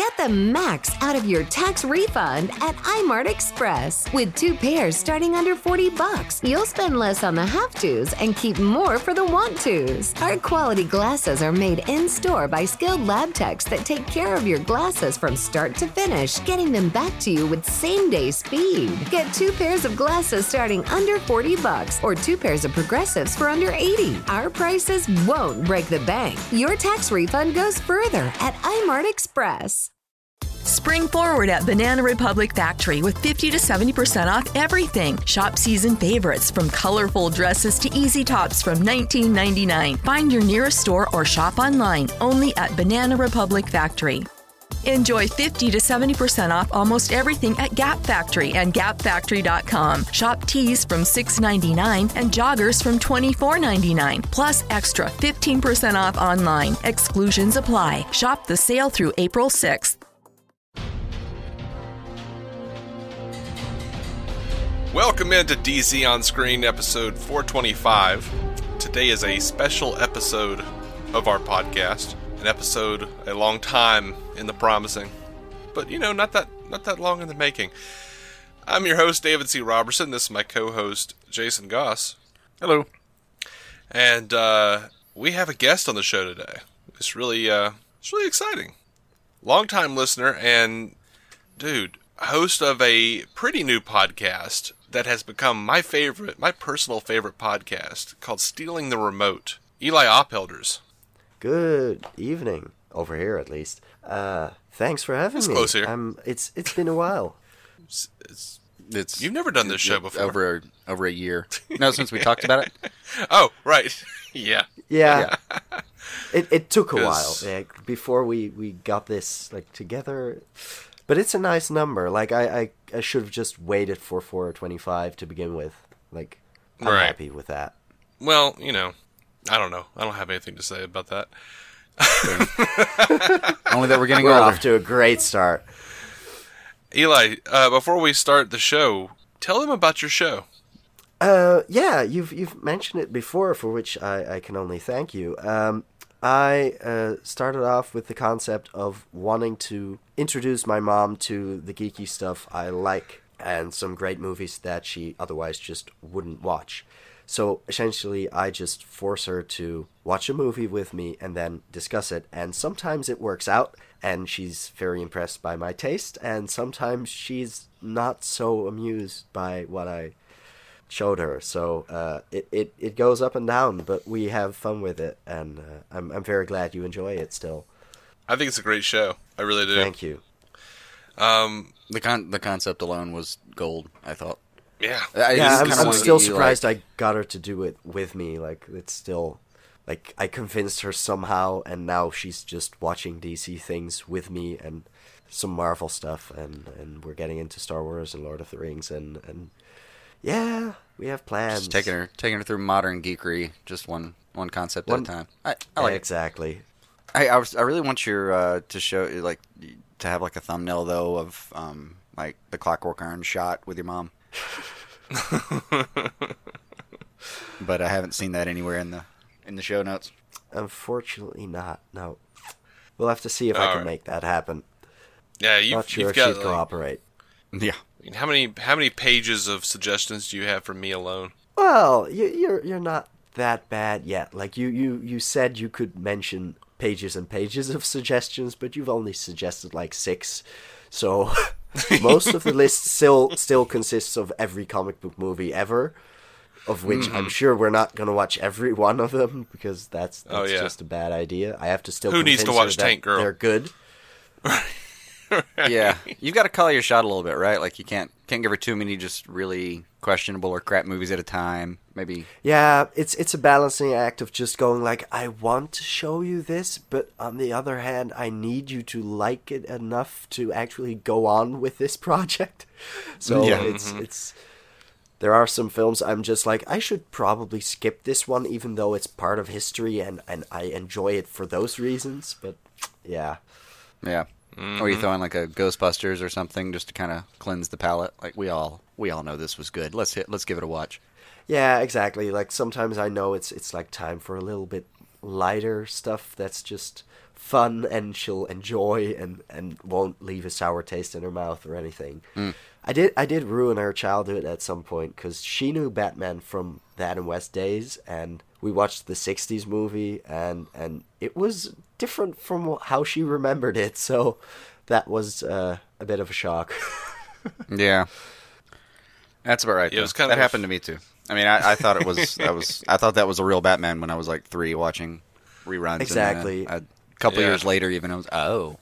Get the max out of your tax refund at Eyemart Express. With two pairs starting under 40 bucks, you'll spend less on the have tos and keep more for the want tos. Our quality glasses are made in store by skilled lab techs that take care of your glasses from start to finish, getting them back to you with same day speed. Get two pairs of glasses starting under 40 bucks or two pairs of progressives for under 80. Our prices won't break the bank. Your tax refund goes further at Eyemart Express. Spring forward at Banana Republic Factory with 50 to 70% off everything. Shop season favorites from colorful dresses to easy tops from $19.99. Find your nearest store or shop online only at Banana Republic Factory. Enjoy 50 to 70% off almost everything at Gap Factory and gapfactory.com. Shop tees from $6.99 and joggers from $24.99, plus extra 15% off online. Exclusions apply. Shop the sale through April 6th. Welcome into DC on Screen episode 425. Today is a special episode of our podcast. An episode a long time in the promising. But you know, not that not that long in the making. I'm your host David C. Roberson. This is my co-host Jason Goss. Hello. And uh, we have a guest on the show today. It's really uh, it's really exciting. Longtime listener and dude, host of a pretty new podcast that has become my favorite, my personal favorite podcast called Stealing the Remote. Eli Ophelders. Good evening over here, at least. Uh, thanks for having It's me. close here. I'm, it's it's been a while. It's, it's, It's you've never done this show before. over over a year. No, since we talked about it. Oh, right. yeah. Yeah, it it took a while like, before we we got this like together. But it's a nice number. Like I I, I should have just waited for four twenty five to begin with. Like I'm Right. happy with that. Well, you know, I don't know. I don't have anything to say about that. Only that we're getting We're off to a great start. Eli, uh, before we start the show, tell them about your show. Uh, yeah, you've you've mentioned it before, for which I, I can only thank you. Um, I uh, started off with the concept of wanting to introduce my mom to the geeky stuff I like and some great movies that she otherwise just wouldn't watch. So essentially, I just force her to watch a movie with me and then discuss it. And sometimes it works out, and she's very impressed by my taste, and sometimes she's not so amused by what I showed her. So uh, it, it it goes up and down, but we have fun with it, and uh, I'm I'm very glad you enjoy it still. I think it's a great show. I really do. Thank you. Um, The con the concept alone was gold. I thought. yeah. I yeah. I'm, I'm still surprised like- I got her to do it with me. Like it's still like I convinced her somehow, and now she's just watching DC things with me and some Marvel stuff, and and we're getting into Star Wars and Lord of the Rings, and and yeah, we have plans. Just taking her taking her through modern geekery, just one one concept One- at a time. I, I like it. Exactly. I I, was, I really want your uh, to show like to have like a thumbnail though of um like the Clockwork Orange shot with your mom. but I haven't seen that anywhere in the in the show notes. Unfortunately, not. No, we'll have to see if I All can right. make that happen. Yeah, you've, Not sure you've if got she'd like, cooperate. Yeah. How many how many pages of suggestions do you have for me alone? Well, you, you're you're not that bad yet. Like you, you you said you could mention pages and pages of suggestions, but you've only suggested like six. So most of the list still still consists of every comic book movie ever, of which Mm-hmm. I'm sure we're not gonna watch every one of them because that's that's Oh, yeah. just a bad idea. I have to still Who needs to watch Tank Girl? They're good. yeah, you've got to call your shot a little bit, right? Like you can't can't give her too many just really questionable or crap movies at a time. Maybe Yeah, it's it's a balancing act of just going like I want to show you this, but on the other hand, I need you to like it enough to actually go on with this project. So Yeah. it's mm-hmm. it's there are some films I'm just like I should probably skip this one even though it's part of history and and I enjoy it for those reasons, but yeah. yeah. Or you throw in like a Ghostbusters or something just to kind of cleanse the palate. Like we all we all know this was good. Let's hit. Let's give it a watch. Yeah, exactly. Like sometimes I know it's it's like time for a little bit lighter stuff that's just fun and she'll enjoy and and won't leave a sour taste in her mouth or anything. Mm. I did I did ruin her childhood at some point because she knew Batman from the Adam West days, and we watched the '60s movie, and and it was different from how she remembered it. So that was uh, a bit of a shock. Yeah, that's about right. Yeah, it was though. kind that of- happened to me too. I mean, I, I thought it was that was I thought that was a real Batman when I was like three watching reruns. and, uh, Exactly. a couple Yeah. years later, even I was oh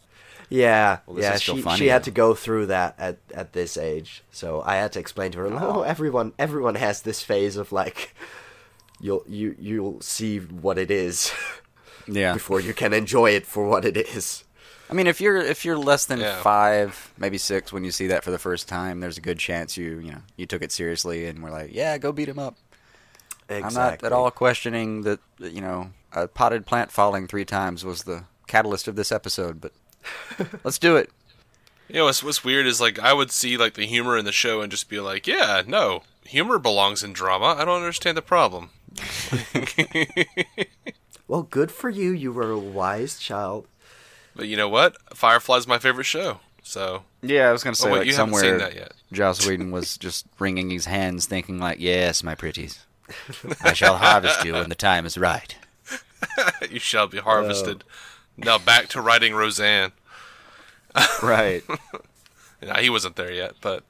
Yeah, Well, yeah. She funny, she had to go through that at at this age, so I had to explain to her. No, everyone everyone has this phase of like, you'll you you'll see what it is yeah. before you can enjoy it for what it is. I mean, if you're if you're less than Yeah. five, maybe six, when you see that for the first time, there's a good chance you you know you took it seriously and were like, yeah, go beat him up. I'm not at all questioning that you know a potted plant falling three times was the catalyst of this episode, but let's do it. You know, what's, what's weird is like I would see like the humor in the show and just be like, yeah, no, humor belongs in drama. I don't understand the problem. Well, good for you. You were a wise child. But you know what? Firefly's my favorite show. So Yeah, I was gonna oh, say Oh, wait, like you haven't seen somewhere that yet. Joss Whedon was just wringing his hands, thinking like, "Yes, my pretties, I shall harvest you when the time is right." you shall be harvested. Now back to writing Roseanne. Right. Yeah, he wasn't there yet, but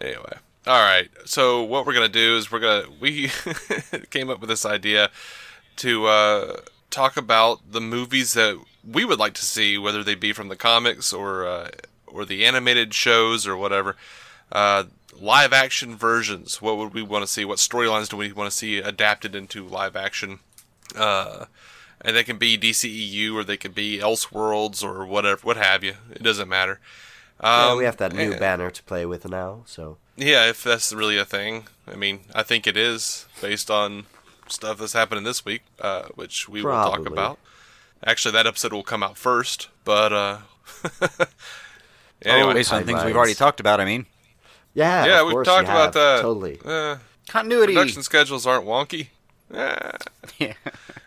anyway. All right. So what we're gonna do is we're gonna we came up with this idea to uh, talk about the movies that we would like to see, whether they be from the comics or uh, or the animated shows or whatever. Uh, live action versions. What would we want to see? What storylines do we want to see adapted into live action? Uh, and they can be DCEU or they can be Elseworlds or whatever, what have you. It doesn't matter. Yeah, Um, we have that new and- banner to play with now. So yeah, if that's really a thing. I mean, I think it is based on stuff that's happening this week, uh, which we will talk about. Actually, that episode will come out first, but uh, anyway, Based on things we've already talked about, I mean, yeah, yeah, Oh, of we course talked you about have. that. totally. Uh, continuity. production schedules aren't wonky. Eh. Yeah.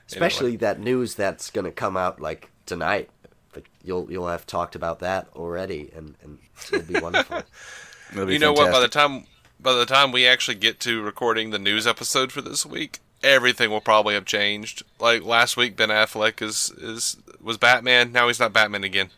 Especially that news that's gonna come out like tonight. Like you'll you'll have talked about that already, and and it'll be wonderful. It'll be you know what? By the time by the time we actually get to recording the news episode for this week, everything will probably have changed. Like last week, Ben Affleck is is was Batman. Now he's not Batman again.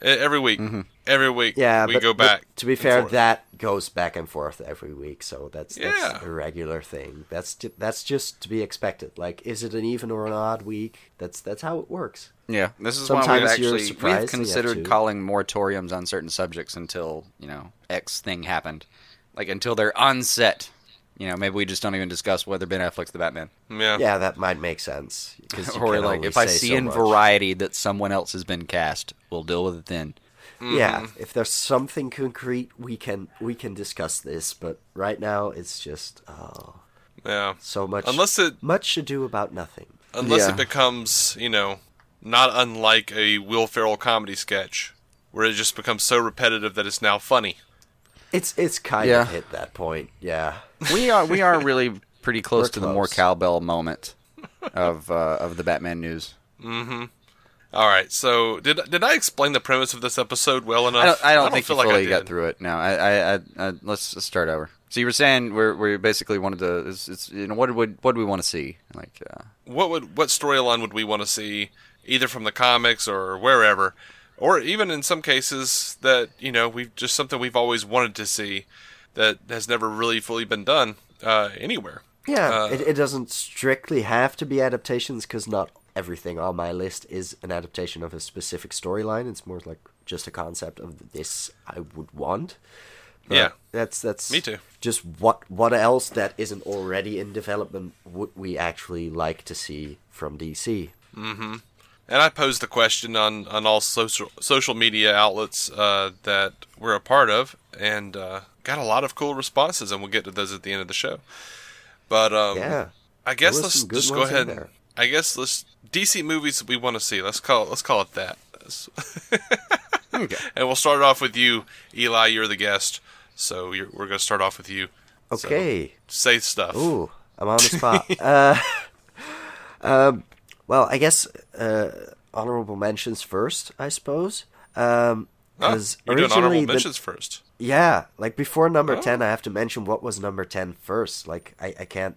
Every week, mm-hmm. every week, Yeah, we but, go back. to be fair, forth. that goes back and forth every week, so that's Yeah. that's a regular thing. That's ju- that's just to be expected. Like, is it an even or an odd week? That's that's how it works. Yeah, this is why we've Sometimes actually surprised we've and you have considered calling moratoriums on certain subjects until you know X thing happened, like until they're unset. You know, maybe we just don't even discuss whether Ben Affleck's the Batman, yeah, Yeah, that might make sense. or like if I see so in much. Variety that someone else has been cast, we'll deal with it then. Yeah, Mm-hmm. if there's something concrete, we can we can discuss this. But right now, it's just oh, yeah. so much. Unless it much to do about nothing. unless Yeah. it becomes you know not unlike a Will Ferrell comedy sketch where it just becomes so repetitive that it's now funny. It's it's kind Yeah. of hit that point. Yeah. We are we are really pretty close We're to the more cowbell moment of uh, of the Batman news. Mhm. All right, so did did I explain the premise of this episode well enough? I don't, I don't think feel you like I fully got through it. No, I, I, I, I let's let's start over. So you were saying we're we basically wanted to. It's, it's you know what would what do we want to see? Like uh, what would what storyline would we want to see either from the comics or wherever or even in some cases that you know we've just something we've always wanted to see that has never really fully been done uh, anywhere Yeah, Uh, it, it doesn't strictly have to be adaptations because not everything on my list is an adaptation of a specific storyline. It's more like just a concept of this I would want. But Yeah. that's that's Me too. Just what what else that isn't already in development would we actually like to see from DC? And I posed the question on, on all social social media outlets uh, that we're a part of, and uh, got a lot of cool responses, and we'll get to those at the end of the show. But um, Yeah, I guess let's just go ahead. I guess let's DC movies we want to see. Let's call let's call it that. okay. And we'll start off with you, Eli. You're the guest, so you're, we're going to start off with you. So, okay. say stuff. Ooh, I'm on the spot. uh, um, well, I guess uh, honorable mentions first, I suppose. Um, because you're originally doing honorable mentions the, first. Yeah, like before number oh. ten, I have to mention what was number ten first. Like I, I can't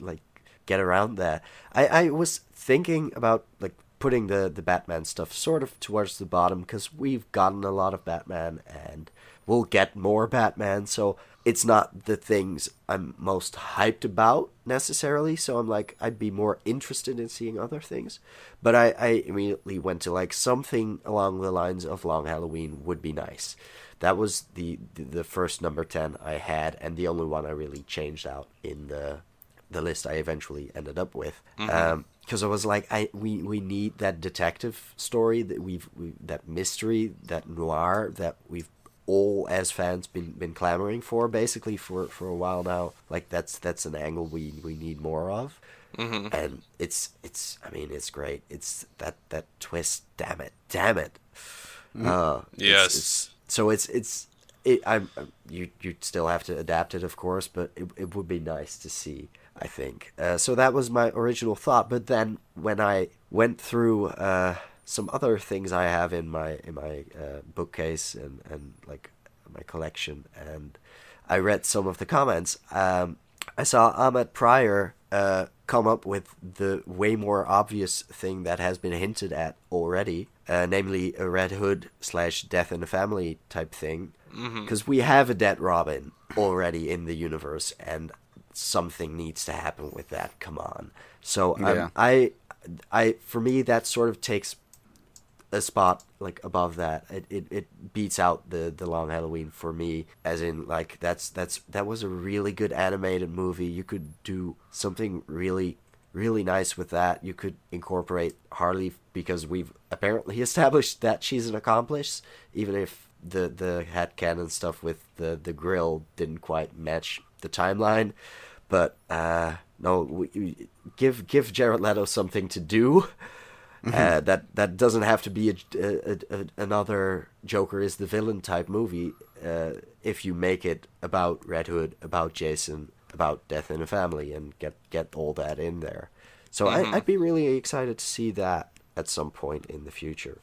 like get around that. I, I was thinking about like putting the the Batman stuff sort of towards the bottom because we've gotten a lot of Batman and we'll get more Batman. So it's not the things I'm most hyped about necessarily. So I'm like, I'd be more interested in seeing other things. But I, I immediately went to like something along the lines of Long Halloween would be nice. That was the the first number ten I had, and the only one I really changed out in the the list I eventually ended up with. Mm-hmm. Um, because I was like, I we, we need that detective story that we've we, that mystery, that noir that we've all as fans been been clamoring for basically for for a while now. Like that's that's an angle we we need more of. Mm-hmm. And it's it's I mean it's great. It's that that twist. Damn it, damn it. Mm-hmm. Uh, yes. It's, it's, so it's it's it. I'm you you still have to adapt it, of course, but it it would be nice to see. I think. Uh, so that was my original thought. But then when I went through uh, some other things I have in my in my uh, bookcase and and like my collection, and I read some of the comments. Um, I saw Ahmed Pryor uh, come up with the way more obvious thing that has been hinted at already, uh, namely a Red Hood slash Death in the Family type thing. Because mm-hmm. we have a dead Robin already in the universe, and something needs to happen with that. Come on. So um, yeah. I, I, for me, that sort of takes a spot like above that. It, it it beats out the the Long Halloween for me. As in, like that's that's that was a really good animated movie. You could do something really really nice with that. You could incorporate Harley because we've apparently established that she's an accomplice, even if the the hat cannon stuff with the the grill didn't quite match the timeline. But uh, no, we, give give Jared Leto something to do. Mm-hmm. Uh, that that doesn't have to be a, a, a, another Joker is the villain type movie. Uh, if you make it about Red Hood, about Jason, about death in a family, and get get all that in there. So mm-hmm. I, would be really excited to see that at some point in the future.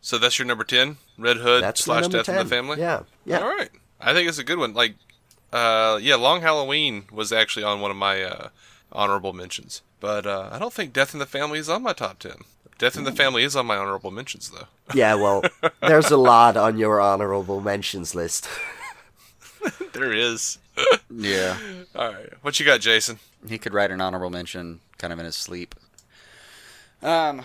So that's your number ten, Red Hood that's slash Death 10. in the Family. Yeah, yeah. All right, I think it's a good one. Like, uh, yeah, Long Halloween was actually on one of my uh, honorable mentions. But uh, I don't think Death in the Family is on my top 10. Death in the Family is on my honorable mentions, though. Yeah, well, there's a lot on your honorable mentions list. there is. yeah. All right. What you got, Jason? He could write an honorable mention kind of in his sleep. Um,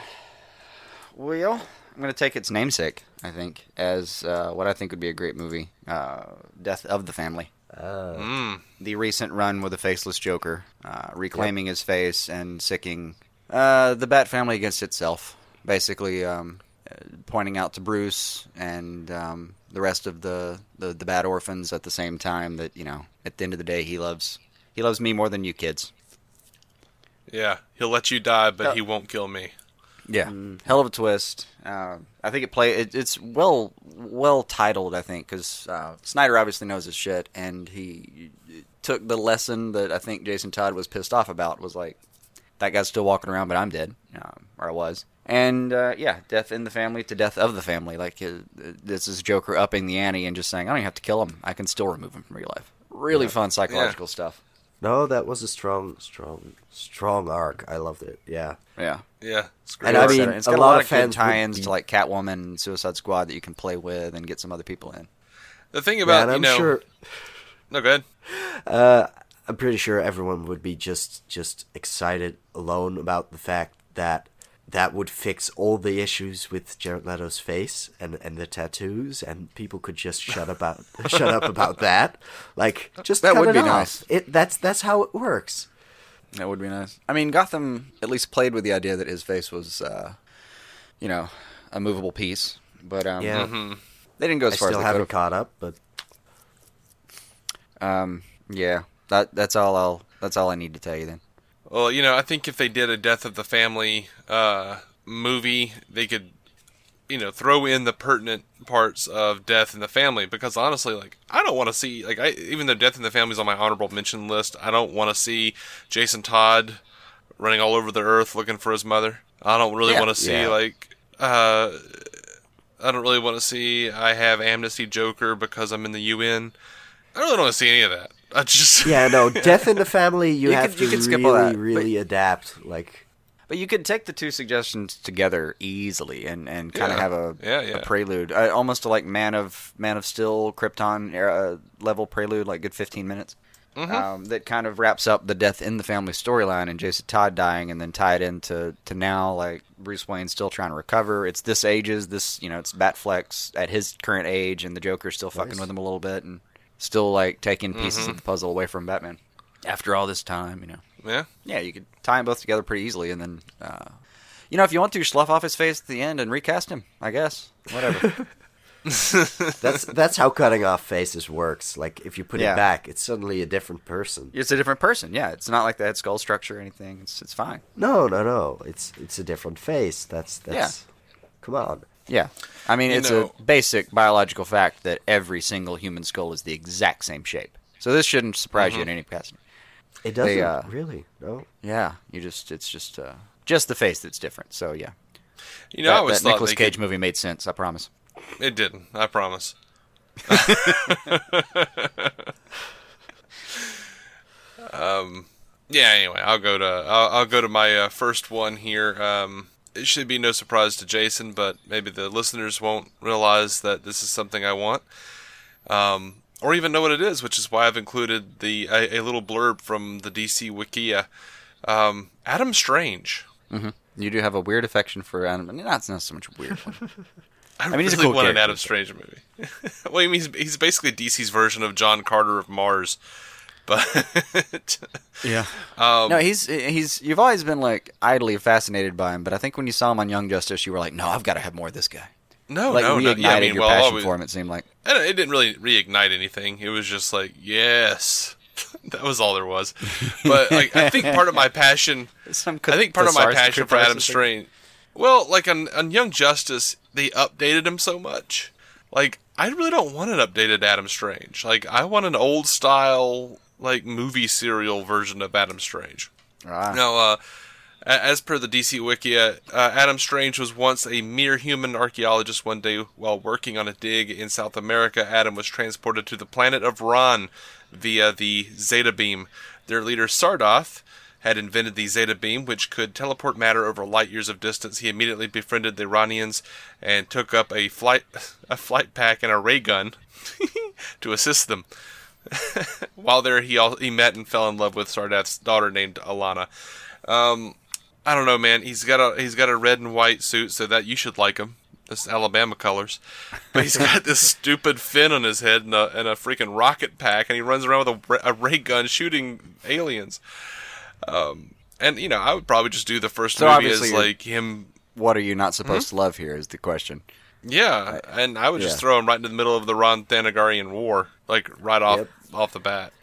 well, I'm going to take its namesake, I think, as uh, what I think would be a great movie uh, Death of the Family. Oh. Mm. The recent run with the faceless Joker, uh, reclaiming yep. his face and sicking uh, the Bat family against itself. Basically, um, pointing out to Bruce and um, the rest of the, the the Bat orphans at the same time that you know, at the end of the day, he loves he loves me more than you kids. Yeah, he'll let you die, but he won't kill me. Yeah, mm. hell of a twist. Uh, I think it play it, it's well well titled. I think because uh, Snyder obviously knows his shit, and he took the lesson that I think Jason Todd was pissed off about. Was like that guy's still walking around, but I'm dead, um, or I was. And uh, yeah, death in the family to death of the family. Like uh, this is Joker upping the ante and just saying, I don't even have to kill him. I can still remove him from real life. Really yeah. fun psychological yeah. stuff. No, that was a strong, strong, strong arc. I loved it. Yeah. Yeah. Yeah. It's great. And I mean, it's got a, lot, lot of fans tie-ins be... to like Catwoman and Suicide Squad that you can play with and get some other people in. The thing about yeah, you know, sure... no, go ahead. Uh, I'm pretty sure everyone would be just just excited alone about the fact that that would fix all the issues with Jared Leto's face and, and the tattoos, and people could just shut about shut up about that. Like, just that would be off. nice. It that's that's how it works. That would be nice. I mean, Gotham at least played with the idea that his face was, uh, you know, a movable piece. But um, yeah, mm-hmm. they didn't go as I far still as they haven't caught up. But um, yeah, that that's all I'll that's all I need to tell you then. Well, you know, I think if they did a Death of the Family uh, movie, they could, you know, throw in the pertinent parts of Death in the Family because honestly, like, I don't want to see like I even though Death in the Family is on my honorable mention list, I don't want to see Jason Todd running all over the earth looking for his mother. I don't really yeah, want to see yeah. like uh, I don't really want to see I have amnesty Joker because I'm in the UN. I really don't want to see any of that. I just yeah no death in the family. You, you have can, to you really really but, adapt like. But you could take the two suggestions together easily and, and kind of have a, yeah, yeah. a prelude, uh, almost a like Man of Man of Steel, Krypton era level prelude, like good fifteen minutes. Mm-hmm. Um, that kind of wraps up the death in the family storyline and Jason Todd dying, and then tie it into to now like Bruce Wayne still trying to recover. It's this ages, this you know, it's Batflex at his current age, and the Joker's still fucking with him a little bit, and still like taking pieces mm-hmm. of the puzzle away from Batman. After all this time, you know. Yeah. Yeah, you could tie them both together pretty easily, and then, uh, you know, if you want to, slough off his face at the end and recast him. I guess. Whatever. that's that's how cutting off faces works. Like if you put yeah. it back, it's suddenly a different person. It's a different person. Yeah, it's not like the head skull structure or anything. It's it's fine. No, no, no. It's it's a different face. That's that's. Yeah. Come on. Yeah, I mean you it's know, a basic biological fact that every single human skull is the exact same shape. So this shouldn't surprise mm-hmm. you in any capacity. It doesn't they, uh, really. No. Yeah, you just it's just uh, just the face that's different. So yeah. You know, that, I always that Nicolas Cage could... movie made sense. I promise. It didn't. I promise. um. Yeah. Anyway, I'll go to I'll, I'll go to my uh, first one here. Um. It should be no surprise to Jason, but maybe the listeners won't realize that this is something I want, um, or even know what it is, which is why I've included the a, a little blurb from the DC Wikia. Um, Adam Strange. Mm-hmm. You do have a weird affection for Adam. Not, not so much weird. I, I mean, he's really a cool want an Adam Strange movie. well, I mean, he's, he's basically DC's version of John Carter of Mars. But yeah, um, no, he's he's. You've always been like idly fascinated by him, but I think when you saw him on Young Justice, you were like, no, I've got to have more of this guy. No, like, no, reignited no. Yeah, I mean, your well, passion always, for him. It seemed like it didn't really reignite anything. It was just like, yes, that was all there was. But like, I think part of my passion, Some I think part of my passion for Adam Strange. Well, like on on Young Justice, they updated him so much. Like, I really don't want an updated Adam Strange. Like, I want an old style, like movie serial version of Adam Strange. Ah. Now, uh, as per the DC Wikia, uh, Adam Strange was once a mere human archaeologist. One day, while working on a dig in South America, Adam was transported to the planet of Rann via the Zeta Beam. Their leader, Sardath, had invented the Zeta Beam, which could teleport matter over light years of distance. He immediately befriended the Rannians and took up a flight a flight pack and a ray gun to assist them. While there, he all, he met and fell in love with Sardath's daughter named Alanna. Um, I don't know, man. He's got a he's got a red and white suit, so that you should like him. This Alabama colors, but he's got this stupid fin on his head and a, and a freaking rocket pack, and he runs around with a, a ray gun shooting aliens. Um, and you know, I would probably just do the first so movie as like him. What are you not supposed mm-hmm. to love here? Is the question. Yeah, and I would yeah. just throw him right into the middle of the Rann Thanagarian War, like right off yep. Off the bat.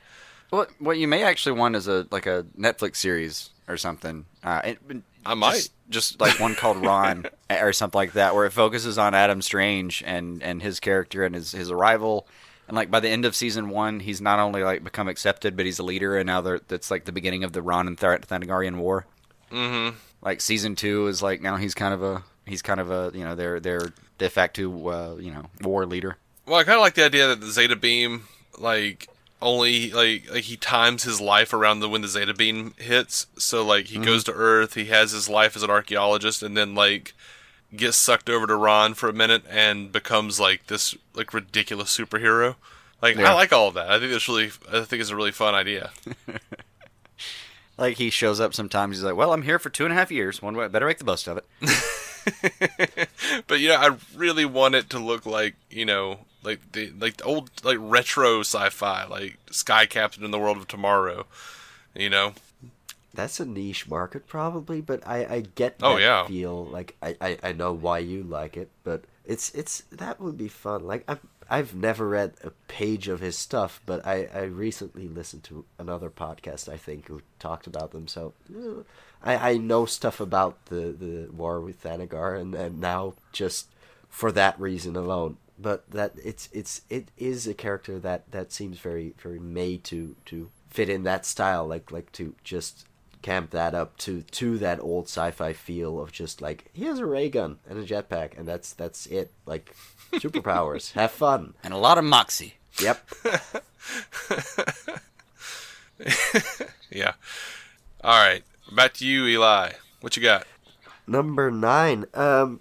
What what you may actually want is a like a Netflix series or something. Uh, it, I might just, just like one called Rann or something like that, where it focuses on Adam Strange and and his character and his his arrival and like by the end of season one, he's not only like become accepted, but he's a leader, and now that's like the beginning of the Rann and Th- Thanagarian War. Mm-hmm. Like season two is like now he's kind of a he's kind of a you know their their de facto uh, you know war leader. Well, I kind of like the idea that the Zeta Beam like only like like he times his life around the when the Zeta Beam hits. So like he mm-hmm. goes to Earth, he has his life as an archaeologist, and then like gets sucked over to Rann for a minute and becomes like this like ridiculous superhero. Like yeah. I like all of that. I think it's really I think it's a really fun idea. like he shows up sometimes. He's like, "Well, I'm here for two and a half years. One way, better make the most of it." but you know, I really want it to look like you know, like the like the old like retro sci-fi, like Sky Captain in the World of Tomorrow. You know, that's a niche market probably, but I, I get oh, that oh, yeah. feel like I, I, I know why you like it, but it's it's that would be fun. Like I've I've never read a page of his stuff, but I, I recently listened to another podcast I think who talked about them, so eh, I, I know stuff about the, the war with Thanagar and, and now just for that reason alone. But that it's it's it is a character that, that seems very very made to, to fit in that style, like like to just camp that up to to that old sci-fi feel of just like he has a ray gun and a jetpack and that's that's it. Like superpowers, have fun and a lot of moxie. Yep. yeah. All right. Back to you, Eli. What you got? Number nine. Um,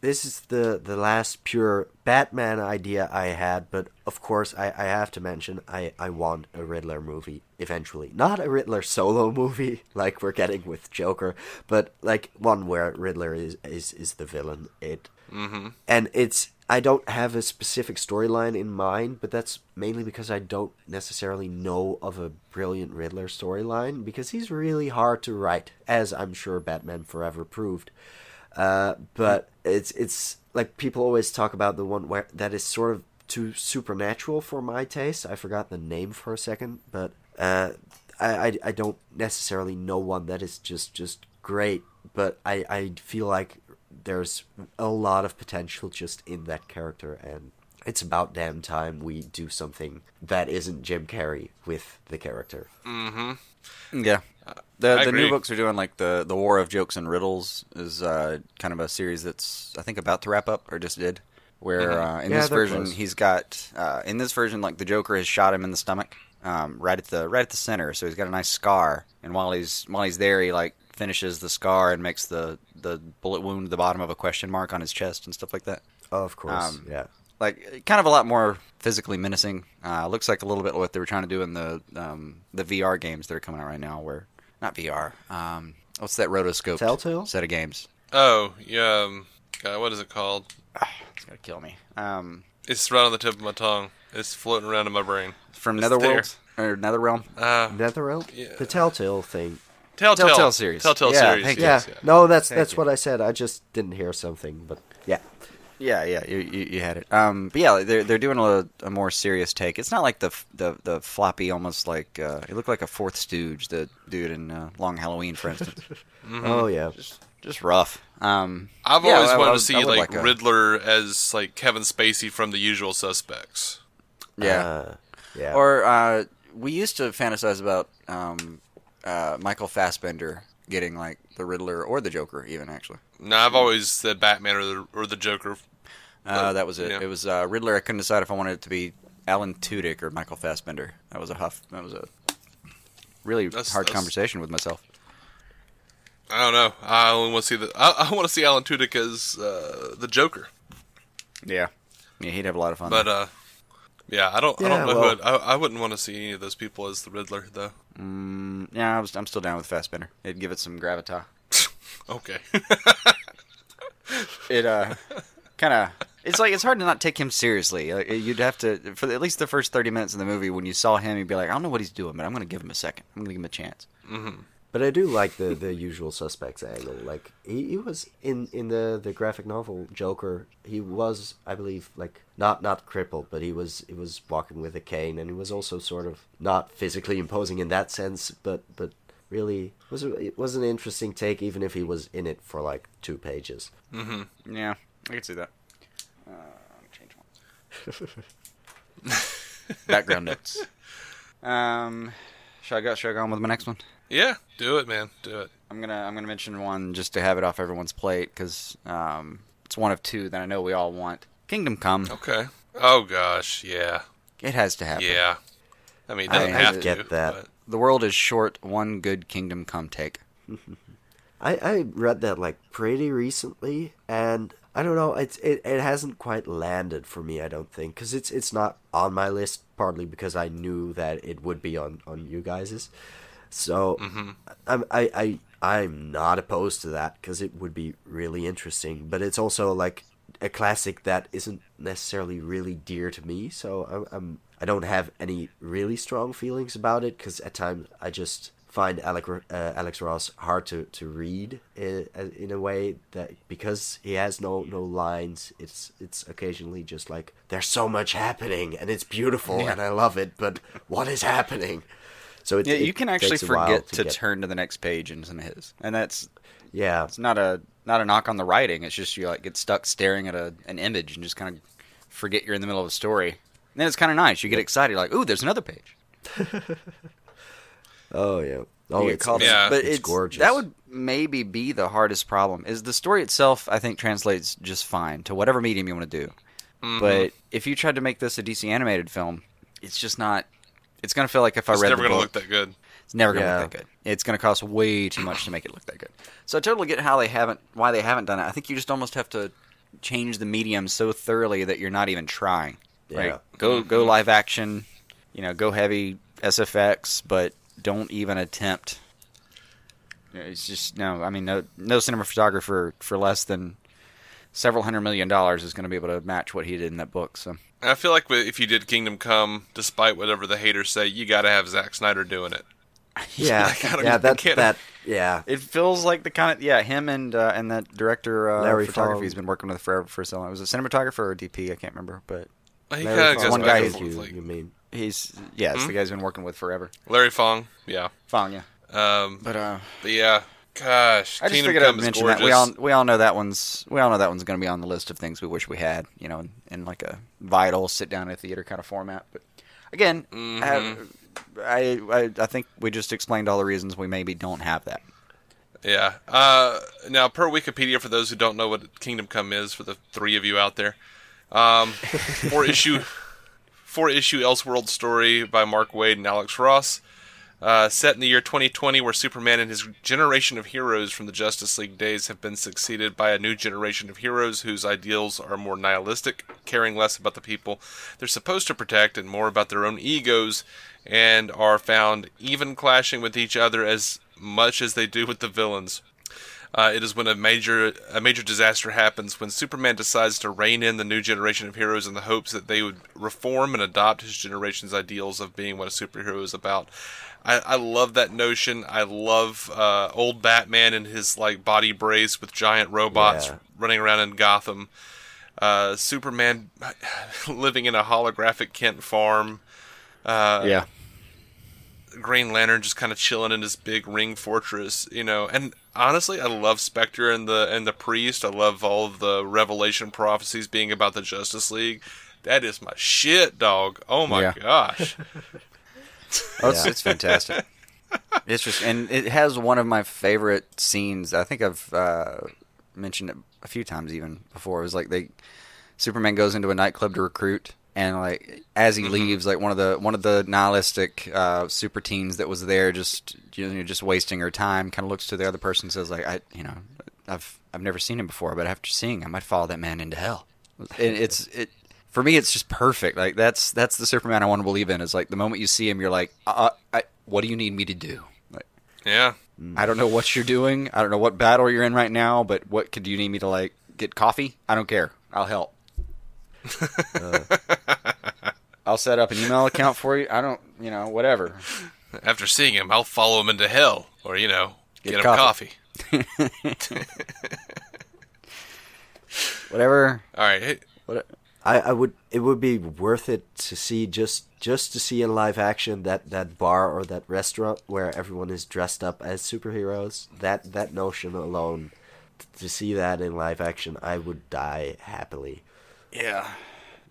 this is the the last pure Batman idea I had, but of course I, I have to mention I, I want a Riddler movie eventually. Not a Riddler solo movie like we're getting with Joker, but like one where Riddler is is, is the villain. It mm-hmm. and it's I don't have a specific storyline in mind, but that's mainly because I don't necessarily know of a brilliant Riddler storyline because he's really hard to write, as I'm sure Batman Forever proved. Uh, but it's it's like people always talk about the one where that is sort of too supernatural for my taste. I forgot the name for a second, but uh, I, I I don't necessarily know one that is just just great. But I I feel like there's a lot of potential just in that character, and it's about damn time we do something that isn't Jim Carrey with the character. Mm-hmm. Yeah. The the new books are doing like the the War of Jokes and Riddles is uh, kind of a series that's I think about to wrap up or just did. Where mm-hmm. uh, in yeah, this version close. he's got uh, in this version like the Joker has shot him in the stomach, um, right at the right at the center, so he's got a nice scar. And while he's while he's there, he like finishes the scar and makes the the bullet wound the bottom of a question mark on his chest and stuff like that. Oh, of course, um, yeah. Like kind of a lot more physically menacing. Uh, looks like a little bit what they were trying to do in the um, the VR games that are coming out right now, where not VR. Um, what's that rotoscope? Telltale set of games. Oh yeah. Um, God, what is it called? it's gonna kill me. Um, it's right on the tip of my tongue. It's floating around in my brain. From it's Netherworld or Netherrealm? Uh, Netherrealm. Yeah. The Telltale thing. Telltale, Telltale series. Telltale yeah, series. Yeah. yeah. No, that's thank that's you. what I said. I just didn't hear something, but yeah. Yeah, yeah, you, you, you had it. Um, but yeah, they're they're doing a, a, more serious take. It's not like the the the floppy, almost like uh, it looked like a Fourth Stooge, the dude in uh, Long Halloween, for instance. mm-hmm. Oh yeah, just just rough. Um, I've yeah, always I, wanted I, to see like, like Riddler as like Kevin Spacey from The Usual Suspects. Yeah, uh, yeah. Or uh, we used to fantasize about um, uh, Michael Fassbender getting like the Riddler or the Joker, even actually. No, I've always said Batman or the or the Joker. Uh, that was it. Yeah. It was uh, Riddler. I couldn't decide if I wanted it to be Alan Tudyk or Michael Fassbender. That was a huff. That was a really that's, hard that's... conversation with myself. I don't know. I only want to see the. I, I want to see Alan Tudyk as uh, the Joker. Yeah, yeah, he'd have a lot of fun. But uh, yeah, I don't. Yeah, I don't know well, who. I, I wouldn't want to see any of those people as the Riddler, though. Mm, yeah, I was, I'm still down with Fassbender. It'd give it some gravitas. okay. it uh, kind of. It's like it's hard to not take him seriously. Like, you'd have to for at least the first thirty minutes of the movie. When you saw him, you'd be like, I don't know what he's doing, but I'm going to give him a second. I'm going to give him a chance. Mm-hmm. But I do like the the usual suspects angle. Like he, he was in in the the graphic novel Joker. He was, I believe, like not not crippled, but he was he was walking with a cane, and he was also sort of not physically imposing in that sense, but but really was it was an interesting take, even if he was in it for like two pages. Mm-hmm. Yeah, I can see that. Uh, change one. Background notes. Um, should I go? Should I go on with my next one? Yeah, do it, man. Do it. I'm gonna I'm gonna mention one just to have it off everyone's plate because um, it's one of two that I know we all want. Kingdom Come. Okay. Oh gosh, yeah. It has to happen. Yeah. I mean, I, have to, get that. But... The world is short. One good Kingdom Come take. I I read that like pretty recently, and I don't know. It's it, it hasn't quite landed for me. I don't think because it's it's not on my list. Partly because I knew that it would be on on you guys's. So mm-hmm. I'm I, I I'm not opposed to that because it would be really interesting. But it's also like a classic that isn't necessarily really dear to me. So I'm, I'm I don't have any really strong feelings about it because at times I just find Alex, uh, Alex Ross hard to, to read in, uh, in a way that because he has no no lines, it's it's occasionally just like there's so much happening and it's beautiful yeah. and I love it, but what is happening? So it, yeah, you can actually forget to, to get... turn to the next page in some of his, and that's yeah, it's not a not a knock on the writing. It's just you like get stuck staring at a an image and just kind of forget you're in the middle of a story. And then it's kind of nice. You get excited, like, ooh, there's another page. oh yeah. Oh, it's, called yeah. but it's it's, gorgeous. That would maybe be the hardest problem. Is the story itself? I think translates just fine to whatever medium you want to do. Mm-hmm. But if you tried to make this a DC animated film, it's just not. It's going to feel like if I It's read never the going to book, look that good. it's never going to Yeah. look that good. It's going to cost way too much to make it look that good. So I totally get how they haven't, why they haven't done it. I think you just almost have to change the medium so thoroughly that you're not even trying. Right? Yeah. Go go live action, you know, go heavy SFX, but don't even attempt. It's just no. I mean, no no cinematographer for less than several hundred million dollars is going to be able to match what he did in that book. So I feel like if you did Kingdom Come, despite whatever the haters say, you got to have Zack Snyder doing it. yeah, gotta- yeah. That that yeah. It feels like the kind of yeah him and uh, and that director uh, Larry photography Fong. he's been working with forever for so long. It Was a cinematographer or DP? I can't remember, but He Larry kind of one guy and is you, Like, you mean? He's yeah, it's the guy's been working with forever. Larry Fong, yeah. Fong, yeah. Um, But uh, but yeah, gosh, I just Kingdom figured I'd mention gorgeous. that we all we all know that one's we all know that one's going to be on the list of things we wish we had, you know, in, in like a vital sit down at a theater kind of format. But again, Mm-hmm. have- I, I I think we just explained all the reasons we maybe don't have that. Yeah. Uh, now, per Wikipedia, for those who don't know what Kingdom Come is, for the three of you out there, um, four issue, four issue Elseworld story by Mark Waid and Alex Ross, uh, set in the year 2020, where Superman and his generation of heroes from the Justice League days have been succeeded by a new generation of heroes whose ideals are more nihilistic, caring less about the people they're supposed to protect and more about their own egos, and are found even clashing with each other as much as they do with the villains. Uh, it is when a major a major disaster happens when Superman decides to rein in the new generation of heroes in the hopes that they would reform and adopt his generation's ideals of being what a superhero is about. I, I love that notion. I love uh, old Batman and his like body brace with giant robots Yeah. running around in Gotham. Uh, Superman living in a holographic Kent farm. Uh, yeah, Green Lantern just kind of chilling in his big ring fortress, you know. And honestly, I love Spectre and the and the Priest. I love all of the Revelation prophecies being about the Justice League. That is my shit, dog. Oh my Yeah. gosh. oh, it's, it's fantastic. It's just and it has one of my favorite scenes. I think I've uh, mentioned it a few times even before. It was like they Superman goes into a nightclub to recruit, and like as he leaves, like one of the one of the nihilistic uh, super teens that was there, just you know, just wasting her time, kind of looks to the other person and says like, I you know, I've I've never seen him before, but after seeing him, I'd follow that man into hell. And it's it for me, it's just perfect. Like that's that's the Superman I want to believe in. Is like the moment you see him, you're like, uh, I, what do you need me to do? Like, Yeah. I don't know what you're doing. I don't know what battle you're in right now, but what could you need me to like get coffee? I don't care. I'll help. Uh, I'll set up an email account for you. I don't, you know, whatever. After seeing him, I'll follow him into hell, or you know, get, Get him coffee. coffee. Whatever. All right. What? I, I would it would be worth it to see just just to see in live action that, that bar or that restaurant where everyone is dressed up as superheroes. That that notion alone to see that in live action, I would die happily. Yeah.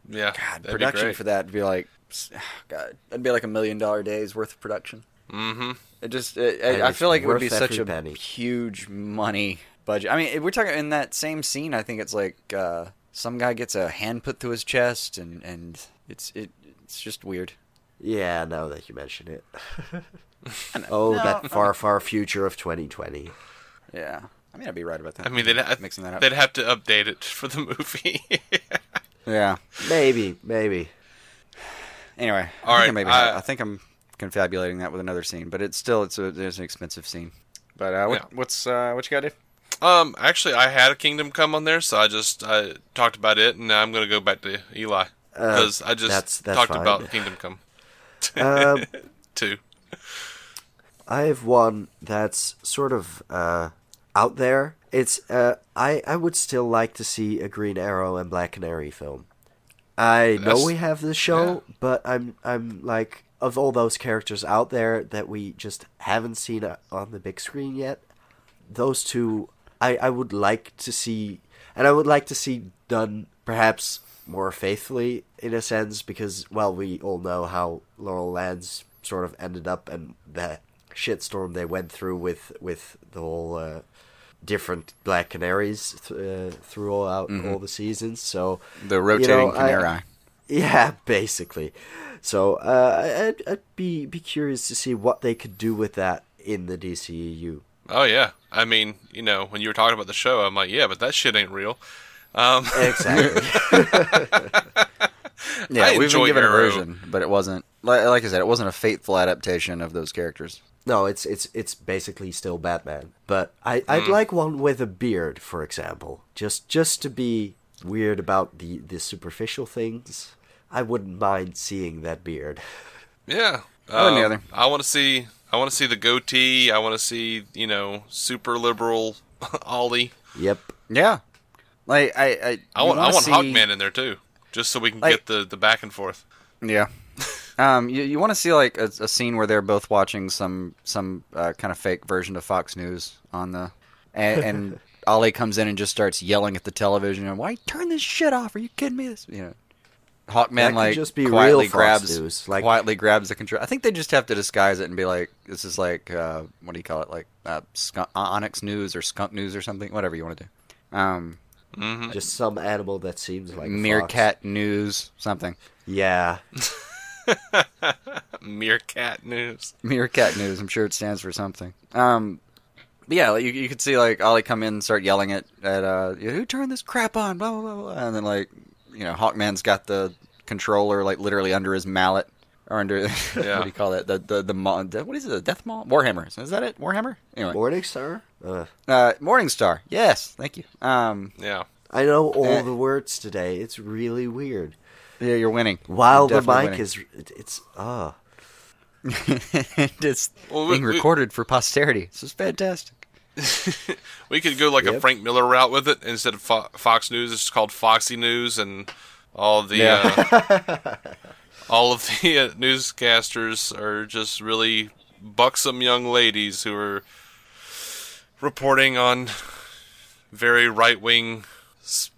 yeah. God, production for that would be like, God, that'd be like a million dollar days worth of production. Mm-hmm. It just, it, I, I feel like it would be such a penny. huge money budget. I mean, if we're talking in that same scene. I think it's like uh, some guy gets a hand put through his chest, and and it's it it's just weird. Yeah, now that you mention it. oh, that far, far future of 2020. Yeah, I mean, I'd be right about that. I mean, they'd, ha- mixing that up. they'd have to update it for the movie. yeah. Maybe, maybe. Anyway, All I right, think I, maybe I- I think I'm confabulating that with another scene, but it's still it's a it's an expensive scene. But uh, what, Yeah. what's uh, what you got, Dave? um, actually, I had a Kingdom Come on there, so I just I talked about it, and now I'm going to go back to Eli because I just that's- that's talked fine. about Kingdom Come Um, too. I have one that's sort of uh, out there. It's uh, I I would still like to see a Green Arrow and Black Canary film. I know we have the show, yeah. but I'm I'm like of all those characters out there that we just haven't seen uh, on the big screen yet. Those two, I I would like to see, and I would like to see done perhaps more faithfully in a sense because well we all know how Laurel Lance sort of ended up and the shitstorm they went through with with the whole uh, different Black Canaries th- uh, throughout mm-hmm. all the seasons. So the rotating you know, Canary. I, yeah, basically. So uh, I'd, I'd be be curious to see what they could do with that in the DCEU. Oh yeah, I mean, you know, when you were talking about the show, I'm like, yeah, but that shit ain't real. Um, exactly. yeah, I we've been given Arrow. a version, but it wasn't like, like I said, it wasn't a faithful adaptation of those characters. No, it's it's it's basically still Batman. But I I'd mm. like one with a beard, for example, just just to be weird about the the superficial things. I wouldn't mind seeing that beard. Yeah, um, I want to see I want to see the goatee. I want to see you know super liberal Ollie. Yep. Yeah. Like I I, I want I want see... Hawkman in there too, just so we can like, get the the back and forth. Yeah. Um, you, you want to see like a, a, scene where they're both watching some some uh, kind of fake version of Fox News on the, and, and Ollie comes in and just starts yelling at the television and why turn this shit off? Are you kidding me? This you know Hawkman like just be quietly grabs news. Like, quietly grabs the control. I think they just have to disguise it and be like, "This is like uh, what do you call it? Like uh, skunk, Onyx News or Skunk News or something. Whatever you want to do." Um, mm-hmm. Just some animal that seems like meerkat news something. Yeah. meerkat news. Meerkat news. I'm sure it stands for something. Um, yeah, you you could see like Ollie come in and start yelling at at uh, who turned this crap on, blah blah blah, blah. and then like you know, Hawkman's got the controller like literally under his mallet or under yeah. what do you call that? The the the, the what is it? The Death Maul? Warhammer? Is that it? Warhammer? Anyway, Morningstar. Uh. Uh, Morningstar. Yes, thank you. Um, yeah. I know all uh, the words today. It's really weird. Yeah, you're winning. While you're the mic winning. is, it's ah. it's well, being we, recorded for posterity. This is fantastic. we could go like yep. a Frank Miller route with it instead of Fo- Fox News. It's called Foxy News, and all the yeah. uh, all of the uh, newscasters are just really buxom young ladies who are reporting on very right wing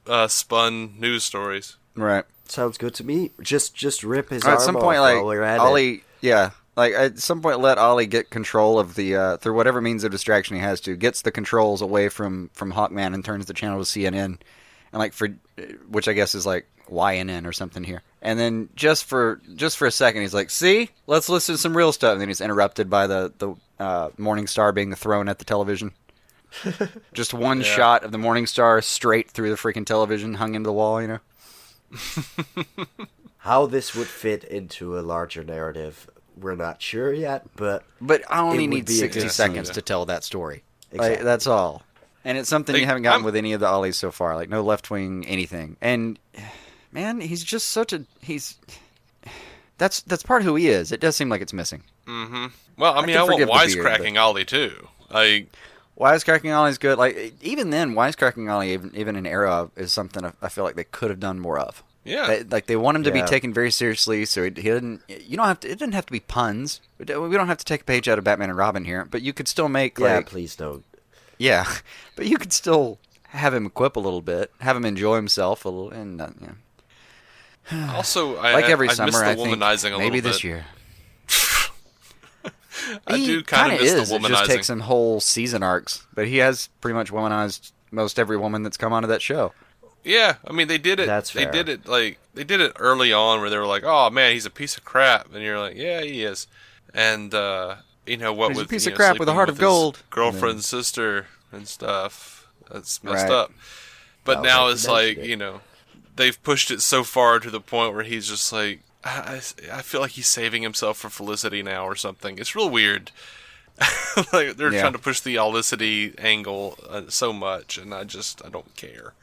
uh, spun news stories. Right. Sounds good to me. Just just rip his arm at some point, like Ollie, it. yeah, like at some point, let Ollie get control of the uh, through whatever means of distraction he has to. Gets the controls away from from Hawkman and turns the channel to CNN, and like for which I guess is like YNN or something here. And then just for just for a second, he's like, "See, let's listen to some real stuff." And then he's interrupted by the the uh, Morning Star being thrown at the television. just one yeah. shot of the Morning Star straight through the freaking television, hung into the wall. You know. How this would fit into a larger narrative we're not sure yet, but but I only need sixty seconds to tell that story. Exactly. Like, that's all, and it's something like, you haven't gotten I'm... with any of the ollies so far. Like no left wing anything, and man, he's just such a he's. That's that's part of who he is. It does seem like it's missing. Mm-hmm. Well, I mean, I, I want wisecracking Ollie too. Like wisecracking Ollie's good. Like even then, wisecracking Ollie, even, even in Arrow, is something I feel like they could have done more of. Yeah, they, like they want him to yeah. be taken very seriously, so he, he, didn't. You don't have to. It didn't have to be puns. We don't have to take a page out of Batman and Robin here, but you could still make. Yeah, like, please don't. Yeah, but you could still have him quip a little bit, have him enjoy himself a little, and uh, yeah. also, I, like every I, summer, I think maybe this bit. year. I he do kind of miss is. the womanizing. It just takes him whole season arcs, but he has pretty much womanized most every woman that's come onto that show. Yeah, I mean they did it. That's fair. They did it like they did it early on where they were like, "Oh man, he's a piece of crap," and you're like, "Yeah, he is." And uh, you know what? He's with a piece of know, crap with a heart of gold. Girlfriend, and sister, and stuff. That's messed right. up. But now it's like you know, they've pushed it so far to the point where he's just like, I, I feel like he's saving himself for Felicity now or something. It's real weird. like they're yeah. trying to push the Olicity angle uh, so much, and I just I don't care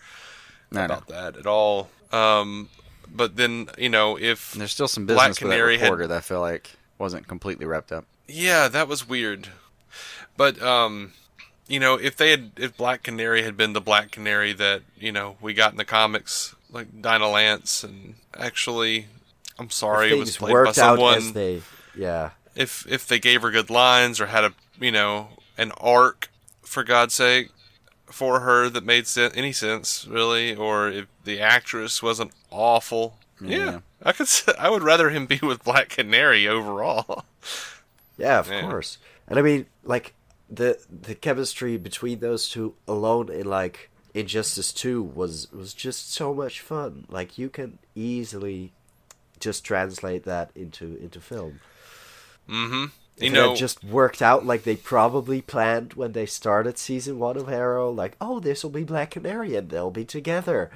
about that at all. Um, but then you know if and there's still some business Black Canary with that reporter had, that I feel like wasn't completely wrapped up. Yeah, that was weird. But um, you know, if they had, if Black Canary had been the Black Canary that you know we got in the comics, like Dinah Lance, and actually, I'm sorry, it was played by someone. They, yeah. If if they gave her good lines or had a you know an arc, for God's sake, for her that made any sense really, or if the actress wasn't awful. Yeah, yeah I could. I would rather him be with Black Canary overall. Yeah, of yeah. course. And I mean, like the the chemistry between those two alone in like Injustice Two was was just so much fun. Like you can easily just translate that into into film. Mm-hmm. You If it know, had just worked out like they probably planned when they started season one of Arrow, like, oh, this will be Black Canary and they'll be together.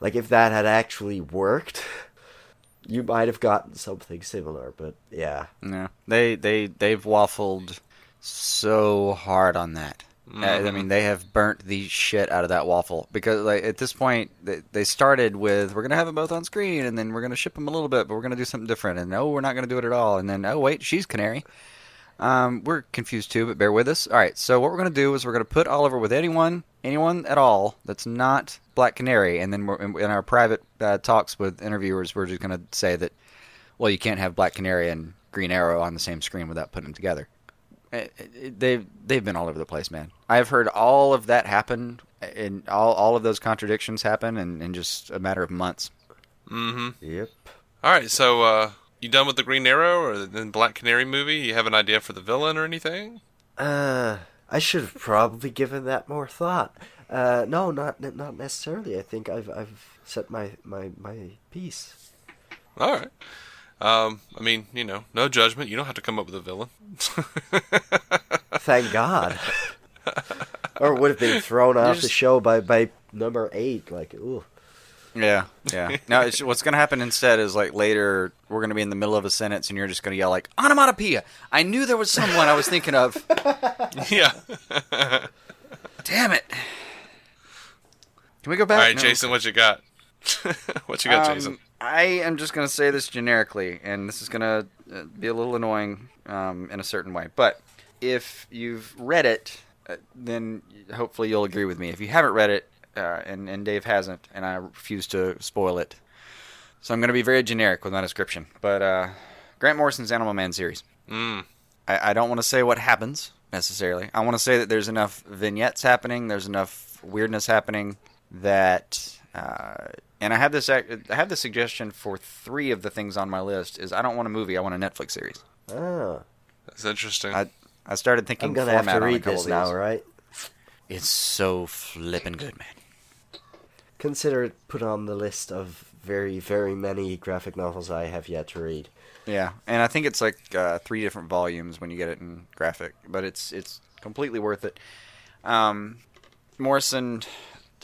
Like, if that had actually worked, you might have gotten something similar, but yeah. Yeah, they they they've waffled so hard on that. Uh, I mean, they have burnt the shit out of that waffle because, like, at this point, they, they started with we're gonna have them both on screen, and then we're gonna ship them a little bit, but we're gonna do something different, and no, we're not gonna do it at all, and then oh wait, she's Canary. Um, we're confused too, but bear with us. All right, so what we're gonna do is we're gonna put Oliver with anyone, anyone at all that's not Black Canary, and then we're, in, in our private uh, talks with interviewers, we're just gonna say that, well, you can't have Black Canary and Green Arrow on the same screen without putting them together. It- it- they've they've been all over the place, man. I've heard all of that happen, and all all of those contradictions happen in, in just a matter of months. Mm-hmm. Yep. all right. So, uh, you done with the Green Arrow or the Black Canary movie? You have an idea for the villain or anything? Uh, I should have probably given that more thought. Uh, no, not not necessarily. I think I've I've set my my my piece. All right. Um, I mean, you know, no judgment. You don't have to come up with a villain. Thank God. or would have been thrown off the show by by number eight. Like, ooh. Yeah, yeah. now, it's, what's going to happen instead is like later we're going to be in the middle of a sentence, and you're just going to yell like onomatopoeia. I knew there was someone I was thinking of. yeah. Damn it! Can we go back? All right, No. Jason, what you got? what you got, Um, Jason? I am just going to say this generically, and this is going to uh, be a little annoying um, in a certain way. But if you've read it, uh, then hopefully you'll agree with me. If you haven't read it, uh, and, and Dave hasn't, and I refuse to spoil it, so I'm going to be very generic with my description. But uh, Grant Morrison's Animal Man series. Mm. I, I don't want to say what happens necessarily. I want to say that there's enough vignettes happening, there's enough weirdness happening that, uh, and I have this I have the suggestion for three of the things on my list is I don't want a movie, I want a Netflix series. Oh, That's interesting. I I started thinking I'm gonna have format to on a read couple this now, right? It's so flippin' good, man. Consider it put on the list of very, very many graphic novels I have yet to read. Yeah, and I think it's like uh, three different volumes when you get it in graphic, but it's it's completely worth it. Um, Morrison,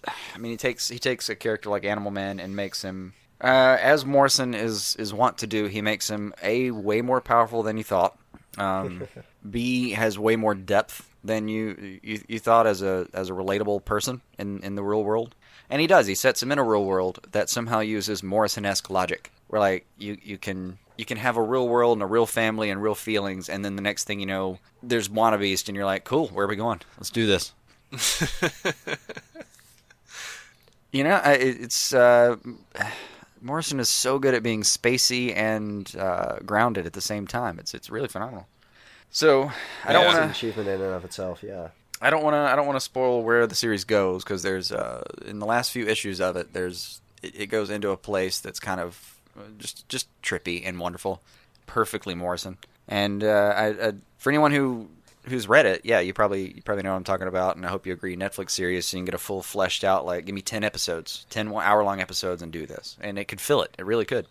I mean, he takes he takes a character like Animal Man and makes him, uh, as Morrison is is wont to do, he makes him a way more powerful than you thought. Um, B has way more depth than you, you you thought as a as a relatable person in in the real world. And he does. He sets him in a real world that somehow uses Morrison-esque logic, where like you you can you can have a real world and a real family and real feelings, and then the next thing you know, there's B'wana Beast, and you're like, cool, where are we going? Let's do this. you know, it's uh, Morrison is so good at being spacey and uh, grounded at the same time. It's it's really phenomenal. So I don't Yeah. Want to. achievement in and of itself, yeah. I don't want to. I don't want to spoil where the series goes because there's uh, in the last few issues of it, there's it, it goes into a place that's kind of uh, just just trippy and wonderful, perfectly Morrison. And uh, I, I, for anyone who who's read it, yeah, you probably you probably know what I'm talking about, and I hope you agree. Netflix series, so you can get a full fleshed out like give me ten episodes, ten hour long episodes, and do this, and it could fill it. It really could.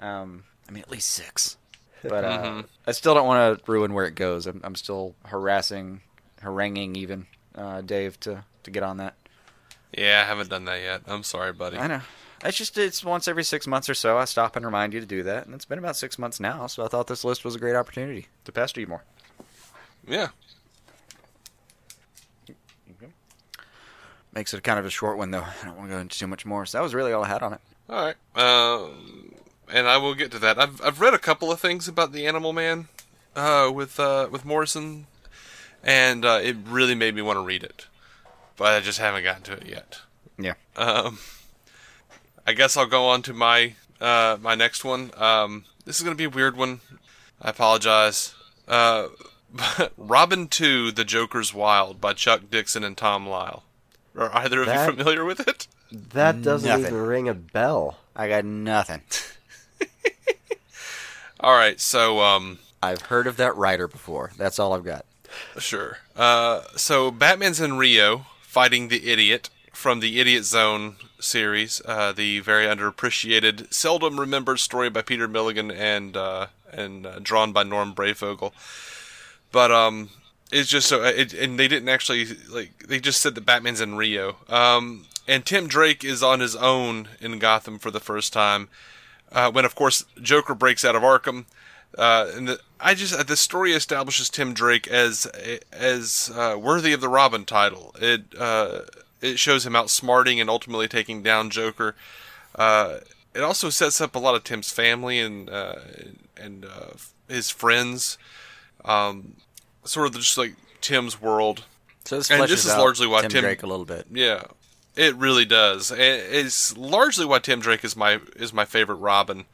Um, I mean, at least six. But uh, I still don't want to ruin where it goes. I'm, I'm still harassing, haranguing even uh, Dave to, to get on that. yeah, I haven't done that yet. I'm sorry, buddy. I know. It's just it's once every six months or so. I stop and remind you to do that, and it's been about six months now. So I thought this list was a great opportunity to pester you more. Yeah. Makes it kind of a short one though. I don't want to go into too much more. So that was really all I had on it. All right. Um, and I will get to that. I've I've read a couple of things about the Animal Man, uh, with uh, with Morrison, and uh, it really made me want to read it, but I just haven't gotten to it yet. Yeah. Um, I guess I'll go on to my uh, my next one. Um, this is gonna be a weird one. I apologize. Robin Two: The Joker's Wild by Chuck Dixon and Tom Lyle. Are either of That- you familiar with it? That doesn't Nothing. even ring a bell. I got nothing. All right, so um, I've heard of that writer before. That's all I've got. Sure. Uh, so Batman's in Rio fighting the idiot from the Idiot Zone series, uh, the very underappreciated, seldom remembered story by Peter Milligan and uh, and uh, drawn by Norm Breyfogle. But um, it's just so, it, and they didn't actually like they just said that Batman's in Rio. Um, and Tim Drake is on his own in Gotham for the first time. Uh, when of course Joker breaks out of Arkham. Uh, and the, I just the story establishes Tim Drake as as uh, worthy of the Robin title. It uh, it shows him outsmarting and ultimately taking down Joker. Uh, it also sets up a lot of Tim's family and uh, and uh, his friends, um, sort of just like Tim's world. So this, and this is largely why Tim, Tim, Drake a little bit. Yeah, it really does. It's largely why Tim Drake is my is my favorite Robin.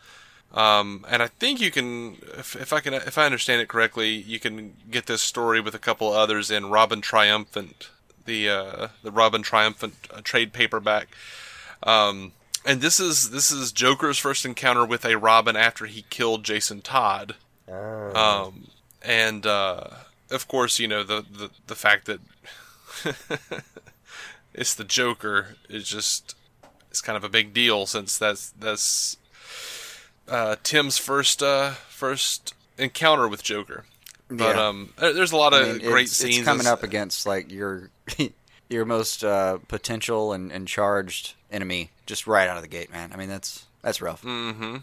Um, and I think you can, if, if, I can, if I understand it correctly, you can get this story with a couple others in Robin Triumphant the uh, the Robin Triumphant uh, trade paperback. Um, and this is this is Joker's first encounter with a Robin after he killed Jason Todd. Oh. Um, and uh, of course, you know the the, the fact that it's the Joker is just it's kind of a big deal since that's that's uh, Tim's first uh, first encounter with Joker. But yeah. um, there's a lot of I mean, great it's, scenes. It's coming up against like your your most uh, potential and, and charged enemy just right out of the gate, man. I mean that's that's rough. Mm-hmm.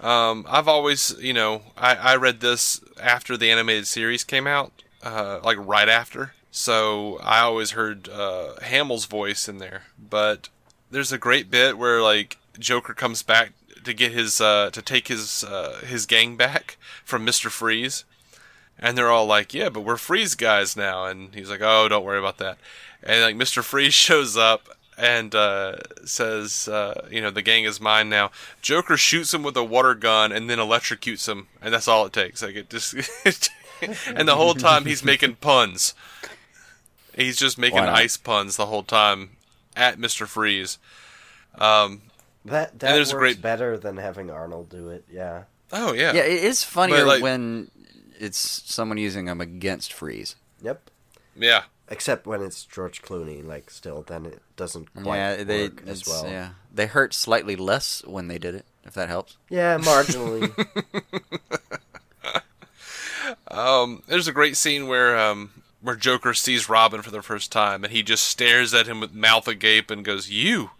Um, I've always, you know, I, I read this after the animated series came out, uh, like right after. So I always heard uh, Hamill's voice in there. But there's a great bit where like Joker comes back to get his uh, to take his uh, his gang back from Mister Freeze, and they're all like, "Yeah, but we're Freeze guys now." And he's like, "Oh, don't worry about that." And like Mister Freeze shows up and uh, says, uh, "You know, the gang is mine now." Joker shoots him with a water gun and then electrocutes him, and that's all it takes. Like it just, and the whole time he's making puns. He's just making ice puns the whole time at Mister Freeze. Um, that that works great... better than having Arnold do it. Yeah. Oh yeah. Yeah, it is funnier like, when it's someone using them against Freeze. Yep. Yeah. Except when it's George Clooney, like still, then it doesn't quite yeah, they, work as well. Yeah, they hurt slightly less when they did it. If that helps. Yeah, marginally. um, there's a great scene where um, where Joker sees Robin for the first time, and he just stares at him with mouth agape and goes, "You,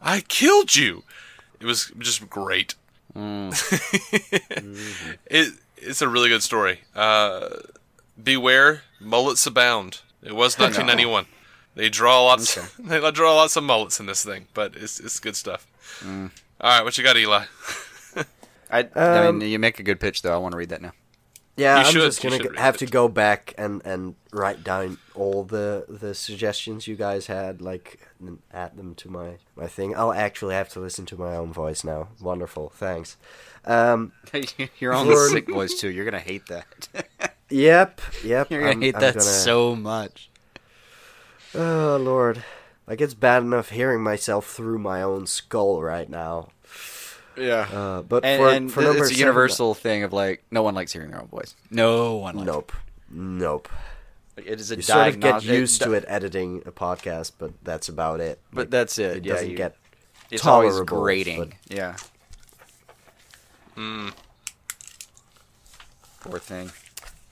I killed you." It was just great. Mm. mm-hmm. It it's a really good story. Uh, beware, mullets abound. It was 1991. no. They draw lots. Okay. they draw lots of mullets in this thing, but it's it's good stuff. Mm. All right, what you got, Eli? I, um, I mean, you make a good pitch, though. I want to read that now. Yeah, you I'm should, just gonna have to go back and, and write down all the the suggestions you guys had, like add them to my my thing. I'll actually have to listen to my own voice now. Wonderful, thanks. Um, You're on the sick voice too. You're gonna hate that. Yep, yep. You're gonna I'm, hate I'm that gonna... so much. Oh lord, like it's bad enough hearing myself through my own skull right now. Yeah, uh, but and, for, and for number it's a universal thing of like no one likes hearing their own voice. No one. Likes nope. It. Nope. It is a you sort of get used to it editing a podcast, but that's about it. But like, that's it. It yeah, doesn't you, get it's always grating. But, yeah. Hmm. Poor thing.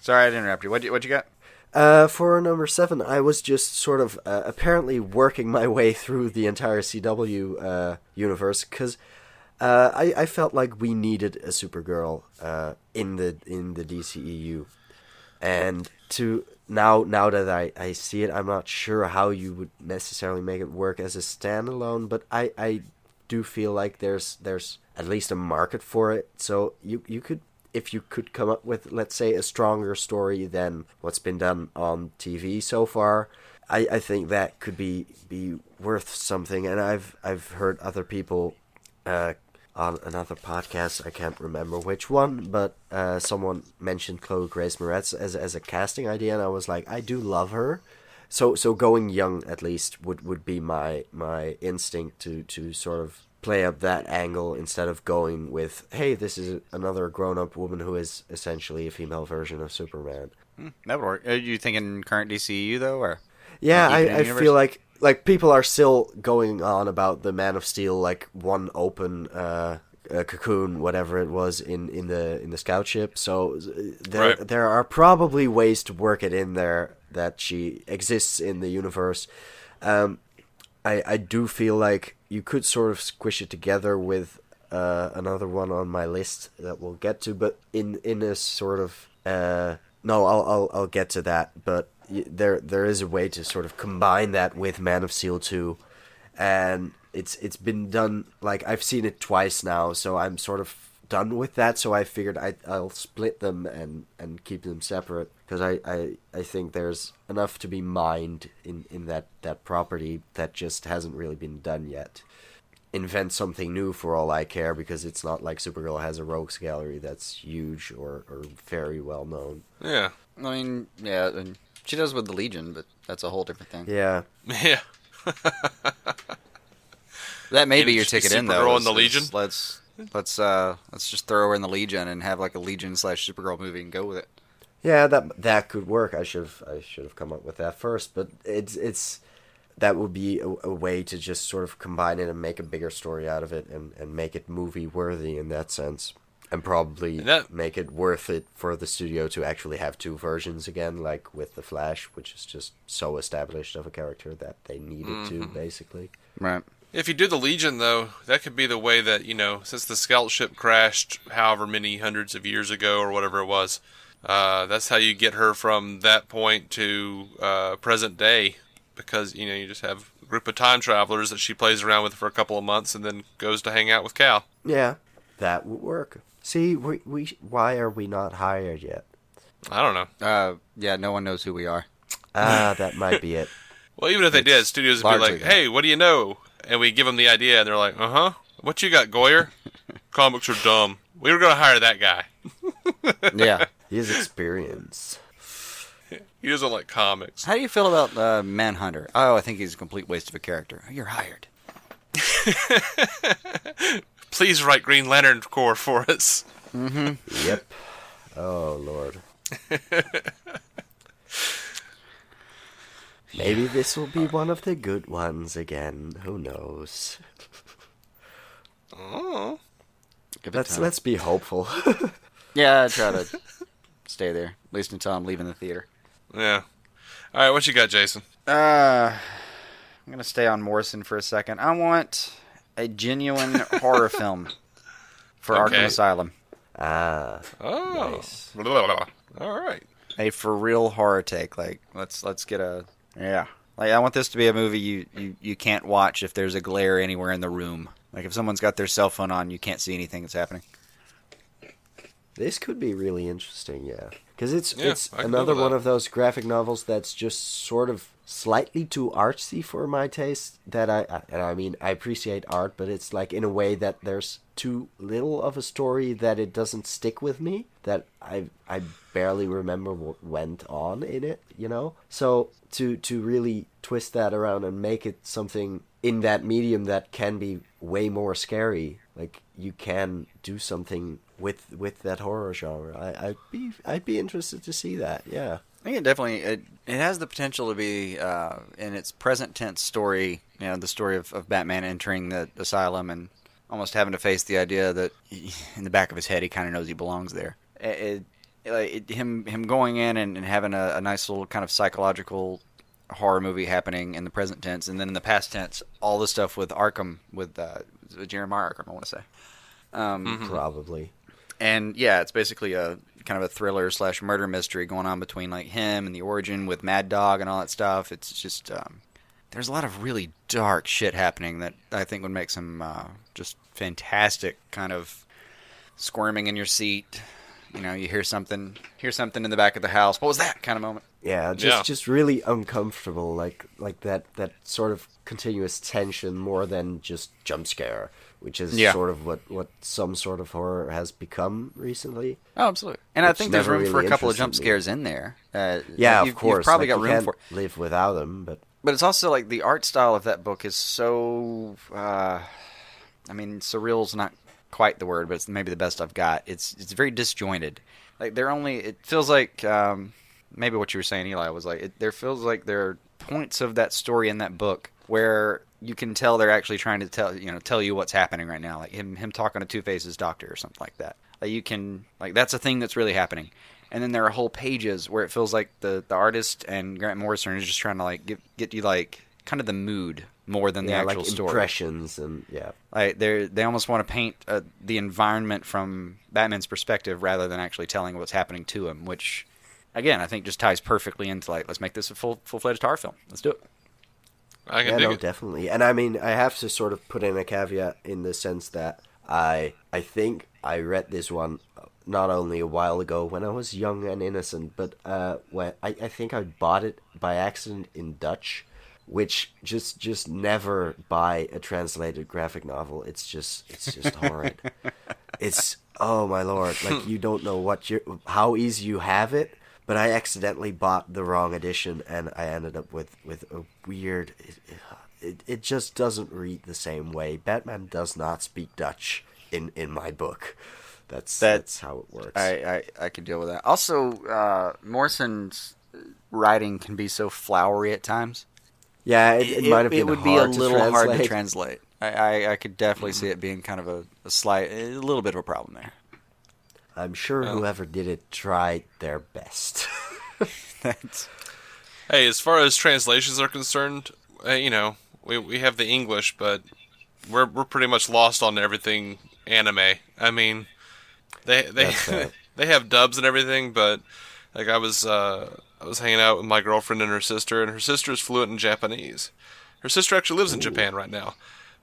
Sorry, I didn't interrupt you. What you what you got? Uh, for number seven, I was just sort of uh, apparently working my way through the entire CW uh, universe because uh, I, I felt like we needed a Supergirl uh, in the in the DCEU, and to now now that I, I see it, I'm not sure how you would necessarily make it work as a standalone, but I, I do feel like there's there's at least a market for it. So you you could if you could come up with let's say a stronger story than what's been done on TV so far, I, I think that could be be worth something. And I've I've heard other people uh, on another podcast. I can't remember which one, but uh, someone mentioned Chloe Grace Moretz as as a casting idea, and I was like, I do love her. So so going young at least would, would be my my instinct to, to sort of play up that angle instead of going with, hey, this is another grown up woman who is essentially a female version of Superman. Hmm, that would work. Are you thinking current DCU though, or yeah, I, I feel like like people are still going on about the Man of Steel like one open uh, uh, cocoon, whatever it was in, in the in the scout ship. So there right. there are probably ways to work it in there that she exists in the universe. Um, I I do feel like you could sort of squish it together with uh, another one on my list that we'll get to, but in in a sort of uh, no, I'll I'll I'll get to that, but there there is a way to sort of combine that with Man of Steel 2 and it's it's been done like I've seen it twice now so I'm sort of done with that so I figured I I'll split them and and keep them separate because I, I I think there's enough to be mined in in that that property that just hasn't really been done yet invent something new for all I care because it's not like Supergirl has a rogues gallery that's huge or, or very well known. Yeah. I mean, yeah, and she does with the Legion, but that's a whole different thing. Yeah. Yeah. that may be your ticket in though. Supergirl in the Legion. Let's let's uh let's just throw her in the Legion and have like a Legion slash Supergirl movie and go with it. Yeah, that that could work. I should have I should have come up with that first, but it's it's that would be a, a, way to just sort of combine it and make a bigger story out of it and, and make it movie worthy in that sense and probably and that, make it worth it for the studio to actually have two versions again, like with the Flash, which is just so established of a character that they needed mm-hmm. to basically. Right. If you do the Legion, though, that could be the way that you know, since the scout ship crashed, however many hundreds of years ago or whatever it was, uh, that's how you get her from that point to uh, present day, because you know you just have a group of time travelers that she plays around with for a couple of months and then goes to hang out with Kal. Yeah, that would work. See, we, we why are we not hired yet? I don't know. Uh, yeah, no one knows who we are. Ah, that might be it. Well, even if they did, studios would be like, "Hey, what do you know?" And we give them the idea, and they're like, "Uh huh. What you got, Goyer? Comics are dumb. We were gonna hire that guy." yeah, he has experience. He doesn't like comics. How do you feel about uh, Manhunter? Oh, I think he's a complete waste of a character. You're hired. please write Green Lantern Corps for us. Mm-hmm. Yep. Oh Lord. Maybe this will be one of the good ones again. Who knows? Oh. Let's let's be hopeful. yeah, I try to stay there, at least until I'm leaving the theater. Yeah. All right, what you got, Jason? Uh, I'm gonna stay on Morrison for a second. I want a genuine horror film for okay. Arkham Asylum. Ah, oh, nice. All right, a for real horror take. Like let's let's get a yeah. Like I want this to be a movie you, you, you can't watch if there's a glare anywhere in the room. Like if someone's got their cell phone on, you can't see anything that's happening. This could be really interesting, yeah, because it's yeah, it's another one of those graphic novels that's just sort of slightly too artsy for my taste. That I, and I mean I appreciate art, but it's like in a way that there's too little of a story that it doesn't stick with me. That I I barely remember what went on in it, you know. So to to really twist that around and make it something in that medium that can be way more scary, like you can do something with with that horror genre. I, I'd be I'd be interested to see that. Yeah. I think it definitely it, it has the potential to be uh, in its present tense story. You know, the story of, of Batman entering the asylum and almost having to face the idea that he, in the back of his head he kind of knows he belongs there. It, it, him him going in and, and having a, a, nice little kind of psychological horror movie happening in the present tense, and then in the past tense, all the stuff with Arkham with uh, Jeremiah Arkham, I want to say. Um, mm-hmm. Probably. And yeah, it's basically a kind of a thriller slash murder mystery going on between like him and the origin with Mad Dog and all that stuff. It's just um, there's a lot of really dark shit happening that I think would make some uh, just fantastic kind of squirming in your seat. You know, you hear something, hear something in the back of the house. What was that kind of moment? Yeah, just yeah. just really uncomfortable, like like that that sort of continuous tension more than just jump scare which is yeah. sort of what, what some sort of horror has become recently. Oh, absolutely. And I think there's room really for a couple of jump scares me. in there. Uh, yeah, of course. You've probably like, got room for live without them, but but it's also like the art style of that book is so uh, I mean, surreal's not quite the word, but it's maybe the best I've got. It's it's very disjointed. Like they're only. It feels like um, maybe what you were saying, Eli, was like it, there feels like there are points of that story in that book where you can tell they're actually trying to tell you know tell you what's happening right now, like him him talking to Two Face's doctor or something like that. Like you can like that's a thing that's really happening. And then there are whole pages where it feels like the, the artist and Grant Morrison is just trying to like get get you like kind of the mood more than yeah, the actual like story. impressions and yeah. Like they they almost want to paint uh, the environment from Batman's perspective rather than actually telling what's happening to him, which again I think just ties perfectly into like let's make this a full full fledged horror film. Let's do it. I can yeah, no, it. definitely. And I mean, I have to sort of put in a caveat in the sense that I I think I read this one not only a while ago when I was young and innocent, but uh, when I, I think I bought it by accident in Dutch, which just just never buy a translated graphic novel. It's just it's just horrid. It's oh my lord, like you don't know what you how easy you have it. But I accidentally bought the wrong edition, and I ended up with with a weird. It, it, it just doesn't read the same way. Batman does not speak Dutch in in my book. That's That- that's how it works. I, I, I could deal with that. Also, uh, Morrison's writing can be so flowery at times. yeah, it, it, might have been it would be a little hard to translate. translate. I, I, I could definitely see it being kind of a, a slight, a little bit of a problem there. I'm sure whoever did it tried their best. That's, Hey, as far as translations are concerned, uh, you know, we we have the English, but we're we're pretty much lost on everything anime. I mean, they they they have dubs and everything, but like I was uh, I was hanging out with my girlfriend and her sister, and her sister is fluent in Japanese. Her sister actually lives in Japan right now,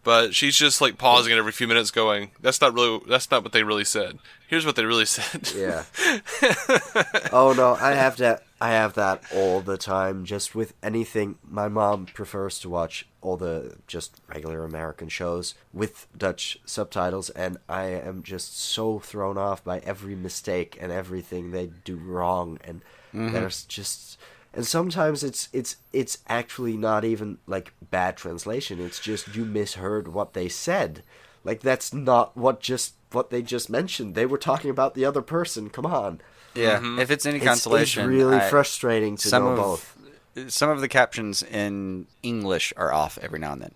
but she's just like pausing it every few minutes, going, "That's not really that's not what they really said. Here's what they really said." Yeah. oh no, I have that. I have that all the time. Just with anything, my mom prefers to watch all the just regular American shows with Dutch subtitles, and I am just so thrown off by every mistake and everything they do wrong, and mm-hmm. there's just. And sometimes it's it's it's actually not even like bad translation. It's just you misheard what they said. Like that's not what just what they just mentioned. They were talking about the other person. Come on. yeah, if it's any It's, consolation, it's really I- frustrating to some know of both. some of the captions in English are off every now and then.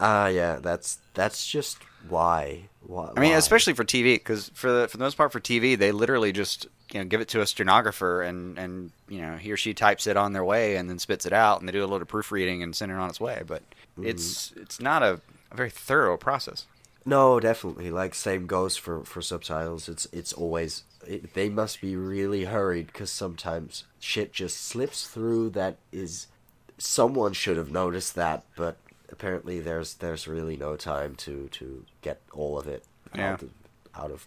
Ah, yeah, that's that's just why. why I mean, why? especially for TV, because for the for the most part for TV, they literally just you know give it to a stenographer and and you know he or she types it on their way and then spits it out and they do a little proofreading and send it on its way. But mm-hmm. it's it's not a, a very thorough process. No, definitely. Like same goes for for subtitles. It's it's always it, they must be really hurried because sometimes shit just slips through that is someone should have noticed that, but apparently there's there's really no time to to get all of it Yeah. out of out of.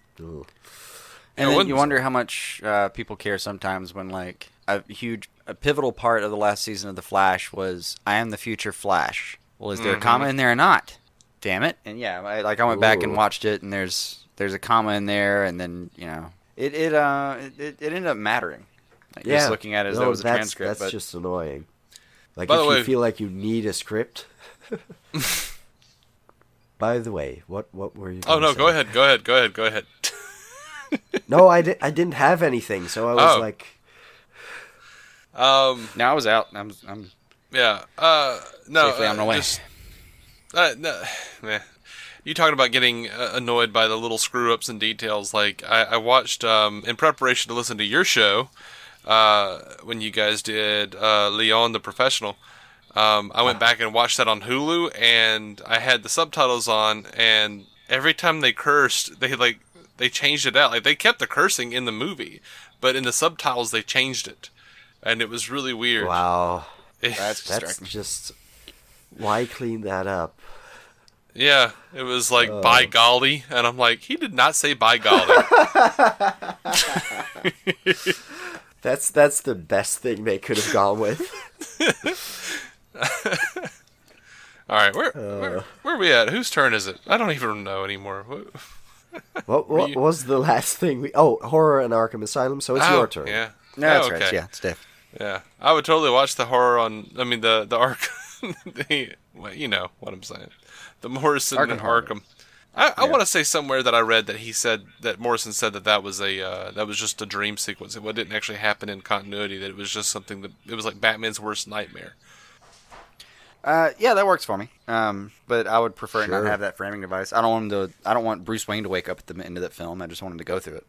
And Yeah, then you wonder how much uh, people care sometimes when like a huge, a pivotal part of the last season of the Flash was "I am the future Flash." Well, is there a comma in there or not? Damn it! And yeah, I, like I went back and watched it, and there's there's a comma in there, and then you know it it uh it, it ended up mattering. Like, Yeah, just looking at it as no, though it was a transcript, That's but just annoying. Like if the you feel like you need a script. By the way, what what were you? Oh no, say? go ahead, go ahead, go ahead, go ahead. No, I, di- I didn't have anything, so I was Oh. like, Um, now I was out. I'm I'm yeah. Uh, no, safely on my uh, way. just uh, no, meh. You talking about getting uh, annoyed by the little screw ups and details? Like I, I watched um, in preparation to listen to your show uh, when you guys did uh, Leon the Professional. Um, I went back and watched that on Hulu, and I had the subtitles on, and every time they cursed, they like they changed it out. Like they kept the cursing in the movie, but in the subtitles they changed it, and it was really weird. wow, that's that's just why clean that up? Yeah, it was like Oh. by golly, and I'm like, he did not say by golly. That's that's the best thing they could have gone with. All right, where, Uh. where where are we at? Whose turn is it? I don't even know anymore. What- What what you- was the last thing we? Oh, horror and Arkham Asylum. So it's Oh, your turn. Yeah, no, that's Oh, right. Yeah, it's Dave. yeah. I would totally watch the horror on. I mean, the the arc. the, well, you know what I'm saying. The Morrison Arkham and horror. Arkham. I, I yeah. want to say somewhere that I read that he said that Morrison said that that was a uh, that was just a dream sequence. It didn't actually happen in continuity. That it was just something that it was like Batman's worst nightmare. Uh, yeah, that works for me. Um, but I would prefer sure. not have that framing device. I don't want him to. I don't want Bruce Wayne to wake up at the end of that film. I just want him to go through it.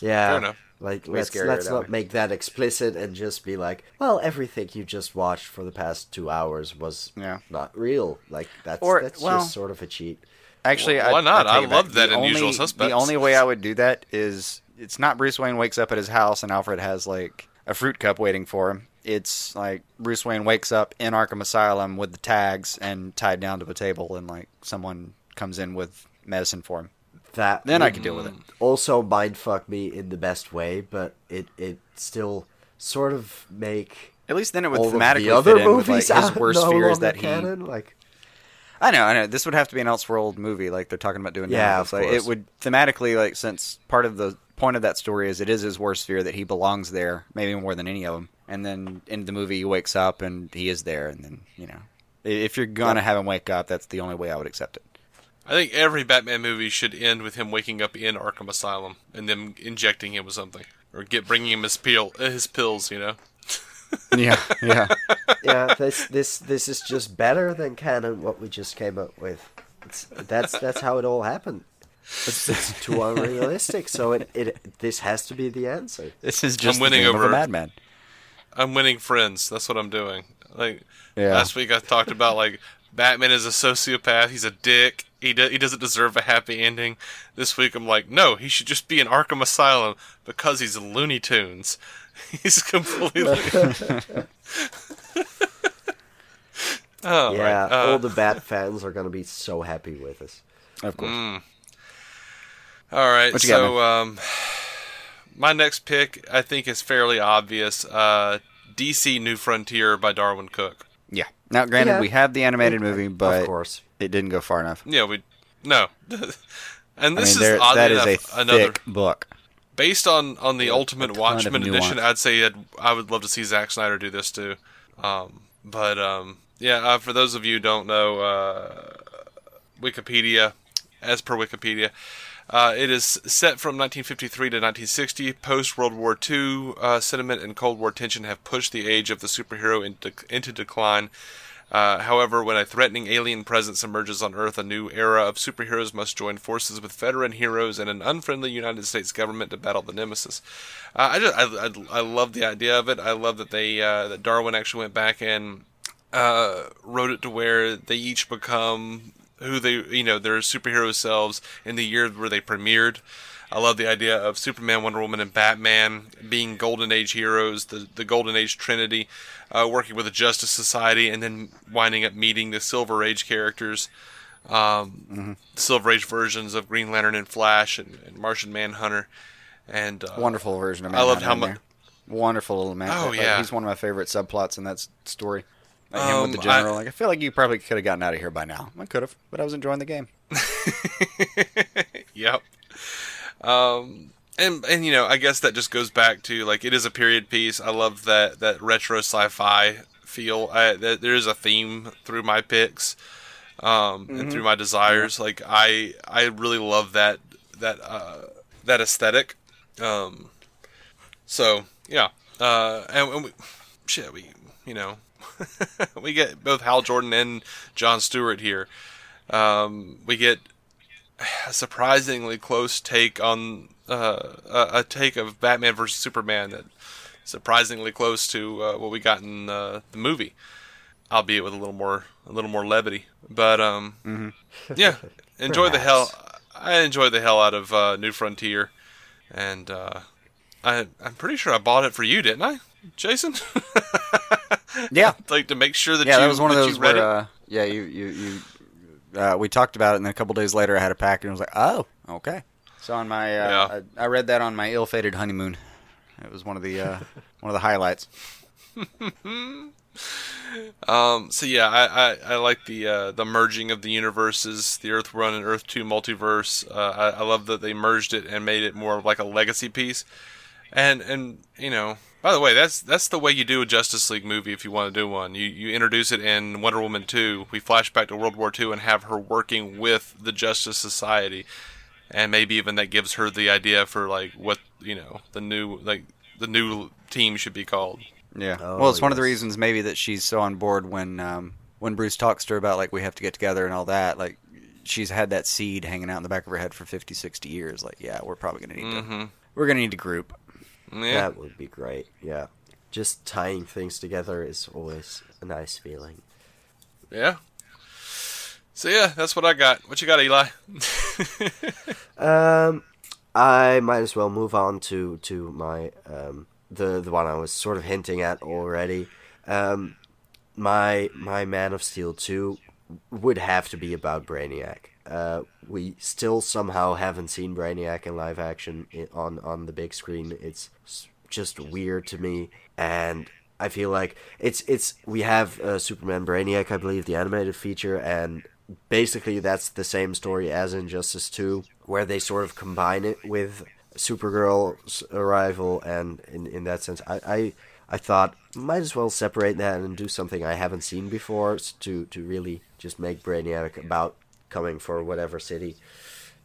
Yeah, like let's let's not way. make that explicit and just be like, well, everything you just watched for the past two hours was yeah. not real. Like that's or, that's well, just sort of a cheat. Actually, well, why not? I, I love that in Usual Suspects. The only way I would do that is it's not Bruce Wayne wakes up at his house and Alfred has like a fruit cup waiting for him. It's like Bruce Wayne wakes up in Arkham Asylum with the tags and tied down to a table, and like someone comes in with medicine for him. That then I can deal with it. Also, mind fuck me in the best way, but it it still sort of make at least then it would thematically the other fit in movies with, like, his worst no fears that canon, he like I know, I know. This would have to be an Elseworld movie, like they're talking about doing. Yeah, now. of like, It would thematically, like, since part of the point of that story is it is his worst fear that he belongs there, maybe more than any of them. And then in the movie, he wakes up and he is there, and then you know, if you're gonna have him wake up, that's the only way I would accept it. I think every Batman movie should end with him waking up in Arkham Asylum and them injecting him with something, or get bringing him his pill, his pills. You know. yeah, yeah, yeah. This this this is just better than canon. What we just came up with. It's, that's that's how it all happened. It's, it's too unrealistic. So it, it this has to be the answer. This is just I'm winning over a madman. I'm winning friends. That's what I'm doing. Like yeah. last week, I talked about like Batman is a sociopath. He's a dick. He do, he doesn't deserve a happy ending. This week, I'm like, no, he should just be in Arkham Asylum because he's Looney Tunes. He's completely. oh, yeah, right. uh, all the Bat fans are going to be so happy with us. Of course. Mm. All right, so got, um, my next pick I think is fairly obvious. Uh, DC New Frontier by Darwyn Cooke. Yeah. Now, granted, yeah. we have the animated movie, but of course. it didn't go far enough. Yeah, we no. and this I mean, is that is enough, a another book based on on the Ultimate Watchmen edition, I'd say I'd, I would love to see Zack Snyder do this too. Um, but um, yeah, uh, for those of you who don't know, uh, Wikipedia, as per Wikipedia, uh, it is set from 1953 to 1960. Post World War II, uh, sentiment and Cold War tension have pushed the age of the superhero into, into decline. Uh, however, when a threatening alien presence emerges on Earth, a new era of superheroes must join forces with veteran heroes and an unfriendly United States government to battle the nemesis. Uh, I just I, I, I, love the idea of it. I love that they uh, that Darwyn actually went back and uh, wrote it to where they each become who they you know their superhero selves in the year where they premiered. I love the idea of Superman, Wonder Woman, and Batman being Golden Age heroes, the the Golden Age Trinity, uh, working with the Justice Society, and then winding up meeting the Silver Age characters, um, mm-hmm. Silver Age versions of Green Lantern and Flash and, and Martian Manhunter, and uh, wonderful version of Manhunter. I loved how much. Wonderful little man. Oh yeah, he's one of my favorite subplots in that story. Um, him with the um, general. I, like I feel like you probably could have gotten out of here by now. I could have, but I was enjoying the game. yep. Um, and and you know, I guess that just goes back to like it is a period piece. I love that that retro sci-fi feel. I, that there is a theme through my picks, um, mm-hmm. and through my desires. Yeah. Like I I really love that that uh, that aesthetic. Um, so yeah, uh, and, and we, shit, we you know we get both Hal Jordan and John Stewart here. Um, we get a surprisingly close take on uh, a, a, take of Batman versus Superman that surprisingly close to uh, what we got in uh, the movie, albeit with a little more a little more levity. But um, mm-hmm. yeah, enjoy the hell. I enjoyed the hell out of uh, New Frontier, and uh, I I'm pretty sure I bought it for you, didn't I, Jason? yeah, like to make sure that yeah, you, that was one of those where uh, yeah you you you uh, we talked about it, and then a couple days later, I had a pack, and I was like, "Oh, okay." So on my, uh, yeah. I, I, read that on my ill-fated honeymoon. It was one of the uh, one of the highlights. um, so yeah, I, I, I like the uh, the merging of the universes, the Earth One and Earth Two multiverse. Uh, I, I, love that they merged it and made it more of like a legacy piece. And and you know, by the way, that's that's the way you do a Justice League movie if you want to do one. You you introduce it in Wonder Woman 2. We flash back to World War II and have her working with the Justice Society. And maybe even that gives her the idea for like what, you know, the new like the new team should be called. Yeah. Oh, well, it's yes. one of the reasons maybe that she's so on board when um, when Bruce talks to her about like we have to get together and all that. Like she's had that seed hanging out in the back of her head for 50, 60 years. Like, yeah, we're probably gonna need mm-hmm. to we're gonna need to group. Yeah. That would be great. Yeah. Just tying things together is always a nice feeling. Yeah. So yeah, that's what I got. What you got, Eli? um, I might as well move on to to my um the the one I was sort of hinting at already. Um, my my Man of Steel two would have to be about Brainiac. Uh, we still somehow haven't seen Brainiac in live action on on the big screen. It's just weird to me, and I feel like it's it's we have uh, Superman Brainiac, I believe, the animated feature, and basically that's the same story as Injustice Two, where they sort of combine it with Supergirl's arrival, and in in that sense, I. I I thought might as well separate that and do something I haven't seen before to to really just make Brainiac about coming for whatever city,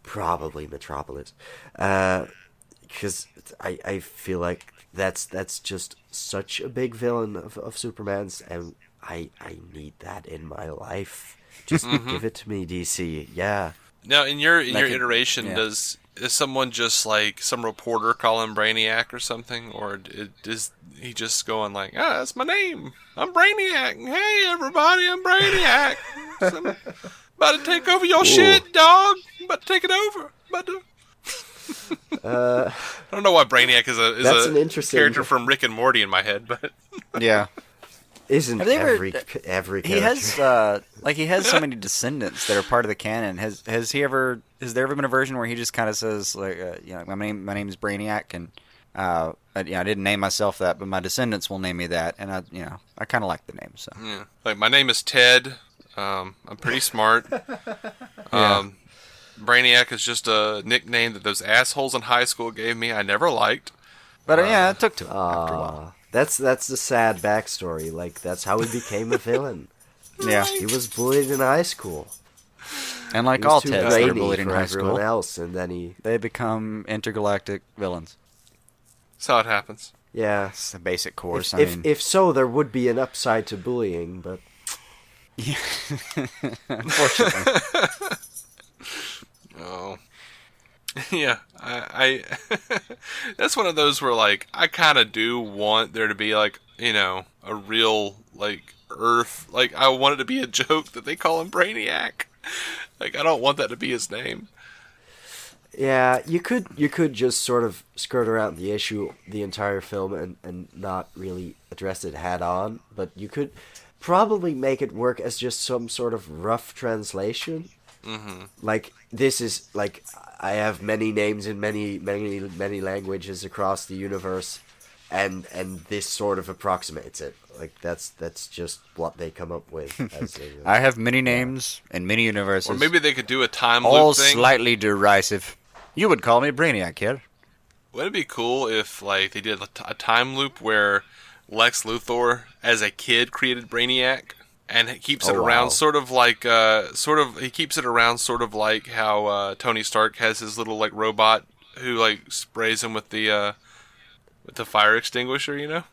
probably Metropolis, because uh, I I feel like that's that's just such a big villain of, of Superman's, and I I need that in my life. Just mm-hmm. give it to me, DC. Yeah. Now, in your in your iteration, yeah. does is someone just like some reporter call him Brainiac or something, or is he just going like, "Ah, that's my name. I'm Brainiac. Hey, everybody, I'm Brainiac. about to take over your Ooh. shit, dog. about to take it over. About to." uh, I don't know why Brainiac is a is that's a an interesting character from Rick and Morty in my head, but yeah. Isn't every ever, every he has uh, like he has so many descendants that are part of the canon. Has has he ever? Has there ever been a version where he just kind of says like, uh, you know, my name my name is Brainiac, and uh, I, you know, I didn't name myself that, but my descendants will name me that, and I, you know, I kind of like the name. So yeah, like my name is Ted. Um, I'm pretty smart. yeah. Um, Brainiac is just a nickname that those assholes in high school gave me. I never liked. But uh, yeah, it took to after a while. That's that's the sad backstory. Like that's how he became a villain. yeah, he was bullied in high school. And like all Teds that are bullied in high school, else, and then he they become intergalactic villains. That's how it happens. Yeah, it's the basic course. If, I mean, if, if so, there would be an upside to bullying, but yeah, unfortunately. oh, Yeah, I, I that's one of those where like I kind of do want there to be like you know a real like Earth like I want it to be a joke that they call him Brainiac. Like I don't want that to be his name. Yeah, you could you could just sort of skirt around the issue the entire film and and not really address it head on, but you could probably make it work as just some sort of rough translation. Mm-hmm. Like this is like I have many names in many many many languages across the universe, and and this sort of approximates it. Like that's that's just what they come up with. A, I have many names yeah. in many universes. Or maybe they could do a time all loop thing. slightly derisive. You would call me Brainiac here. Would it be cool if like they did a, t- a time loop where Lex Luthor as a kid created Brainiac? and he keeps it oh, around wow. sort of like uh, sort of he keeps it around sort of like how uh, Tony Stark has his little like robot who like sprays him with the uh, with the fire extinguisher, you know.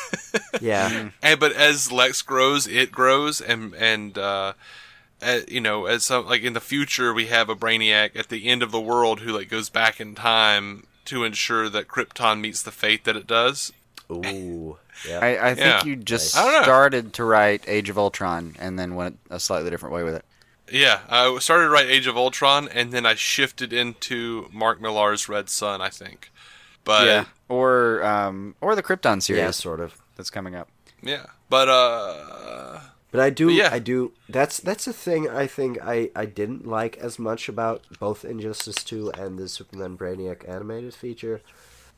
yeah. And but as Lex grows, it grows, and and uh, as, you know, as some like in the future, we have a Brainiac at the end of the world who like goes back in time to ensure that Krypton meets the fate that it does. Ooh. Yeah. I, I think yeah. you just started to write Age of Ultron and then went a slightly different way with it. Yeah, I started to write Age of Ultron and then I shifted into Mark Millar's Red Son, I think. But yeah, or um, or the Krypton series, yeah, sort of that's coming up. Yeah, but uh, but I do, but yeah. I do. That's that's a thing I think I I didn't like as much about both Injustice Two and the Superman Brainiac animated feature.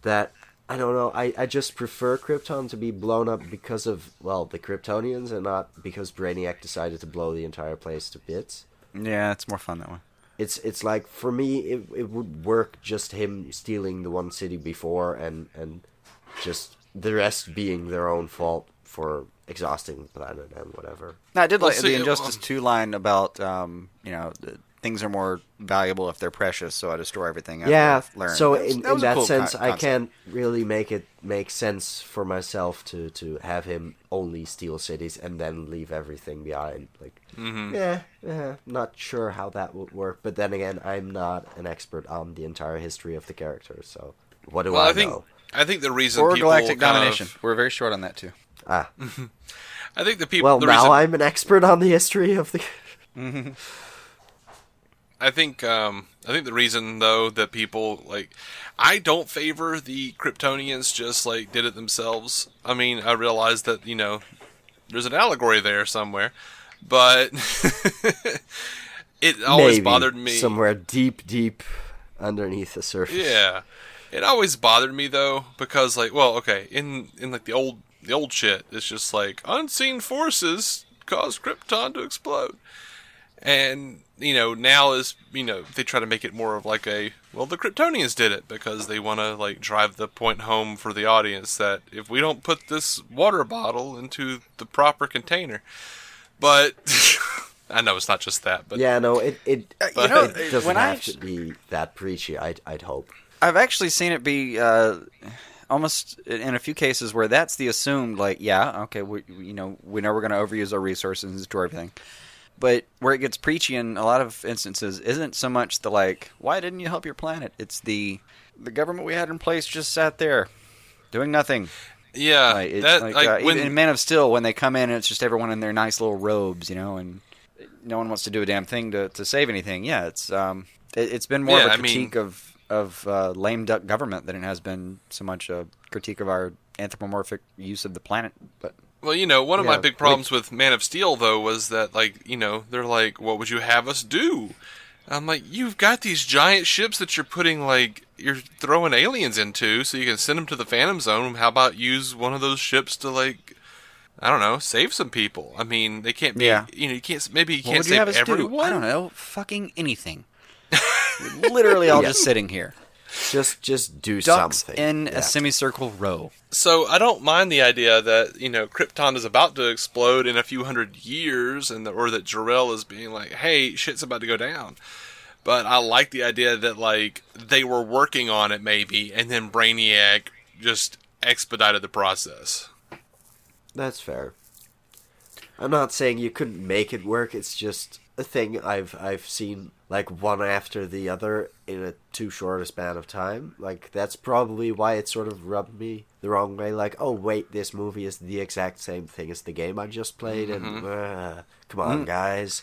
That I don't know. I, I just prefer Krypton to be blown up because of well the Kryptonians and not because Brainiac decided to blow the entire place to bits. Yeah, it's more fun that way. it's it's like for me it it would work just him stealing the one city before and and just the rest being their own fault for exhausting the planet and whatever. No, I did like the Injustice Two line about um, you know things are more valuable if they're precious, so I destroy everything. yeah, so in, that, in that cool sense, con- I can't really make it make sense for myself to to have him only steal cities and then leave everything behind. Like, mm-hmm. yeah, yeah, not sure how that would work. But then again, I'm not an expert on the entire history of the character, so what do well, I, I think, know? I think the reason or galactic domination. Of... We're very short on that too. Ah. I think the people. Well, the now reason... I'm an expert on the history of the. Mm-hmm. I think um, I think the reason though that people like I don't favor the Kryptonians just like did it themselves. I mean, I realize that you know there's an allegory there somewhere, but it always Maybe bothered me somewhere deep, deep underneath the surface. Yeah, it always bothered me though because like, well, okay, in in like the old the old shit, it's just like unseen forces cause Krypton to explode. And you know, now is you know they try to make it more of like a well, the Kryptonians did it because they want to like drive the point home for the audience that if we don't put this water bottle into the proper container, but I know it's not just that, but yeah, no, it it, uh, you know, it doesn't have I, to be that preachy. I'd I'd hope. I've actually seen it be. Uh, almost in a few cases where that's the assumed like yeah okay we you know we know we're going to overuse our resources and destroy everything but where it gets preachy in a lot of instances isn't so much the like, why didn't you help your planet? It's the the government we had in place just sat there doing nothing. Yeah, like, it, that, like, like uh, when, in Man of Steel, when they come in and it's just everyone in their nice little robes, you know, and no one wants to do a damn thing to, to save anything. Yeah, it's um, it, has been more yeah, of a critique I mean, of of uh, lame duck government than it has been so much a critique of our anthropomorphic use of the planet. But well, you know, one of yeah, my big problems with Man of Steel though was that like, you know, they're like, "What would you have us do?" I'm like, "You've got these giant ships that you're putting like you're throwing aliens into so you can send them to the Phantom Zone. How about use one of those ships to like I don't know, save some people. I mean, they can't be. Yeah. You know, you can't. Maybe you can't what save everyone. I don't know. Fucking anything. literally all yeah. just sitting here. Just just do Ducks something. in yeah. a semicircle row. So I don't mind the idea that you know Krypton is about to explode in a few hundred years, and the, or that Jor-El is being like, "Hey, shit's about to go down." But I like the idea that like they were working on it maybe, and then Brainiac just expedited the process. That's fair. I'm not saying you couldn't make it work. It's just a thing I've I've seen like one after the other in a too short a span of time. Like that's probably why it sort of rubbed me the wrong way. Like, oh wait, this movie is the exact same thing as the game I just played, mm-hmm. and uh, come on, mm. guys.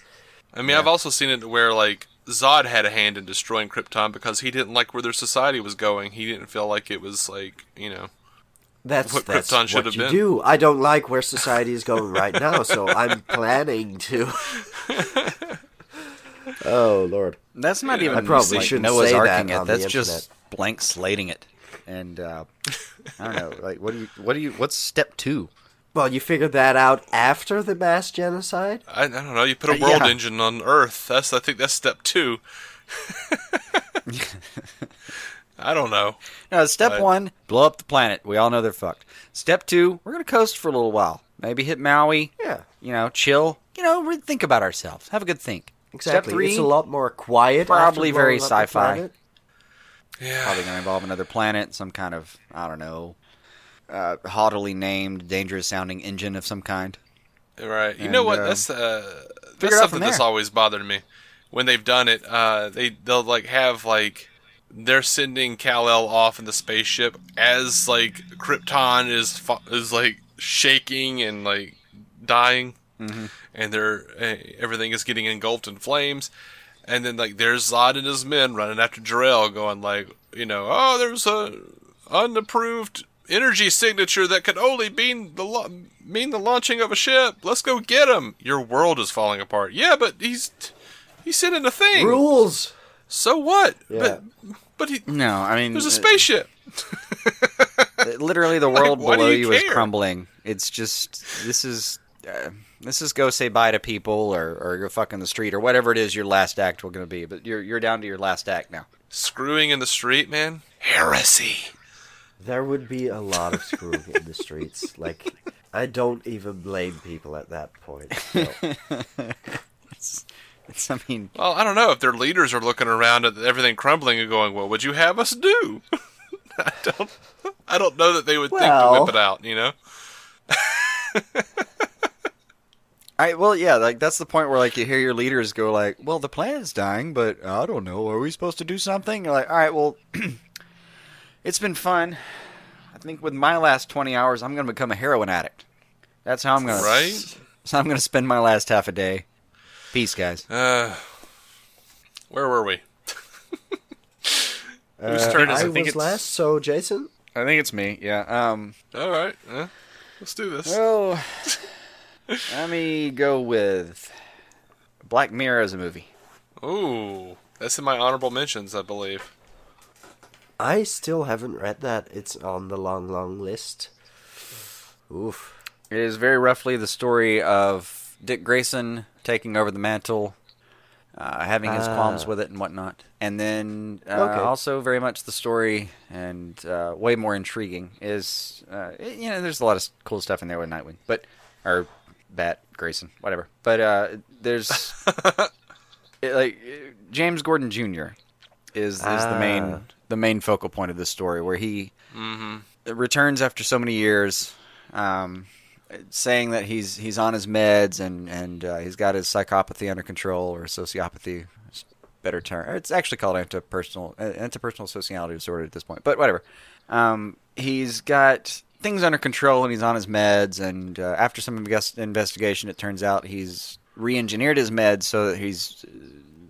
I mean, yeah. I've also seen it where like Zod had a hand in destroying Krypton because he didn't like where their society was going. He didn't feel like it was like you know. That's what that's Krypton should what have you been. do. I don't like where society is going right now, so I'm planning to. oh Lord, that's not even. I probably like shouldn't Noah's say arcing that it. That's just blank slating it. And uh, I don't know, like what do you, what do you, what's step two? Well, you figured that out after the mass genocide. I, I don't know. You put a uh, world yeah. engine on Earth. That's I think that's step two. I don't know. No, step but... one, blow up the planet. We all know they're fucked. Step two, we're gonna coast for a little while. Maybe hit Maui. Yeah. You know, chill. You know, think about ourselves. Have a good think. Exactly. Step three, it's a lot more quiet. Probably very sci-fi. Yeah. Probably going to involve another planet, some kind of I don't know, uh, haughtily named, dangerous sounding engine of some kind. Right. You and, know what? Uh, that's uh, that's something that's always bothered me when they've done it. Uh, they they'll like have like they're sending Kal El off in the spaceship as like Krypton is is like shaking and like dying, mm-hmm. And they're eh, everything is getting engulfed in flames and then like there's Zod and his men running after Jor-El, going like, you know, oh, there's a unapproved energy signature that could only mean the lo- mean the launching of a ship. Let's go get him. Your world is falling apart. Yeah, but he's he's sending a thing. Rules. So what? Yeah. But but he no. I mean, there's a spaceship. literally, the world like, below you, you is crumbling. It's just this is uh, let's just go say bye to people or or go fuck in the street or whatever it is your last act will going to be. But you're you're down to your last act now. Screwing in the street, man. Heresy. There would be a lot of screwing in the streets. Like, I don't even blame people at that point. So. it's, it's, I mean, well, I don't know if their leaders are looking around at everything crumbling and going, "What would you have us do?" I don't, I don't know that they would well, think to whip it out. You know. I well, yeah, like that's the point where like you hear your leaders go like, "Well, the planet's dying, but I don't know. Are we supposed to do something?" You're like, "All right, well." It's been fun. I think with my last 20 hours, I'm going to become a heroin addict. That's how I'm going to. Right? So I'm going to spend my last half a day. Peace, guys. Uh, where were we? Whose uh, turn is I, I think was it's... last, so Jason? I think it's me, yeah. Um, All right. Uh, let's do this. Well, let me go with Black Mirror as a movie. Ooh, that's in my honorable mentions, I believe. I still haven't read that. It's on the long, long list. Oof. It is very roughly the story of Dick Grayson taking over the mantle, uh, having his qualms ah. with it and whatnot, and then uh, okay. also very much the story and uh, way more intriguing is uh, you know there's a lot of cool stuff in there with Nightwing, but or Bat Grayson, whatever. But uh, there's it, like James Gordon Jr. is is the main ah the main focal point of this story, where he mm-hmm. returns after so many years, um, saying that he's he's on his meds and and uh, he's got his psychopathy under control or sociopathy. Better term. It's actually called interpersonal uh, interpersonal sociality disorder at this point, but whatever. Um, he's got things under control and he's on his meds. And uh, after some investigation, it turns out he's re-engineered his meds so that he's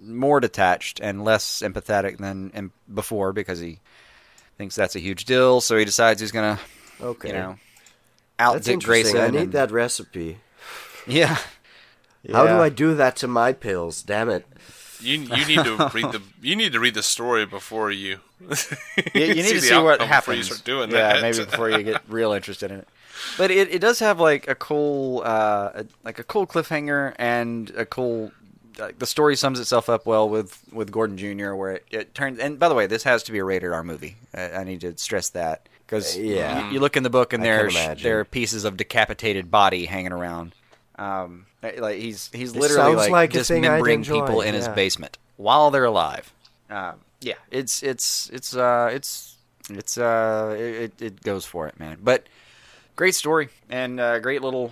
more detached and less empathetic than before because he thinks that's a huge deal. So he decides he's gonna, okay, you know, out that's Dick Grayson. I need and, that recipe. Yeah. yeah. How do I do that to my pills? Damn it. You you need to read the you need to read the story before you. you, you need see to see what happens. You start doing yeah, that. maybe before you get real interested in it. But it, it does have like a cool uh, like a cool cliffhanger and a cool the story sums itself up well with with Gordon Jr. Where it, it turns and by the way, this has to be a rated R movie. I, I need to stress that because uh, yeah. you, you, look in the book and there's there are pieces of decapitated body hanging around. Um, like he's he's literally like, like dismembering people in yeah. his basement while they're alive. Um, yeah, it's it's it's uh it's it's uh it, it goes for it, man. But great story and uh, great little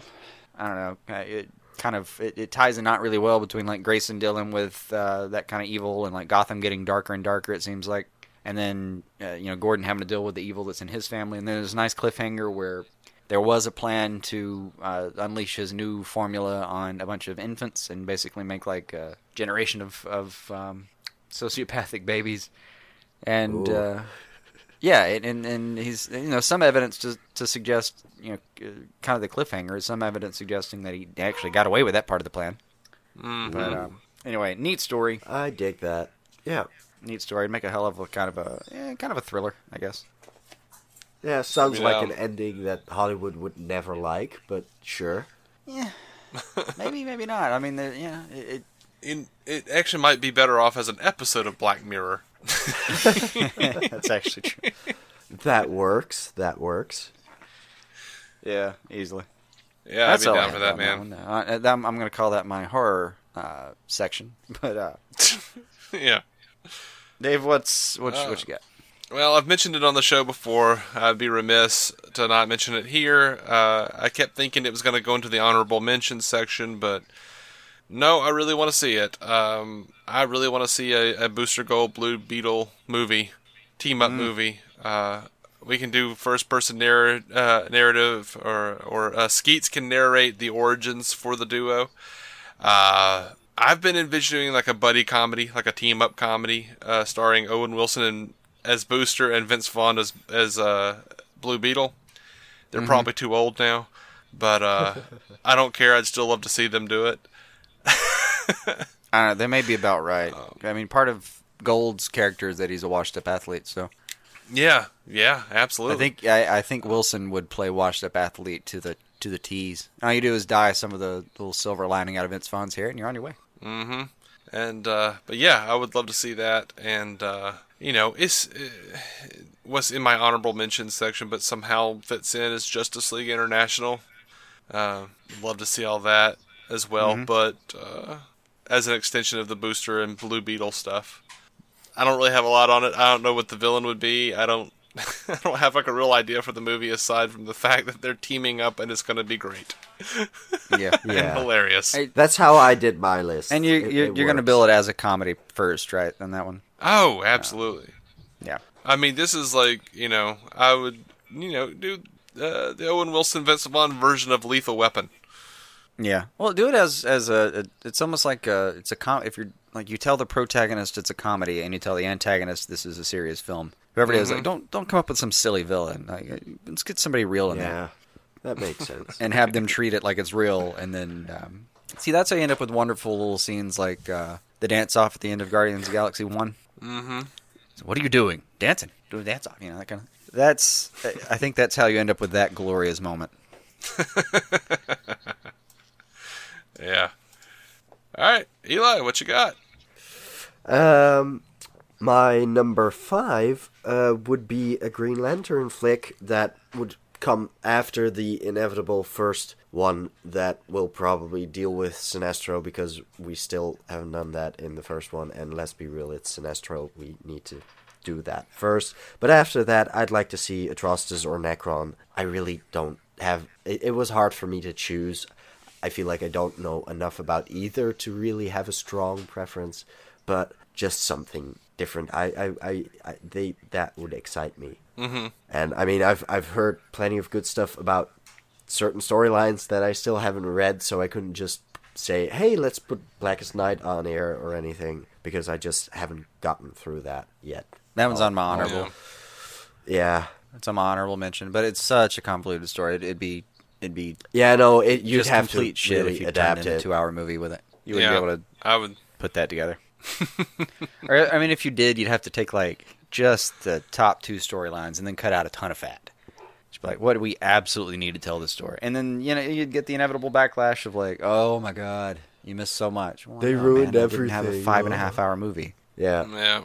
I don't know. Uh, it, kind of it, it, ties a not really well between like Grayson dealing with uh, that kind of evil and like Gotham getting darker and darker. It seems like, and then uh, you know Gordon having to deal with the evil that's in his family. And then there's a nice cliffhanger where there was a plan to uh, unleash his new formula on a bunch of infants and basically make like a generation of of um, sociopathic babies. And uh, yeah, and and he's you know some evidence to to suggest you know kind of the cliffhanger is some evidence suggesting that he actually got away with that part of the plan. Mm-hmm. But um, anyway, neat story. I dig that. Yeah, neat story. It'd make a hell of a kind of a yeah, kind of a thriller, I guess. Yeah, sounds like an ending that Hollywood would never like, but sure. Yeah, maybe, maybe not. I mean, yeah, it, it in, it actually might be better off as an episode of Black Mirror. That's actually true. That works. That works. Yeah, easily. Yeah, That's I'd be down for that, man. Uh, I'm, I'm going to call that my horror uh, section. But uh, yeah, Dave, what's what, what you got? Well, I've mentioned it on the show before. I'd be remiss to not mention it here. Uh, I kept thinking it was going to go into the honorable mention section, but no, I really want to see it. Um, I really want to see a, a, Booster Gold Blue Beetle movie, team up mm. movie. Uh, we can do first person narr- uh, narrative, or or uh, Skeets can narrate the origins for the duo. Uh, I've been envisioning like a buddy comedy, like a team up comedy, uh, starring Owen Wilson and, as Booster and Vince Vaughn as as uh, Blue Beetle. They're mm-hmm. probably too old now, but I don't care. I'd still love to see them do it. I don't know. They may be about right. Um, I mean, part of Gold's character is that he's a washed-up athlete. So. Yeah. Yeah. Absolutely. I think I, I think Wilson would play washed-up athlete to the to the T's. All you do is dye some of the little silver lining out of Vince Vaughn's hair, and you're on your way. Mm-hmm. And uh, but yeah, I would love to see that. And uh, you know, it's it was in my honorable mention section, but somehow fits in as Justice League International. Uh, love to see all that as well, mm-hmm. but uh, as an extension of the Booster and Blue Beetle stuff. I don't really have a lot on it. I don't know what the villain would be. I don't. I don't have like a real idea for the movie aside from the fact that they're teaming up and it's going to be great. Yeah, yeah, hilarious. That's how I did my list. And you, it, you're, you're going to bill it as a comedy first, right? On that one. Oh, absolutely. Uh, yeah. I mean, this is like you know, I would you know do uh, the Owen Wilson Vince Vaughn version of Lethal Weapon. Yeah. Well, do it as as a. It's almost like a, it's a com. If you're like you tell the protagonist it's a comedy, and you tell the antagonist this is a serious film. Whoever mm-hmm. it is, like mm-hmm. don't don't come up with some silly villain. Like, let's get somebody real in yeah, there. Yeah, that makes sense. and have them treat it like it's real, and then um, see that's how you end up with wonderful little scenes like uh, the dance off at the end of Guardians of the Galaxy One. Mm-hmm. So what are you doing? Dancing? Do a dance off? You know that kind of. That's. I think that's how you end up with that glorious moment. Yeah. All right, Eli, what you got? Um, my number five uh, would be a Green Lantern flick that would come after the inevitable first one that will probably deal with Sinestro because we still haven't done that in the first one. And let's be real, it's Sinestro. We need to do that first. But after that, I'd like to see Atrocitus or Nekron. I really don't have. It, it was hard for me to choose. I feel like I don't know enough about either to really have a strong preference, but just something different. I, I, I, I they that would excite me. Mm-hmm. And I mean, I've I've heard plenty of good stuff about certain storylines that I still haven't read, so I couldn't just say, "Hey, let's put Blackest Night on air" or anything because I just haven't gotten through that yet. That one's on my honorable. Yeah. yeah. It's on my honorable mention, but it's such a convoluted story. It'd be it'd be yeah no it you'd just have complete to shit really if you adapt it. it a two hour movie with it. You wouldn't yeah, be able to. I would put that together. or I mean, if you did, you'd have to take like just the top two storylines and then cut out a ton of fat. Just be like, what do we absolutely need to tell this story? And then you know you'd get the inevitable backlash of like, oh my god, you missed so much. Well, they ruined man, everything. Have a five and a half hour movie. Yeah. Yeah.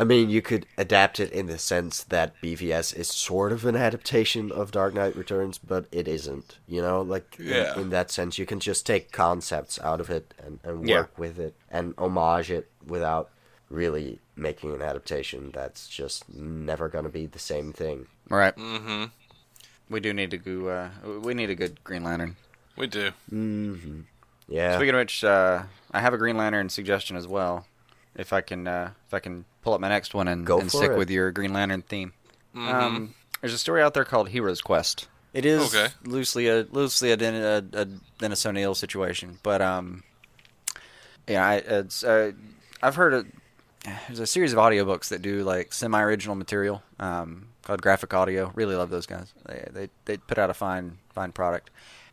I mean, you could adapt it in the sense that BVS is sort of an adaptation of Dark Knight Returns, but it isn't. You know, like yeah. in, in, that sense, you can just take concepts out of it and, and work yeah. with it and homage it without really making an adaptation that's just never going to be the same thing. Right. Mm-hmm. We do need to go. Uh, we need a good Green Lantern. We do. Mm-hmm. Yeah. Speaking of which, uh, I have a Green Lantern suggestion as well. If I can, uh, if I can pull up my next one and, and stick it. with your Green Lantern theme. Mm-hmm. Um, there's a story out there called Hero's Quest. It is okay. loosely a loosely a, a, a Dennis O'Neil situation, but um, yeah, I, it's uh, I've heard a, there's a series of audiobooks that do like semi-original material um, called Graphic Audio. Really love those guys. They they they put out a fine fine product.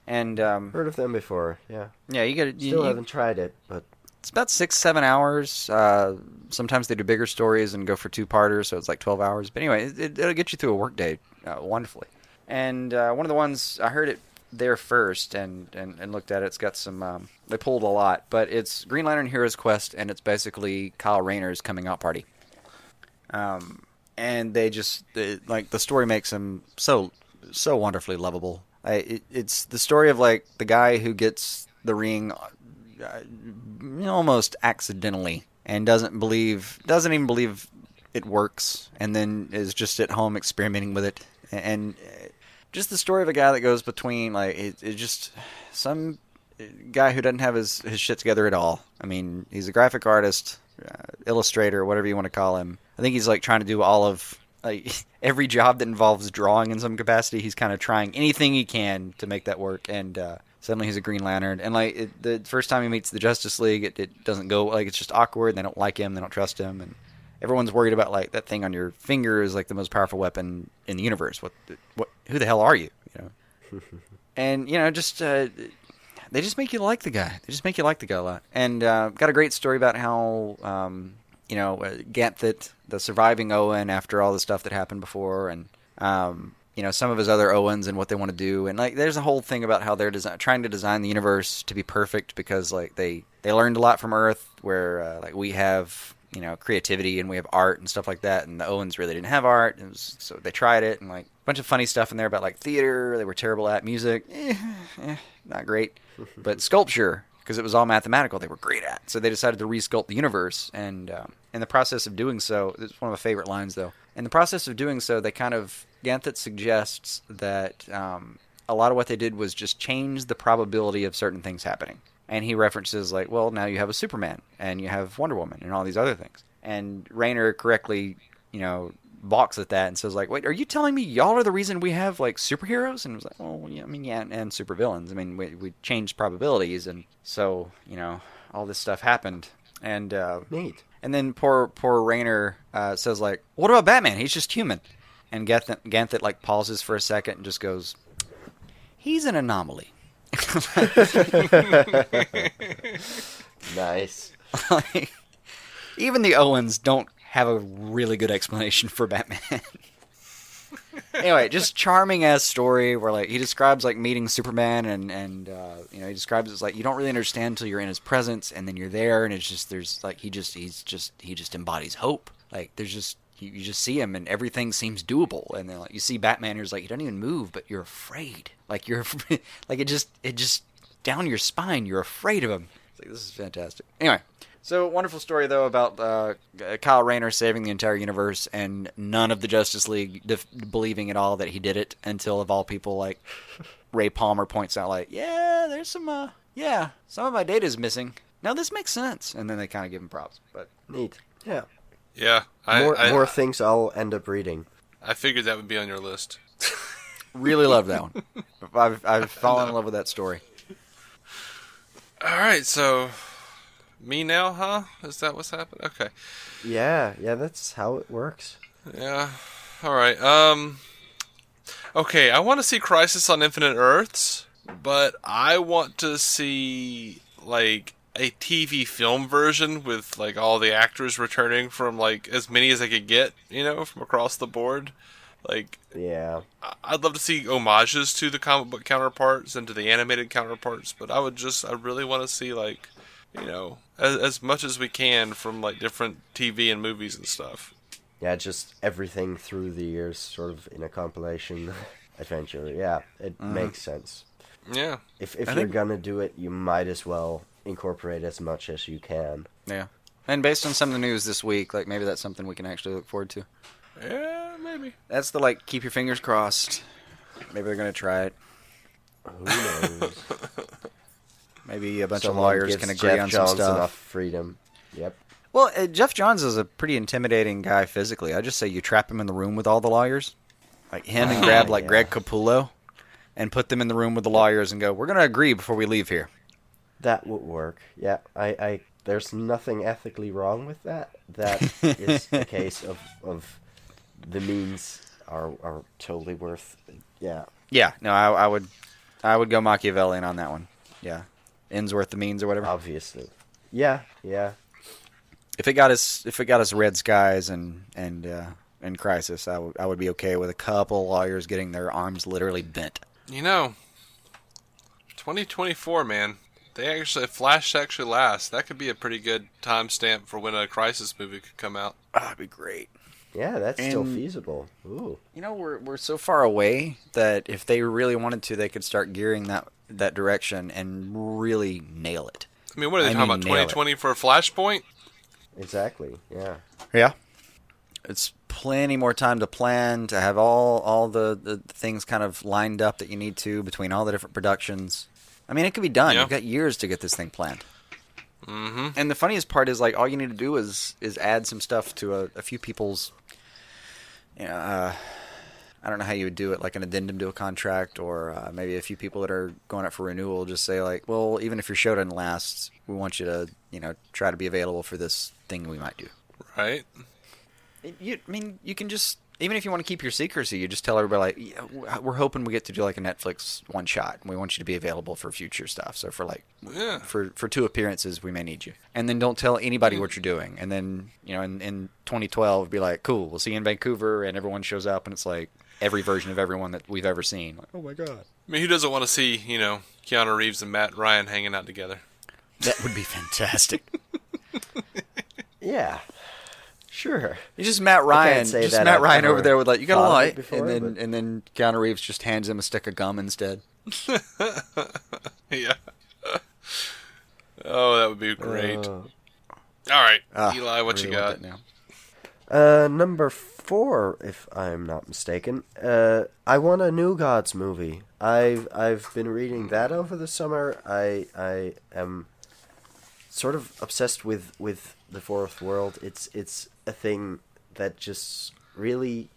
And um, heard of them before, yeah. Yeah, you get still you, haven't tried it, but it's about six seven hours. Uh, sometimes they do bigger stories and go for two parters, so it's like twelve hours. But anyway, it, will get you through a workday uh, wonderfully. And uh, one of the ones I heard it there first and, and, and looked at it. It's got some. Um, they pulled a lot, but it's Green Lantern Heroes Quest, and it's basically Kyle Rayner's coming out party. Um, and they just like the story makes him so so wonderfully lovable. I, it, it's the story of like the guy who gets the ring almost accidentally and doesn't believe doesn't even believe it works and then is just at home experimenting with it. And uh, just the story of a guy that goes between like it, it just some guy who doesn't have his his shit together at all. I mean he's a graphic artist uh, illustrator whatever you want to call him. I think he's like trying to do all of like every job that involves drawing in some capacity. He's kind of trying anything he can to make that work and uh, Suddenly he's a Green Lantern, and like it, the first time he meets the Justice League, it, it doesn't go like it's just awkward. They don't like him, they don't trust him, and everyone's worried about like that thing on your finger is like the most powerful weapon in the universe. What, what, who the hell are you? You know, and you know, just uh, they just make you like the guy. They just make you like the guy a lot. And uh, got a great story about how um, you know uh, Ganthet, the surviving Oan after all the stuff that happened before, and um, you know some of his other Oans and what they want to do, and like there's a whole thing about how they're design- trying to design the universe to be perfect because like they they learned a lot from Earth, where uh, like we have you know creativity and we have art and stuff like that, and the Oans really didn't have art, was, so they tried it and like a bunch of funny stuff in there about like theater they were terrible at music, eh, eh, not great, but sculpture because it was all mathematical they were great at. So they decided to resculpt the universe, and um, in the process of doing so, it's one of my favorite lines though. In the process of doing so, they kind of Ganthet suggests that um, a lot of what they did was just change the probability of certain things happening. And he references like, well, now you have a Superman and you have Wonder Woman and all these other things. And Rayner correctly, you know, balks at that and says like, "Wait, are you telling me y'all are the reason we have like superheroes?" And it was like, "Well, yeah, I mean, yeah, and, and supervillains. I mean, we we changed probabilities, and so you know, all this stuff happened." And uh, neat. And then poor poor Rayner uh, says like, "What about Batman? He's just human." And Ganthet, Ganthet like pauses for a second and just goes, "He's an anomaly." nice. like, even the Oans don't have a really good explanation for Batman. anyway, just charming ass story where like he describes like meeting Superman and and uh, you know he describes it as like you don't really understand until you're in his presence and then you're there and it's just there's like he just he's just he just embodies hope. Like there's just you, you just see him and everything seems doable and then like you see Batman who's like he doesn't even move but you're afraid. Like you're like it just it just down your spine you're afraid of him. It's like this is fantastic. Anyway, so wonderful story though about uh, Kyle Rayner saving the entire universe and none of the Justice League def- believing at all that he did it until of all people like Ray Palmer points out like yeah there's some uh, yeah some of my data is missing now this makes sense and then they kind of give him props but neat yeah yeah I, more, I, more things I'll end up reading I figured that would be on your list really love that one I've I've fallen in love with that story all right so me now, huh? Is that what's happening? Okay. Yeah, yeah, that's how it works. Yeah. All right. Um. Okay, I want to see Crisis on Infinite Earths, but I want to see like a TV film version with like all the actors returning from like as many as I could get, you know, from across the board. Like, yeah, I'd love to see homages to the comic book counterparts and to the animated counterparts, but I would just, I really want to see like you know, as, as much as we can from like different TV and movies and stuff. Yeah, just everything through the years, sort of in a compilation adventure. Yeah, it mm. makes sense. Yeah. If if I you're think... gonna do it, you might as well incorporate as much as you can. Yeah. And based on some of the news this week, like maybe that's something we can actually look forward to. Yeah, maybe. That's the like keep your fingers crossed. Maybe they're gonna try it. Who knows? Maybe a bunch Someone of lawyers can agree Geoff on Johns some stuff. Enough freedom. Yep. Well, uh, Geoff Johns is a pretty intimidating guy physically. I just say you trap him in the room with all the lawyers, like him, and grab like yeah. Greg Capullo, and put them in the room with the lawyers and go, "We're going to agree before we leave here." That would work. Yeah, I, I there's nothing ethically wrong with that. That is a case of of the means are are totally worth. Yeah. Yeah. No, I, I would I would go Machiavellian on that one. Yeah ends worth the means or whatever. Obviously, yeah, yeah. If it got us, if it got us red skies and and uh, and crisis, I would I would be okay with a couple lawyers getting their arms literally bent. You know, 2024, man. They actually Flash actually lasts. That could be a pretty good timestamp for when a crisis movie could come out. Oh, that'd be great. Yeah, that's and, still feasible. Ooh. You know, we're we're so far away that if they really wanted to, they could start gearing that that direction and really nail it. I mean, what are they I talking about? Twenty twenty for a Flashpoint? Exactly. Yeah. Yeah. It's plenty more time to plan to have all all the, the things kind of lined up that you need to between all the different productions. I mean, it could be done. Yeah. You've got years to get this thing planned. Mm-hmm. And the funniest part is like all you need to do is is add some stuff to a, a few people's you know, uh, I don't know how you would do it, like an addendum to a contract, or uh, maybe a few people that are going up for renewal just say like, well, even if your show doesn't last, we want you to, you know, try to be available for this thing we might do. Right. You, I mean, you can just even if you want to keep your secrecy, you just tell everybody like, yeah, we're hoping we get to do like a Netflix one shot. We want you to be available for future stuff. So for like, yeah. for for two appearances, we may need you. And then don't tell anybody what you're doing. And then you know, in, in 2012, be like, cool, we'll see you in Vancouver, and everyone shows up, and it's like every version of everyone that we've ever seen. Like, oh my god. I mean, who doesn't want to see you know Keanu Reeves and Matt Ryan hanging out together? That would be fantastic. yeah. Sure. You just Matt Ryan, just Matt I've Ryan over there with like you got a light, before, and then but... and then Keanu Reeves just hands him a stick of gum instead. yeah. Oh, that would be great. Uh, All right, uh, Eli, what really you got now? Uh, number four, if I'm not mistaken. Uh, I want a New Gods movie. I've I've been reading that over the summer. I I am sort of obsessed with with the fourth world. It's it's a thing that just really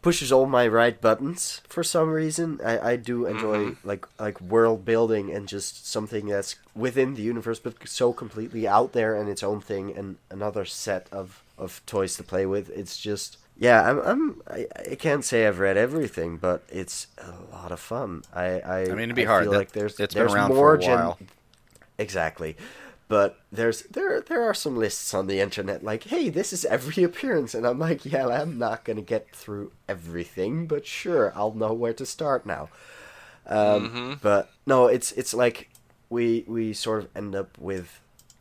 pushes all my right buttons for some reason. I, I do enjoy mm-hmm. like like world building and just something that's within the universe but so completely out there and its own thing and another set of, of toys to play with. It's just yeah, I'm I'm I, I can't say I've read everything, but it's a lot of fun. I I, I mean it'd be I hard. Feel that, like there's it's there's been around more for a while. Gen- exactly but there's there there are some lists on the internet like hey this is every appearance and i'm like yeah i'm not going to get through everything but sure i'll know where to start now um, mm-hmm. but no it's it's like we we sort of end up with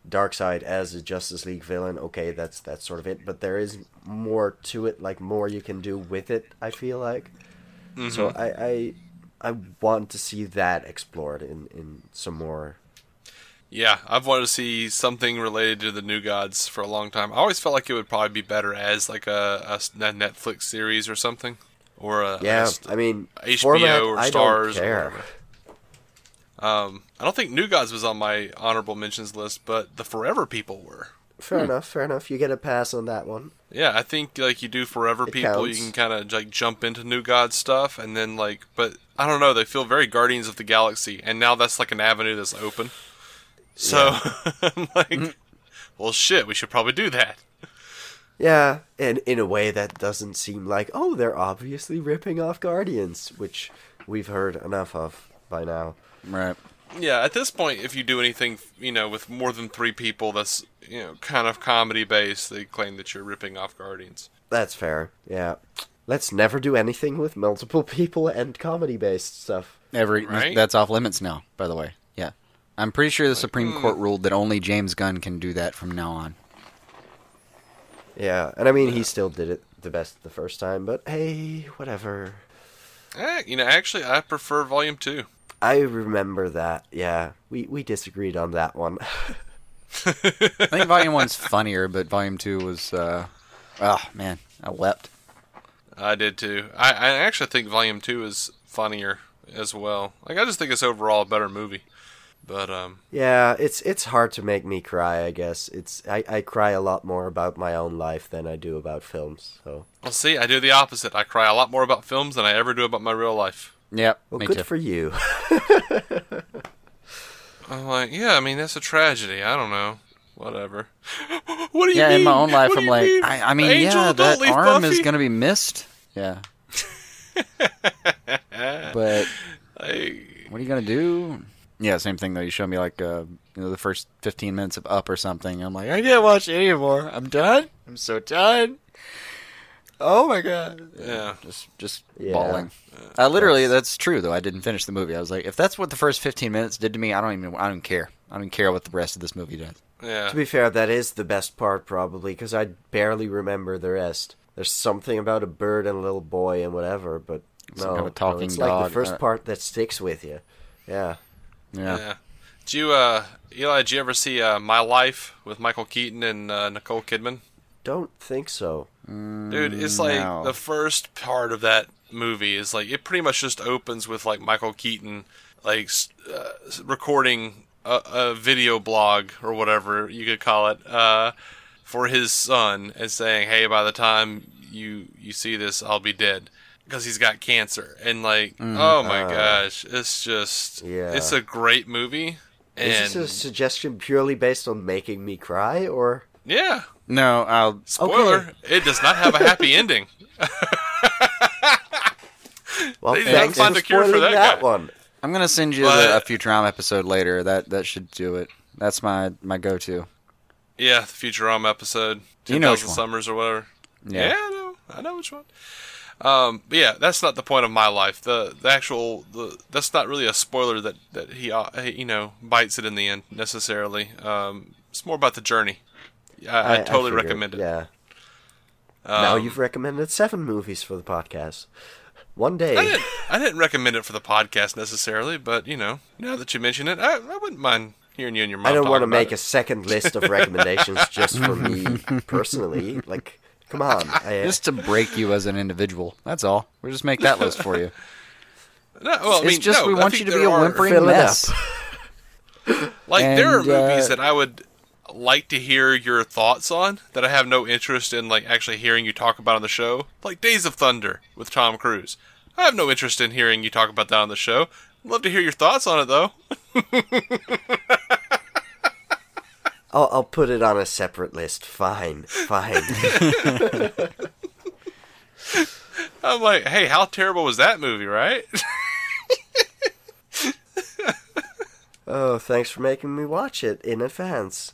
Darkseid as a Justice League villain. Okay, that's that's sort of it, but there is more to it, like more you can do with it. I feel like, mm-hmm. so I, I I want to see that explored in in some more yeah, I've wanted to see something related to the New Gods for a long time. I always felt like it would probably be better as like a, a Netflix series or something, or a yeah. A, I mean, HBO format, or Starz. I don't care. Um, I don't think New Gods was on my honorable mentions list, but the Forever People were. Fair hmm. enough. Fair enough. You get a pass on that one. Yeah, I think like you do Forever it People, counts. you can kind of like jump into New Gods stuff, and then like, but I don't know. They feel very Guardians of the Galaxy, and now that's like an avenue that's open. So yeah. I'm like, mm-hmm. well, shit, we should probably do that. Yeah, and in a way that doesn't seem like, oh, they're obviously ripping off Guardians, which we've heard enough of by now. Right. Yeah, at this point, if you do anything, you know, with more than three people, that's you know kind of comedy based, they claim that you're ripping off Guardians. That's fair. Yeah. Let's never do anything with multiple people and comedy based stuff. Every right? that's off limits now, by the way. I'm pretty sure the Supreme Court hmm. ruled that only James Gunn can do that from now on. Yeah, and I mean he still did it the best the first time, but hey, whatever. Eh, you know, actually, I prefer Volume Two. I remember that. Yeah, we we disagreed on that one. I think Volume One's funnier, but Volume Two was. uh Oh man, I wept. I did too. I, I actually think Volume Two is funnier as well. Like I just think it's overall a better movie. But um Yeah, it's it's hard to make me cry, I guess. It's I, I cry a lot more about my own life than I do about films. So Well see, I do the opposite. I cry a lot more about films than I ever do about my real life. Yep. Well good too. for you. I'm like, yeah, I mean that's a tragedy. I don't know. Whatever. what do you yeah, mean? in my own life, what I'm like, mean? I, I, mean, Angel, yeah, that arm Buffy? is gonna be missed. Yeah. but I... what are you gonna do? Yeah, same thing though. You show me like uh, you know the first fifteen minutes of Up or something. I'm like, I can't watch anymore. I'm done. I'm so done. Oh my god. Yeah. Just just yeah. bawling. Uh, literally, that's... that's true though. I didn't finish the movie. I was like, if that's what the first fifteen minutes did to me, I don't even I don't care. I don't care what the rest of this movie does. Yeah. To be fair, that is the best part probably because I barely remember the rest. There's something about a bird and a little boy and whatever, but Some no, kind of talking no, it's dog. like the first uh, part that sticks with you. Yeah. Yeah. yeah. Did you, uh, Eli? Did you ever see uh, My Life with Michael Keaton and uh, Nicole Kidman? Don't think so. Dude, it's like no. the first part of that movie is like it pretty much just opens with like Michael Keaton like uh, recording a, a, video blog or whatever you could call it uh, for his son and saying, "Hey, by the time you you see this, I'll be dead." Because he's got cancer and like mm, oh my uh, gosh it's just yeah it's a great movie and is this a suggestion purely based on making me cry or yeah no i'll spoiler okay. it does not have a happy ending well, they thanks for spoiling that, that one. I'm gonna send you but, the, a Futurama episode later. That that should do it. That's my my go-to. Yeah, the Futurama episode. You know Summers or whatever. Yeah. yeah, I know. I know which one. Um, but yeah, that's not the point of my life. The the actual the that's not really a spoiler that that he uh, you know bites it in the end necessarily. Um, it's more about the journey. I, I, I totally I recommend it. Yeah. Um, now you've recommended seven movies for the podcast. One day. I didn't, I didn't, recommend it for the podcast necessarily, but you know, now that you mention it, I, I wouldn't mind hearing you and your mom. I don't want to make it. a second list of recommendations just for me personally. Like, come on, I, uh, just to break you as an individual. That's all. We'll just make that list for you. No, well, I mean, it's just no, we want you to be a whimpering mess. like and, there are movies uh, that I would like to hear your thoughts on that I have no interest in like actually hearing you talk about on the show, like Days of Thunder with Tom Cruise. I have no interest in hearing you talk about that on the show. Love to hear your thoughts on it though. I'll, I'll put it on a separate list. Fine, fine. I'm like, hey, how terrible was that movie, right? oh, thanks for making me watch it in advance.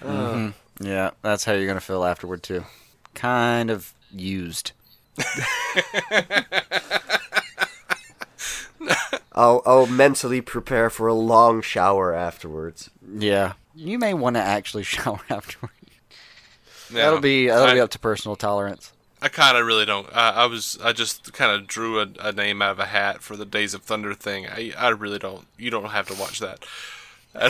Mm-hmm. Yeah, that's how you're gonna feel afterward too. Kind of used. I'll I'll mentally prepare for a long shower afterwards. Yeah, you may want to actually shower afterwards. Yeah, that'll be that'll I, be up to personal tolerance. I kind of really don't. I, I, was I just kind of drew a, a, name out of a hat for the Days of Thunder thing. I I really don't. You don't have to watch that.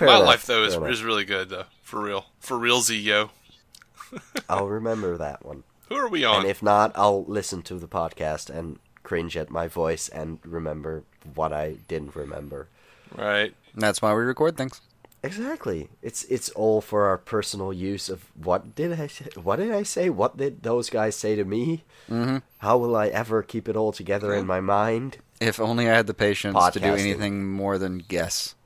My enough, life though is, is really good though. For real. For real Z yo. I'll remember that one. Who are we on? And if not, I'll listen to the podcast and cringe at my voice and remember what I didn't remember. Right. that's why we record things. Exactly. It's it's all for our personal use of what did I say? What did I say? What did those guys say to me? Mm-hmm. How will I ever keep it all together in my mind? If only I had the patience Podcasting. to do anything more than guess.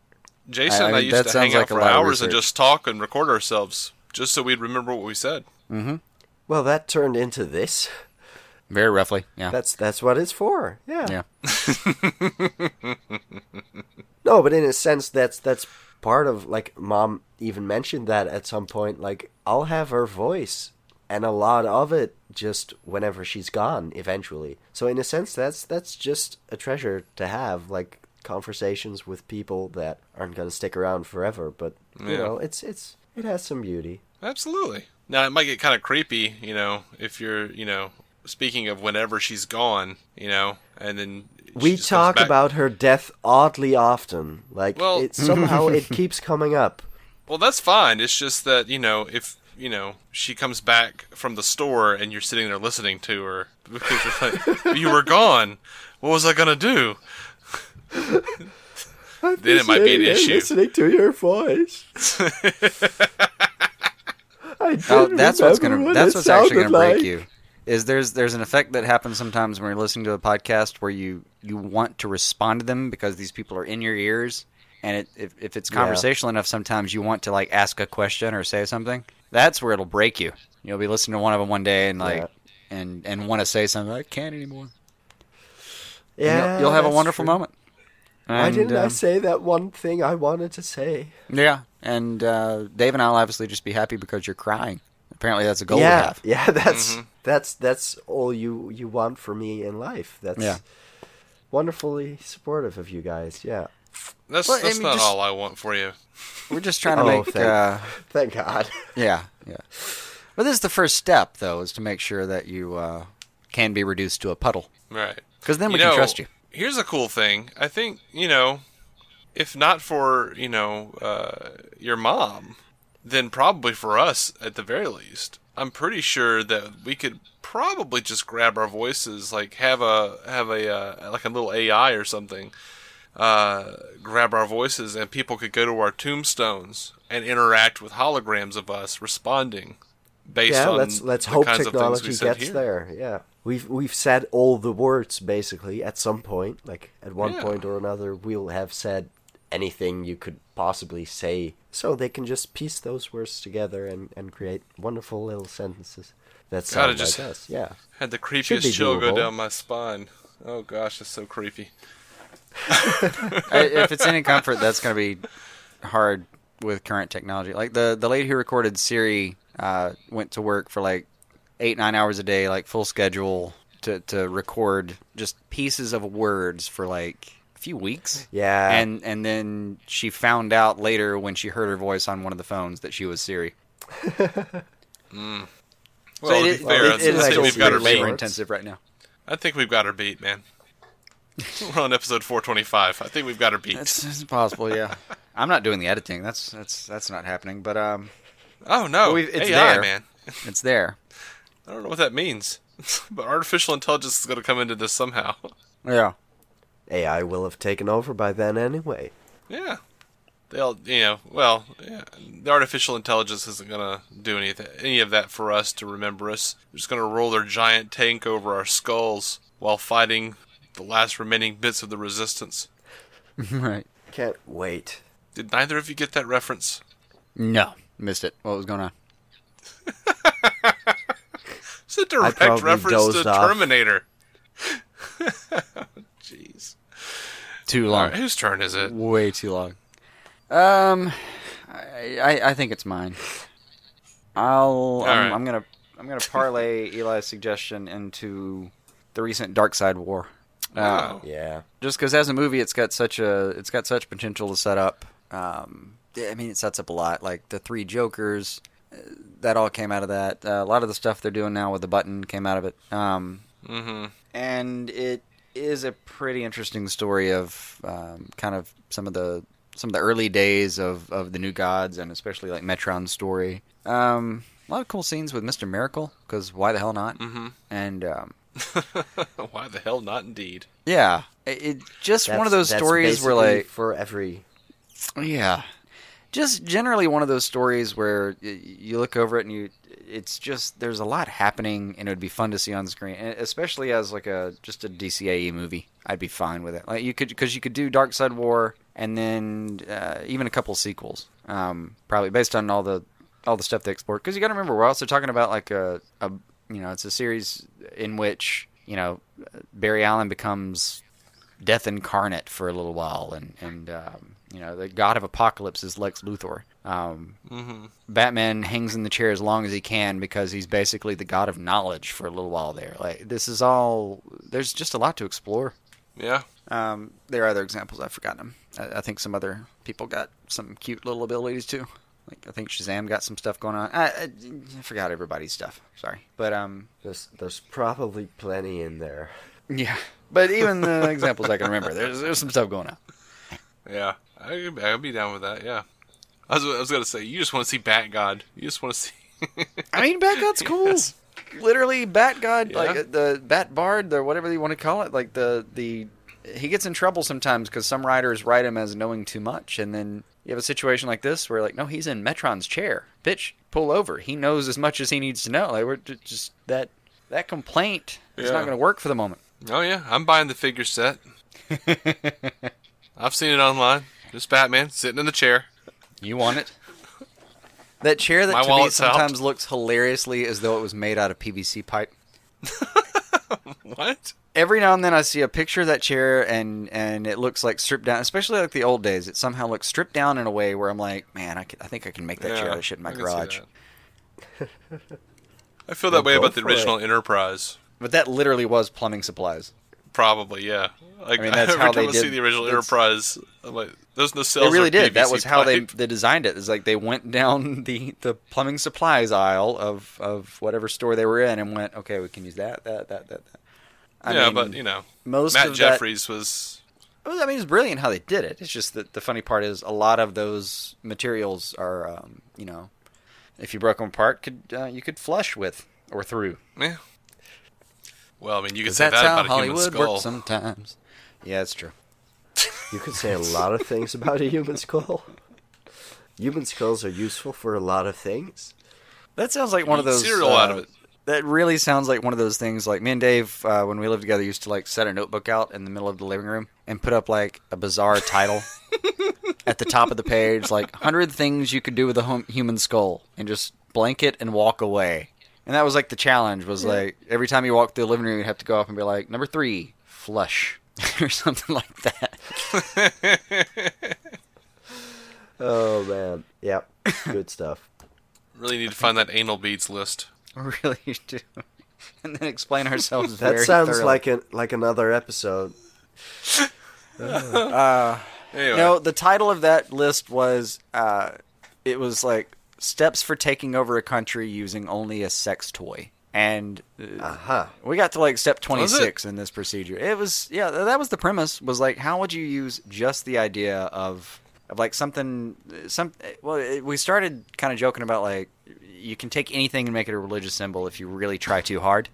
Jason I, I, I used to hang out like for hours and just talk and record ourselves just so we'd remember what we said. Mm-hmm. Well, that turned into this. Very roughly, yeah. That's that's what it's for. Yeah. Yeah. no, but in a sense, that's that's part of like mom even mentioned that at some point. Like I'll have her voice, and a lot of it just whenever she's gone. Eventually, so in a sense, that's that's just a treasure to have. Like conversations with people that aren't going to stick around forever, but you yeah. know, it's it's it has some beauty. Absolutely. Now it might get kind of creepy, you know, if you're, you know, speaking of whenever she's gone, you know, and then we talk about her death oddly often. Like well, it somehow it keeps coming up. Well, that's fine. It's just that you know if you know she comes back from the store and you're sitting there listening to her because like, you were gone. What was I gonna do? then it might be an issue. Listening to your voice. oh, that's what's gonna. That's what's actually gonna like. break you. Is there's there's an effect that happens sometimes when you're listening to a podcast where you you want to respond to them because these people are in your ears, and it, if if it's conversational yeah. enough, sometimes you want to like ask a question or say something. That's where it'll break you. You'll be listening to one of them one day and like yeah. and and want to say something. I can't anymore. Yeah, you'll, you'll, have a wonderful true. moment. And, Why didn't I say that one thing I wanted to say? Yeah, and uh, Dave and I'll obviously just be happy because you're crying. Apparently, that's a goal yeah, we have. Yeah, that's mm-hmm. That's that's all you you want for me in life. That's yeah. wonderfully supportive of you guys. Yeah. That's well, that's I mean, not just, all I want for you. We're just trying to oh, make. Thank, uh, thank God. Yeah, yeah. But this is the first step, though, is to make sure that you uh, can be reduced to a puddle. Right. Because then we you can know, trust you here's a cool thing. I think you know, if not for you know uh, your mom, then probably for us at the very least. I'm pretty sure that we could probably just grab our voices, like have a have a uh, like a little AI or something, uh, grab our voices, and people could go to our tombstones and interact with holograms of us responding based yeah, on let's let's hope technology gets here. there. Yeah, we've we've said all the words basically at some point. Like at one yeah. point or another, we'll have said anything you could possibly say. So they can just piece those words together and, and create wonderful little sentences. that sound like just us. Yeah. Had the creepiest chill go down my spine. Oh gosh, that's so creepy. if it's any comfort, that's going to be hard with current technology. Like the the lady who recorded Siri uh, went to work for like eight nine hours a day, like full schedule to to record just pieces of words for like a few weeks. Yeah, and and then she found out later when she heard her voice on one of the phones that she was Siri. mm. Well, so it, fair, it, it, it is we've got her labor intensive right now. I think we've got her beat, man. We're on episode 425. I think we've got her beat. It's, possible, yeah. I'm not doing the editing. That's that's that's not happening. But um. Oh no! It's AI, there, man. It's there. I don't know what that means, but artificial intelligence is going to come into this somehow. Yeah. AI will have taken over by then anyway. Yeah. They'll, you know, well, yeah, the artificial intelligence isn't going to do anything, any of that for us to remember us. They're just going to roll their giant tank over our skulls while fighting the last remaining bits of the resistance. right. Can't wait. Did neither of you get that reference? No, missed it. What was going on? it's a direct reference to off. Terminator. Jeez. Too long. Right, whose turn is it? Way too long. Um, I, I, I think it's mine. I'll. I'm, right. I'm, gonna. I'm gonna parlay Eli's suggestion into the recent Darkseid War. Uh, yeah. Just because as a movie, it's got such a it's got such potential to set up. Um, I mean, it sets up a lot. Like the three Jokers, uh, that all came out of that. Uh, a lot of the stuff they're doing now with the button came out of it. Um, mm-hmm. And it is a pretty interesting story of um, kind of some of the some of the early days of, of the New Gods, and especially like Metron's story. Um, a lot of cool scenes with Mister Miracle, because why the hell not? Mm-hmm. And um, why the hell not? Indeed. Yeah, it, it just that's, one of those stories where like for every. Yeah, just generally one of those stories where you look over it and you it's just there's a lot happening and it would be fun to see on screen especially as like a just a DCAE movie I'd be fine with it like you could because you could do Darkseid War and then uh, even a couple sequels, um, probably based on all the all the stuff they explored. Because you got to remember, we're also talking about like a, a you know, it's a series in which you know Barry Allen becomes death incarnate for a little while, and and um, you know the god of apocalypse is Lex Luthor. Um, mm-hmm. Batman hangs in the chair as long as he can because he's basically the god of knowledge for a little while there. Like this is all. There's just a lot to explore. Yeah. Um, there are other examples. I've forgotten them. I, I, think some other people got some cute little abilities too. Like I think Shazam got some stuff going on. I, I, I forgot everybody's stuff. Sorry, but um, there's there's probably plenty in there. Yeah, but even the examples I can remember, there's there's some stuff going on. Yeah, I I'd be down with that. Yeah, I was I was gonna say you just want to see Bat God. You just want to see. I mean, Bat God's cool. Yes. Literally, Bat God, yeah. like the Bat Bard, or whatever you want to call it, like the the he gets in trouble sometimes because some writers write him as knowing too much, and then you have a situation like this where like, no, he's in Metron's chair. Bitch, pull over. He knows as much as he needs to know. Like we're just that that complaint yeah. is not going to work for the moment. Oh yeah, I'm buying the figure set. I've seen it online. Just Batman sitting in the chair. You want it? That chair that My to me sometimes helped. looks hilariously as though it was made out of PVC pipe. what? Every now and then I see a picture of that chair and and it looks like stripped down, especially like the old days. It somehow looks stripped down in a way where I'm like, man, I, can, I think I can make that yeah, chair out of shit in my garage. I feel that way about the original it. Enterprise. But that literally was plumbing supplies. Probably, yeah. Like, I mean, that's how they did. see the original Enterprise, I'm like, there's no cells. They really did. PVC that was pipe. how they they designed it. It's like they went down the, the plumbing supplies aisle of, of whatever store they were in and went, okay, we can use that, that, that, that, that. I yeah, mean, but you know, most Matt Jefferies that, was. I mean, it's brilliant how they did it. It's just that the funny part is a lot of those materials are, um, you know, if you broke them apart, could uh, you could flush with or through. Yeah. Well, I mean, you could say that about Hollywood a human skull. works sometimes. Yeah, it's true. You could say a lot of things about a human skull. Human skulls are useful for a lot of things. That sounds like one of those cereal uh, out of it. That really sounds like one of those things. Like me and Dave, uh, when we lived together, used to like set a notebook out in the middle of the living room and put up like a bizarre title at the top of the page, like hundred things you could do with a hum- human skull, and just blanket and walk away. And that was like the challenge was yeah. like every time you walk through the living room, you'd have to go up and be like, number three, flush, or something like that. oh man, yep, good stuff. Really need to find that anal beads list. Really do, and then explain ourselves. that sounds thoroughly. like a like another episode. uh, anyway. No, the title of that list was uh, it was like steps for taking over a country using only a sex toy. And uh, uh-huh. we got to like step 26 in this procedure. It was yeah, that was the premise was like how would you use just the idea of of like something some well it, we started kind of joking about like you can take anything and make it a religious symbol if you really try too hard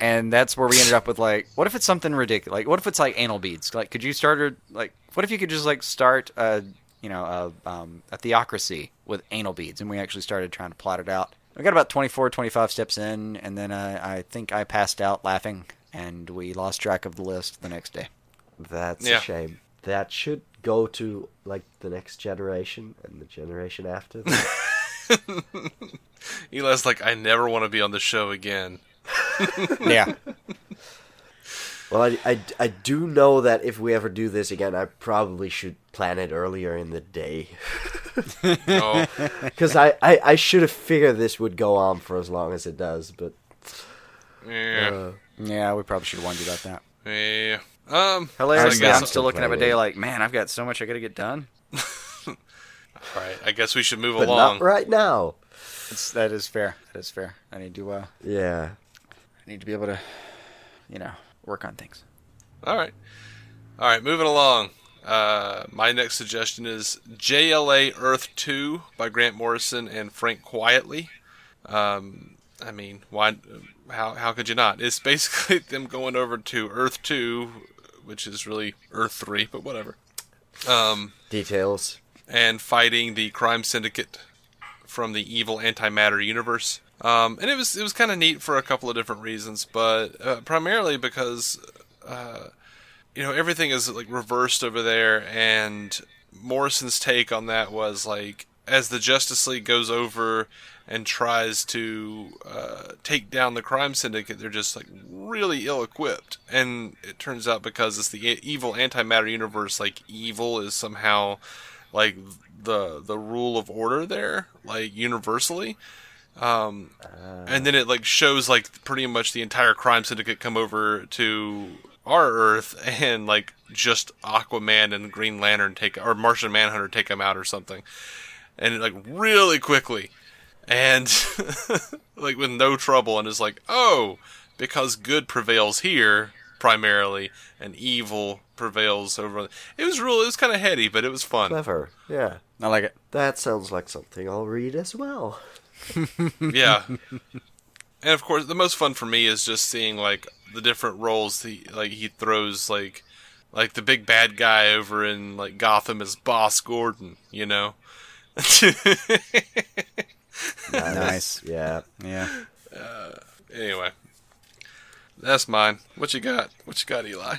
and that's where we ended up with like what if it's something ridiculous like what if it's like anal beads like could you start a, like what if you could just like start a you know a, um, a theocracy with anal beads. And we actually started trying to plot it out. We got about 24 25 steps in and then uh, i think i passed out laughing and we lost track of the list the next day. That's yeah. a shame. That should go to like the next generation and the generation after. That eli's like i never want to be on the show again. Yeah. Well, I, I, I do know that if we ever do this again, I probably should plan it earlier in the day. Because I, I, I should have figured this would go on for as long as it does, but. Yeah. Uh, yeah, we probably should have warned you about that. Yeah. Um, Hilarious. I'm still looking at my day like, man, I've got so much I got to get done. All right, I guess we should move but along. Not right now. It's, that is fair. That is fair. I need to. Uh, yeah. I need to be able to, you know, work on things. All right. All right, moving along. Uh, my next suggestion is JLA Earth 2 by Grant Morrison and Frank Quitely. Um, I mean, why? How how could you not? It's basically them going over to Earth 2, which is really Earth 3, but whatever. Um, Details. And fighting the crime syndicate from the evil antimatter universe. Um, and it was it was kind of neat for a couple of different reasons, but uh, primarily because uh, you know everything is like reversed over there, and Morrison's take on that was like as the Justice League goes over and tries to uh, take down the crime syndicate, they're just like really ill equipped. And it turns out because it's the evil antimatter universe, like evil is somehow like the the rule of order there, like universally. Um, uh. and then it like shows like pretty much the entire crime syndicate come over to our Earth and like just Aquaman and Green Lantern take or Martian Manhunter take them out or something, and like really quickly, and like with no trouble, and it's like oh because good prevails here primarily and evil prevails over. It was real. It was kind of heady, but it was fun. Clever, yeah. I like it. That sounds like something I'll read as well. yeah. And of course, the most fun for me is just seeing like the different roles he like he throws like like the big bad guy over in like Gotham is Boss Gordon, you know. nice. Yeah. Yeah. Uh, anyway, that's mine. What you got? What you got, Eli?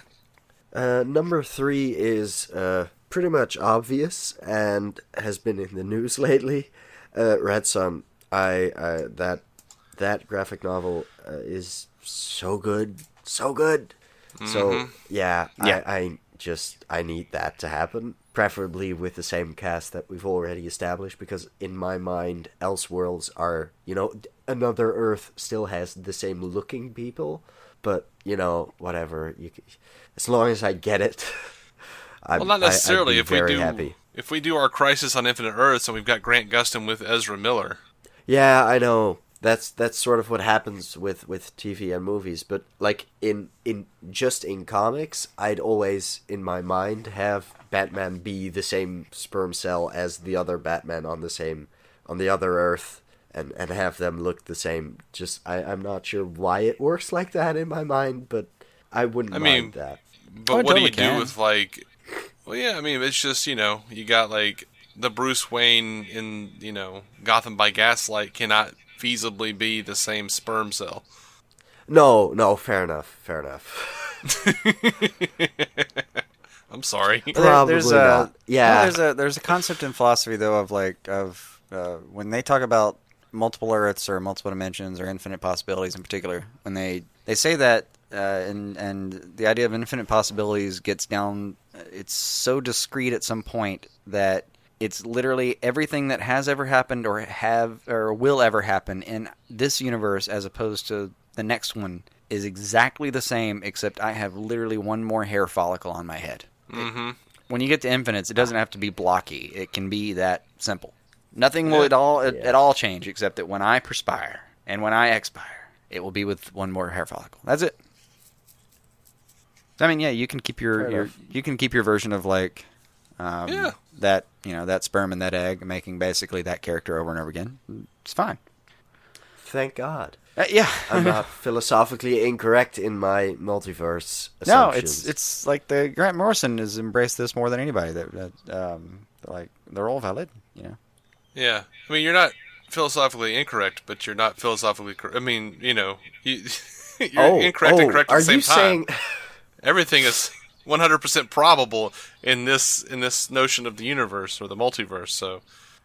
Uh, number three is uh, pretty much obvious and has been in the news lately. Uh, Red Son I, I that that graphic novel uh, is so good, so good. Mm-hmm. So yeah, yeah. I, I just I need that to happen, preferably with the same cast that we've already established. Because in my mind, Elseworlds are you know another Earth still has the same looking people, but you know whatever you, as long as I get it. I'm, well, not necessarily. I, if we do, happy. if we do our Crisis on Infinite Earths and we've got Grant Gustin with Ezra Miller, yeah, I know. That's that's sort of what happens with with TV and movies, but like in in just in comics, I'd always in my mind have Batman be the same sperm cell as the other Batman on the same on the other Earth and and have them look the same. Just I I'm not sure why it works like that in my mind, but I wouldn't I mind mean, that. But oh, what do you can. do with like well yeah, I mean it's just, you know, you got like the Bruce Wayne in you know Gotham by Gaslight cannot feasibly be the same sperm cell. No, no, fair enough, fair enough. I'm sorry. Probably there's not. A, yeah, there's a there's a concept in philosophy though of like of uh, when they talk about multiple Earths or multiple dimensions or infinite possibilities in particular, when they they say that, uh, and and the idea of infinite possibilities gets down, it's so discrete at some point that it's literally everything that has ever happened or have or will ever happen in this universe as opposed to the next one is exactly the same except I have literally one more hair follicle on my head. Mm-hmm. When you get to infinites, it doesn't have to be blocky. It can be that simple. Nothing will at all at, at all change except that when I perspire and when I expire, it will be with one more hair follicle. That's it. I mean, yeah, you can keep your, your you can keep your version of like um, Yeah. that you know that sperm and that egg, making basically that character over and over again. It's fine. Thank God. Uh, yeah, I'm not philosophically incorrect in my multiverse no, it's it's like the Grant Morrison has embraced this more than anybody. That, that um, like they're all valid. You know. Yeah, I mean, you're not philosophically incorrect, but you're not philosophically. Cor- I mean, you know, you, you're oh, incorrect oh, and correct at are the same you time. saying? Everything is 100% probable in this in this notion of the universe or the multiverse. So,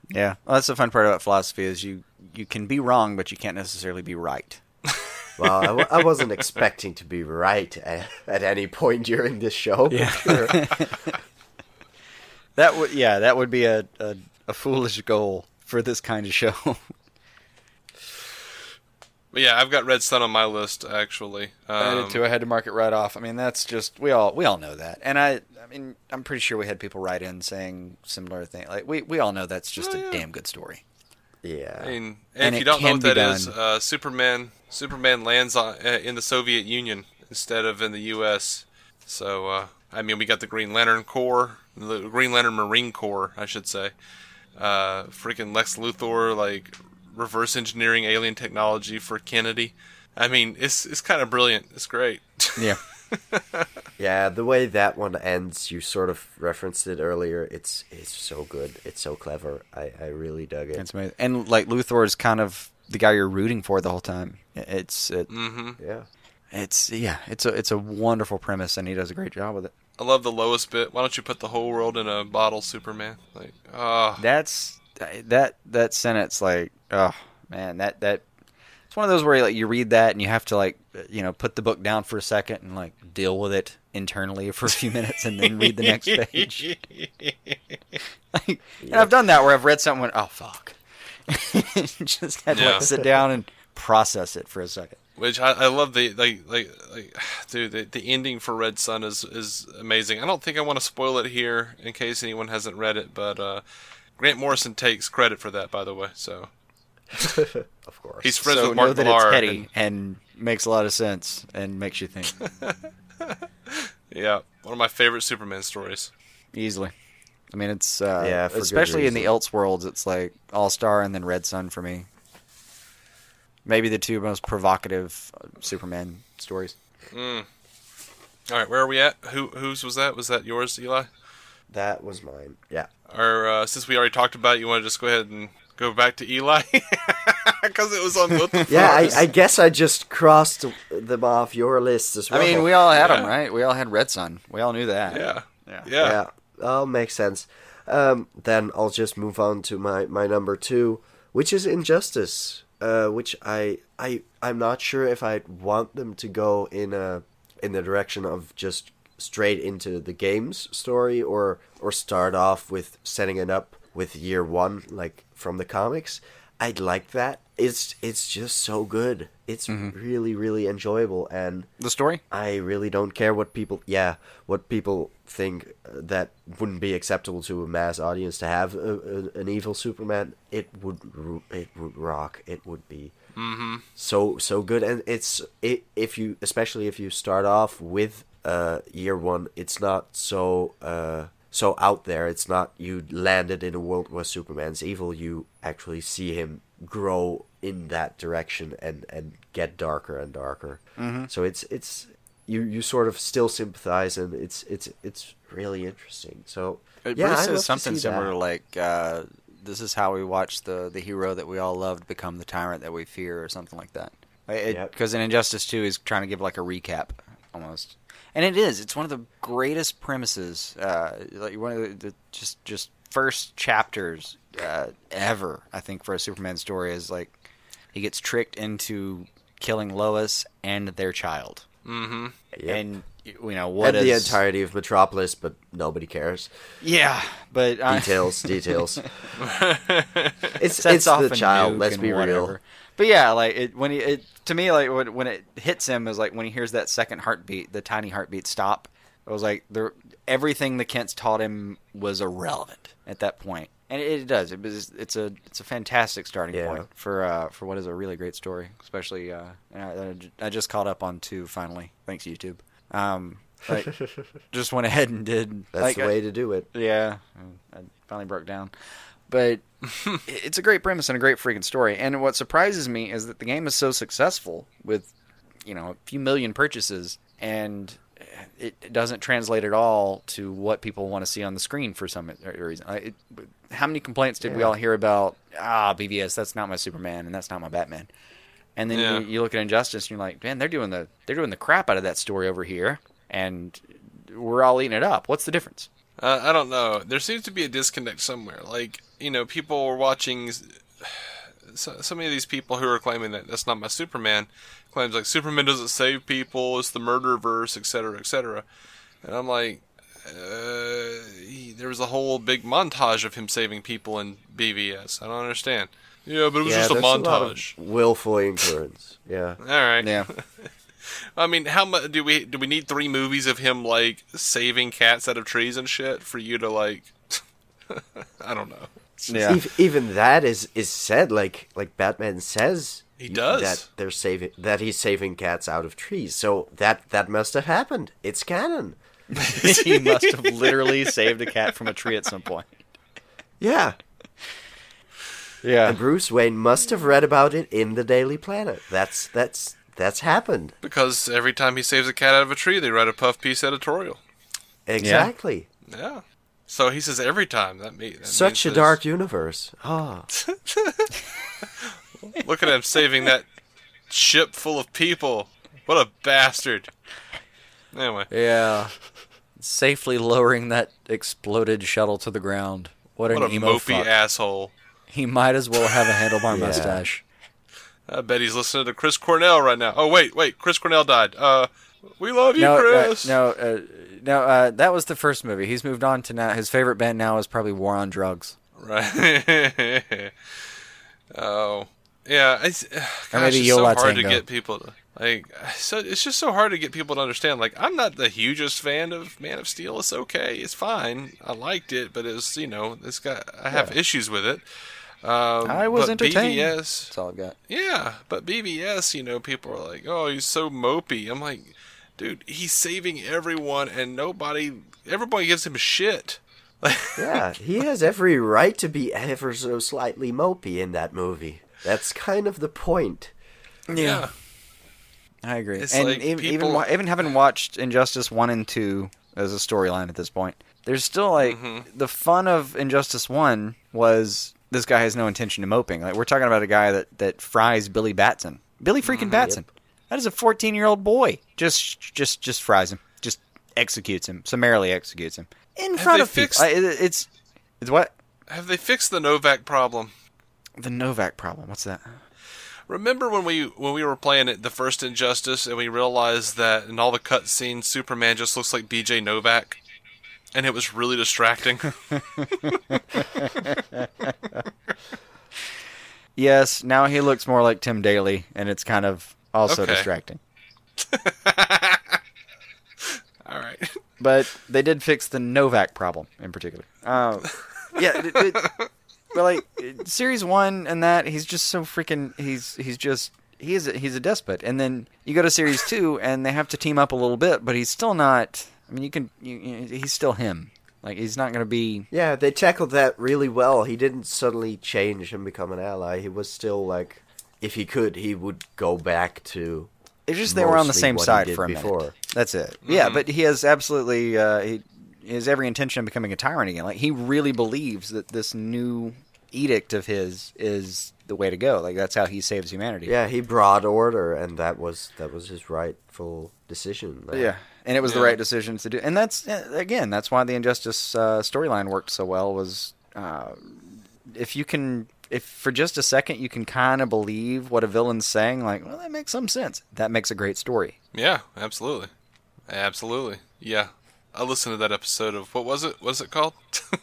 Yeah, well, that's the fun part about philosophy is you you can be wrong, but you can't necessarily be right. Well, I, w- I wasn't expecting to be right at, at any point during this show. Yeah. sure. That would yeah, that would be a, a a foolish goal for this kind of show. but yeah, I've got Red Son on my list actually. I Um, did too. I had to mark it right off. I mean, that's just we all we all know that, and I I mean I'm pretty sure we had people write in saying similar thing. Like we we all know that's just Oh, a yeah. damn good story. yeah. I mean, and, And if you don't know what be that is, done. uh, Superman Superman lands on, uh, in the Soviet Union instead of in the U.S. So uh, I mean, we got the Green Lantern Corps, the Green Lantern Marine Corps, I should say. Uh, freaking Lex Luthor, like reverse engineering alien technology for Kennedy. I mean, it's it's kind of brilliant. It's great. Yeah. Yeah, the way that one ends, you sort of referenced it earlier. It's it's so good. It's so clever. I, I really dug it. It's amazing. And like Luthor is kind of the guy you're rooting for the whole time. It's it, hmm yeah. it's yeah, it's a it's a wonderful premise, and he does a great job with it. I love the lowest bit. Why don't you put the whole world in a bottle, Superman? Like, ah, That's that that sentence like oh man that that it's one of those where like you read that and you have to like you know put the book down for a second and like deal with it internally for a few minutes and then read the next page. Like, And I've done that where I've read something and went oh fuck, just had to Yeah. like sit down and process it for a second. Which I, I love the like like like dude the, the ending for Red Son is is amazing. I don't think I want to spoil it here in case anyone hasn't read it, but uh, Grant Morrison takes credit for that, by the way. So Of course. he's friends so with know Mark that Millar. it's heady and makes a lot of sense and makes you think yeah, one of my favorite Superman stories. easily. I mean, it's uh, Yeah, especially in the reason. Elseworlds, it's like All Star and then Red Son for me. Maybe the two most provocative uh, Superman stories. All right, where are we at? Who whose was that? Was that yours, Eli? that was mine. Yeah. Or uh, since we already talked about it, you want to just go ahead and go back to Eli because it was on both. of Yeah, I. I guess I just crossed them off your list as well. I mean, we all had them, right? We all had Red Son. We all knew that. yeah, Yeah. yeah, yeah, oh, makes sense. Um, then I'll just move on to my, my number two, which is Injustice, uh, which I I I'm not sure if I'd want them to go in a in the direction of just straight into the game's story or or start off with setting it up with year one like from the comics. I'd like that. It's it's just so good. It's really really enjoyable and The story? I really don't care what people, yeah, what people think uh, that wouldn't be acceptable to a mass audience to have a, a, an evil Superman. It would, it would rock. It would be so so good, and it's it if you, especially if you start off with uh year one, it's not so uh so out there. It's not you landed in a world where Superman's evil. You actually see him grow in that direction and and get darker and darker. Mm-hmm. So it's it's you you sort of still sympathize, and it's it's it's really interesting. So It yeah, really says love to something similar that. to like, uh, this is how we watch the, the hero that we all loved become the tyrant that we fear, or something like that. Yep. Because in Injustice 2, he's trying to give like a recap, almost. And it is. It's one of the greatest premises, uh, like one of the, the just just first chapters uh, ever. I think for a Superman story is like he gets tricked into killing Lois and their child. Mm-hmm. Yep. And you know what and the entirety of Metropolis, but nobody cares. Yeah, but I- Details, details. It's it's off the child. Let's be whatever. real. But yeah, like it when he it to me like when, when it hits him is like when he hears that second heartbeat, the tiny heartbeat stop. It was like the everything the Kents taught him was irrelevant at that point, and it, it does. It was, it's a it's a fantastic starting Yeah. point for uh, for what is a really great story, especially. Uh, and I, I just caught up on two finally, thanks YouTube. Um, like, just went ahead and did. That's like, the I- way to do it. yeah, I finally broke down. But it's a great premise and a great freaking story. And what surprises me is that the game is so successful with, you know, a few million purchases, and it doesn't translate at all to what people want to see on the screen for some reason. I- It, how many complaints did we all hear about? Ah, BVS, that's not my Superman, and that's not my Batman. And then Yeah. you, you look at Injustice, and you're like, man, they're doing the they're doing the crap out of that story over here, and we're all eating it up. What's the difference? Uh, I don't know. There seems to be a disconnect somewhere. Like, you know, people were watching. So, so many of these people who are claiming that that's not my Superman claims like Superman doesn't save people, it's the murder verse, etc., etc. And I'm like, uh, he, there was a whole big montage of him saving people in BVS. I don't understand. Yeah, but it was yeah, just a there's lot of montage. willful ignorance. Yeah. All right. Yeah. I mean, how much do we do? We need three movies of him like saving cats out of trees and shit for you to like. I don't know. Yeah. Ev- even that is is said like like Batman says He does. that they're saving that he's saving cats out of trees. So that that must have happened. It's canon. he must have literally saved a cat from a tree at some point. Yeah. Yeah. And Bruce Wayne must have read about it in the Daily Planet. That's that's that's happened. Because every time he saves a cat out of a tree, they write a puff piece editorial. Exactly. Yeah. So he says every time. That, me, that Such a means dark universe. Ah. there's- Look at him saving that ship full of people. What a bastard. Anyway. Yeah. Safely lowering that exploded shuttle to the ground. What an a emo mopey fuck. asshole. He might as well have a handlebar Yeah. mustache. I bet he's listening to Chris Cornell right now. Oh wait, wait, Chris Cornell died. Uh, we love you, No, uh, Chris. no, uh, no. Uh, that was the first movie. He's moved on to now. His favorite band now is probably War on Drugs. Right. oh, yeah. It's, gosh, maybe it's so La hard to get people to like. So it's just so hard to get people to understand. Like, I'm not the hugest fan of Man of Steel. It's okay. It's fine. I liked it, but it's you know, it's got. I have issues with it. Um, I was but entertained. BVS, That's all I've got. yeah, but BVS, you know, people are like, "Oh, he's so mopey." I'm like, dude, he's saving everyone, and nobody, everybody gives him shit. Yeah, he has every right to be ever so slightly mopey in that movie. That's kind of the point. Yeah. I agree. It's and like even, people- even wa- even having watched Injustice one and two as a storyline at this point, there's still like Mm-hmm. the fun of Injustice one was this guy has no intention of moping. Like we're talking about a guy that that fries Billy Batson. Billy freaking Mm-hmm. Batson. That is a 14 year old boy. Just just just fries him. Just executes him. Summarily executes him in Have front of people. fixed- I- it- it's it's what Have they fixed the Novak problem? the Novak problem. What's that? Remember when we when we were playing it, the first Injustice, and we realized that in all the cutscenes, Superman just looks like B.J. Novak, and it was really distracting. Yes. Now he looks more like Tim Daly, and it's kind of also Okay. distracting. all right. but they did fix the Novak problem in particular. Uh, yeah, it, it, but like series one and that he's just so freaking he's he's just he is a, he's a despot. And then you go to series two and they have to team up a little bit, but he's still not. I mean, you can you, you- he's still him. Like he's not going to be. Yeah, they tackled that really well. He didn't suddenly change and become an ally. He was still like, if he could, he would go back to. It's just they were on the same side for a before. minute. That's it. Yeah, but he has absolutely uh, he, he has every intention of becoming a tyrant again. Like he really believes that this new edict of his is the way to go. Like that's how he saves humanity. Yeah, he brought order, and that was that was his rightful decision. Like, yeah, and it was the right decision to do. And that's uh, again, that's why the injustice uh, storyline worked so well. Was uh, if you can if for just a second you can kind of believe what a villain's saying, like, well, that makes some sense. That makes a great story. Yeah, absolutely, absolutely. Yeah, I listened to that episode of what was it? What was it called?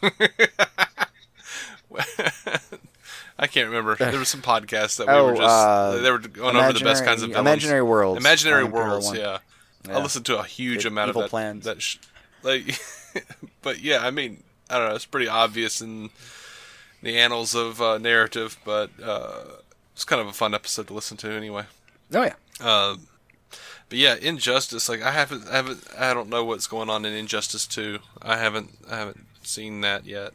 I can't remember. There was some podcast that we Oh, were just uh, they were going over the best kinds of villains. Imaginary Worlds. Imaginary worlds. one. Yeah. I Yeah. listened to a huge The amount evil of that. plans. That sh- like, but yeah, I mean, I don't know. It's pretty obvious in the annals of uh, narrative, but uh, it's kind of a fun episode to listen to anyway. Oh yeah. Uh, but yeah, Injustice. Like I haven't, I haven't, I don't know what's going on in Injustice Two. I haven't, I haven't seen that yet.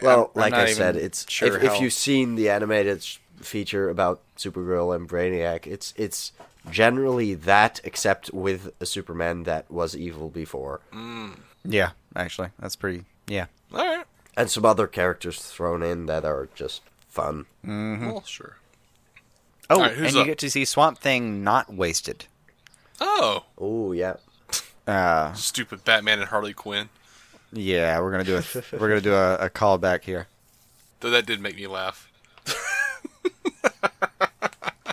Well, I'm like not I said, it's sure if, if you've seen the animated feature about Supergirl and Brainiac, it's it's generally that, except with a Superman that was evil before, Yeah, actually, that's pretty. Yeah. All right. and some other characters thrown in that are just fun. Well, sure. Oh, All right, who's and you get to see Swamp Thing not wasted. Oh, Oh yeah, Uh, stupid Batman and Harley Quinn. yeah, we're gonna do a we're gonna do a, a callback here. Though that did make me laugh.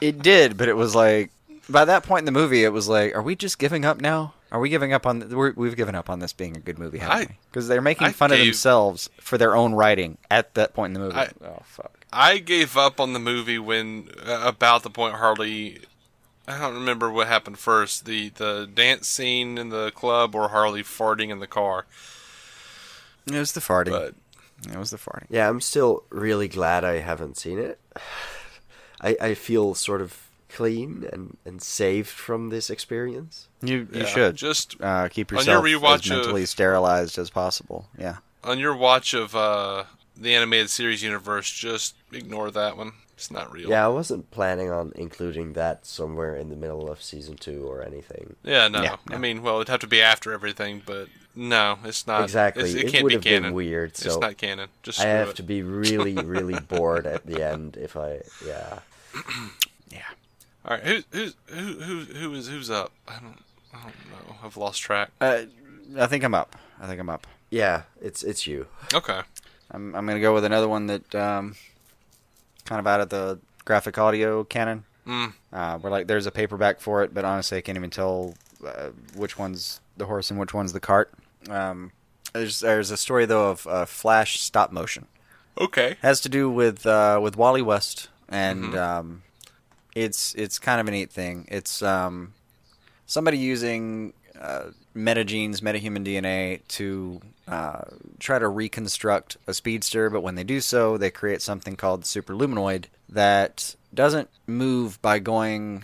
It did, but it was like by that point in the movie, it was like, are we just giving up now? Are we giving up on? We're, we've given up on this being a good movie, haven't I- we? Because they're making I fun of themselves for their own writing at that point in the movie. I- oh fuck! I gave up on the movie when uh, about the point Harley. I don't remember what happened first the the dance scene in the club or Harley farting in the car. It was the farting. But it was the farting. yeah. I'm still really glad I haven't seen it. I I feel sort of clean and and saved from this experience. You you Yeah, should just uh, keep on your yourself as mentally of- sterilized as possible. Yeah. on your watch of uh, the animated series universe, just ignore that one. It's not real. Yeah, I wasn't planning on including that somewhere in the middle of season two or anything. Yeah, no. Yeah, I mean, well, it'd have to be after everything, but no, it's not. Exactly. It's, it, It can't would be have been canon. weird, It's not canon. Just I have it. to be really, really bored at the end if I, yeah. Yeah. All right, who's who's who who who is who's up? I don't I don't know. I've lost track. Uh, I think I'm up. I think I'm up. Yeah, it's it's you. Okay. I'm I'm gonna go with another one that um, kind of out of the graphic audio canon. Mm. Uh, where like there's a paperback for it, but honestly, I can't even tell uh, which one's the horse and which one's the cart. Um, there's there's a story though of uh, Flash stop motion. Okay. has to do with uh, with Wally West, and um, it's it's kind of a neat thing. It's um, somebody using uh, metagenes, metahuman DNA to uh, try to reconstruct a speedster, but when they do so, they create something called superluminoid that doesn't move by going.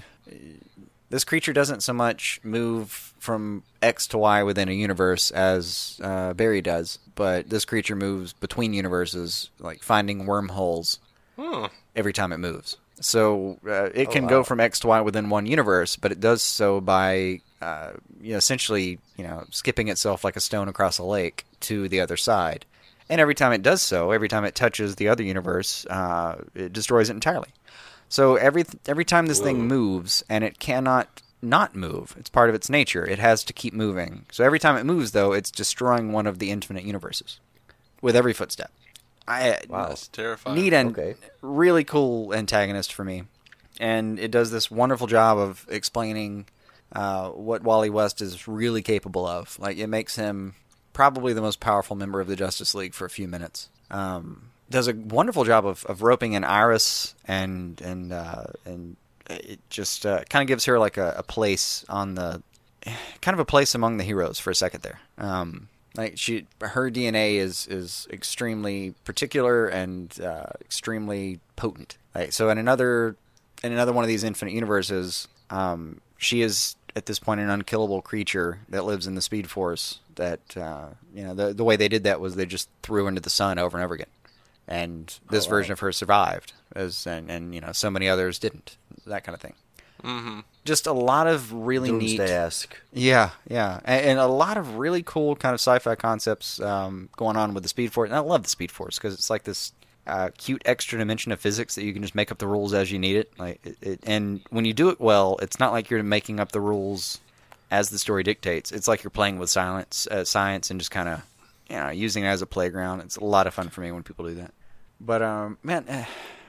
This creature doesn't so much move from X to Y within a universe as uh, Barry does, but this creature moves between universes, like finding wormholes Hmm. every time it moves. So uh, it Oh, can wow. go from X to Y within one universe, but it does so by uh, you know, essentially you know skipping itself like a stone across a lake to the other side. And every time it does so, every time it touches the other universe, uh, it destroys it entirely. So every every time this thing moves, and it cannot not move, it's part of its nature. It has to keep moving. So every time it moves, though, it's destroying one of the infinite universes with every footstep. I Wow. That's terrifying. neat and Okay. really cool antagonist for me, and it does this wonderful job of explaining uh, what Wally West is really capable of. Like it makes him probably the most powerful member of the Justice League for a few minutes. Um, does a wonderful job of, of roping in Iris and and uh, and it just uh, kind of gives her like a, a place on the kind of a place among the heroes for a second there. Um, like she, her DNA is is extremely particular and uh, extremely potent. Like, so in another in another one of these infinite universes, um, she is at this point an unkillable creature that lives in the Speed Force. That uh, you know the the way they did that was they just threw her into the sun over and over again, and this wow. version of her survived, as and, and you know so many others didn't. That kind of thing. Mm-hmm. Just a lot of really neat. Doomsday-esque. Yeah, yeah, and, and a lot of really cool kind of sci-fi concepts um, going on with the Speed Force. And I love the Speed Force because it's like this uh, cute extra dimension of physics that you can just make up the rules as you need it. Like, it, it, and when you do it well, it's not like you're making up the rules as the story dictates. It's like you're playing with science, uh, science, and just kind of you know using it as a playground. It's a lot of fun for me when people do that. But um, man, eh,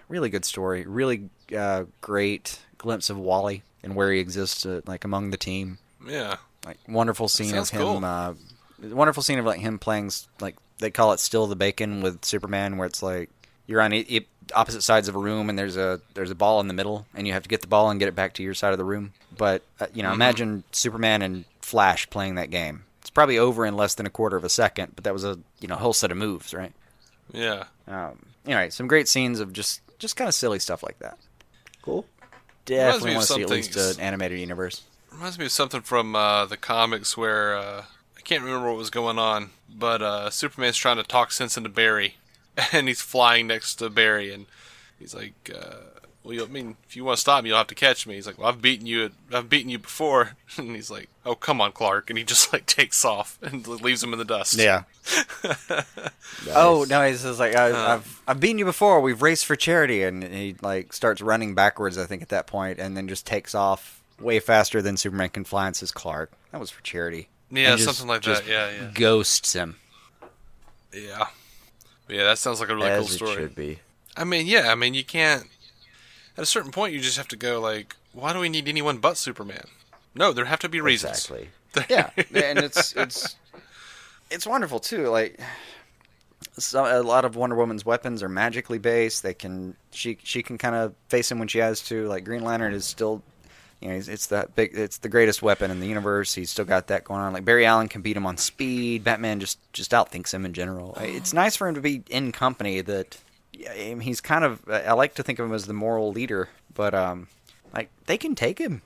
really good story. Really uh, great glimpse of Wally and where he exists, uh, like among the team. Yeah. Like wonderful scene of him. Cool. Uh, wonderful scene of like him playing like they call it "Steal the Bacon" with Superman, where it's like you're on e- e- opposite sides of a room and there's a there's a ball in the middle, and you have to get the ball and get it back to your side of the room. But uh, you know, Mm-hmm. imagine Superman and Flash playing that game. It's probably over in less than a quarter of a second, but that was a you know whole set of moves, right? Yeah. Um, all right, some great scenes of just just kind of silly stuff like that. Cool. Definitely want to see at least an animated universe. Reminds me of something from uh, the comics where uh, I can't remember what was going on, but uh, Superman's trying to talk sense into Barry, and he's flying next to Barry, and he's like, uh, "Well, you, I mean, if you want to stop me, you'll have to catch me." He's like, "Well, I've beaten you. I've beaten you before," and he's like, "Oh, come on, Clark," and he just like takes off and leaves him in the dust. Yeah. Oh no, he says like I, uh. I've I've beaten you before. We've raced for charity, and he like starts running backwards. I think at that point, and then just takes off way faster than Superman can fly. And says Clark, "That was for charity." Yeah, just- something like just that. Yeah, yeah, Ghosts him. yeah. Yeah, that sounds like a really As cool it story. should be. I mean, yeah, I mean, you can't. At a certain point, you just have to go like, why do we need anyone but Superman? No, there have to be reasons. Exactly. yeah, and it's it's it's wonderful too. Like so, a lot of Wonder Woman's weapons are magically based. They can she she can kind of face him when she has to. Like Green Lantern is still. You know, it's- it's the big, it's the greatest weapon in the universe. He's still got that going on. Like Barry Allen can beat him on speed. Batman just just outthinks him in general. It's nice for him to be in company that yeah, I mean, he's kind of. I like to think of him as the moral leader, but um, like they can take him.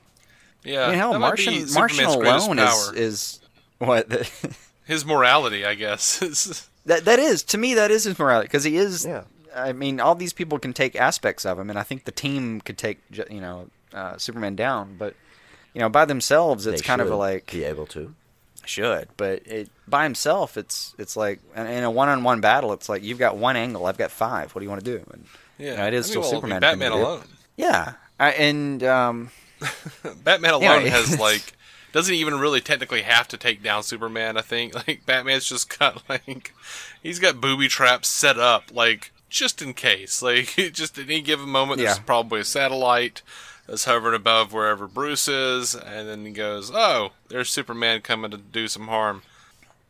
Yeah, I mean, hell, that Martian, Martian alone is is what his morality, I guess. is- that that is to me that is his morality because he is. Yeah. I mean, all these people can take aspects of him, and I think the team could take you know uh, Superman down, but you know by themselves it's They kind of like be able to. Should, but it by himself it's it's like in a one on one battle it's like you've got one angle, I've got five. What do you want to do? And, yeah, you know, it is I mean, still well, Superman. Batman alone. Yeah, I, and um, Batman alone has like doesn't even really technically have to take down Superman. I think like Batman's just got like he's got booby traps set up like just in case. Like just at any given moment, there's Yeah. probably a satellite that's hovering above wherever Bruce is, and then he goes, "Oh, there's Superman coming to do some harm."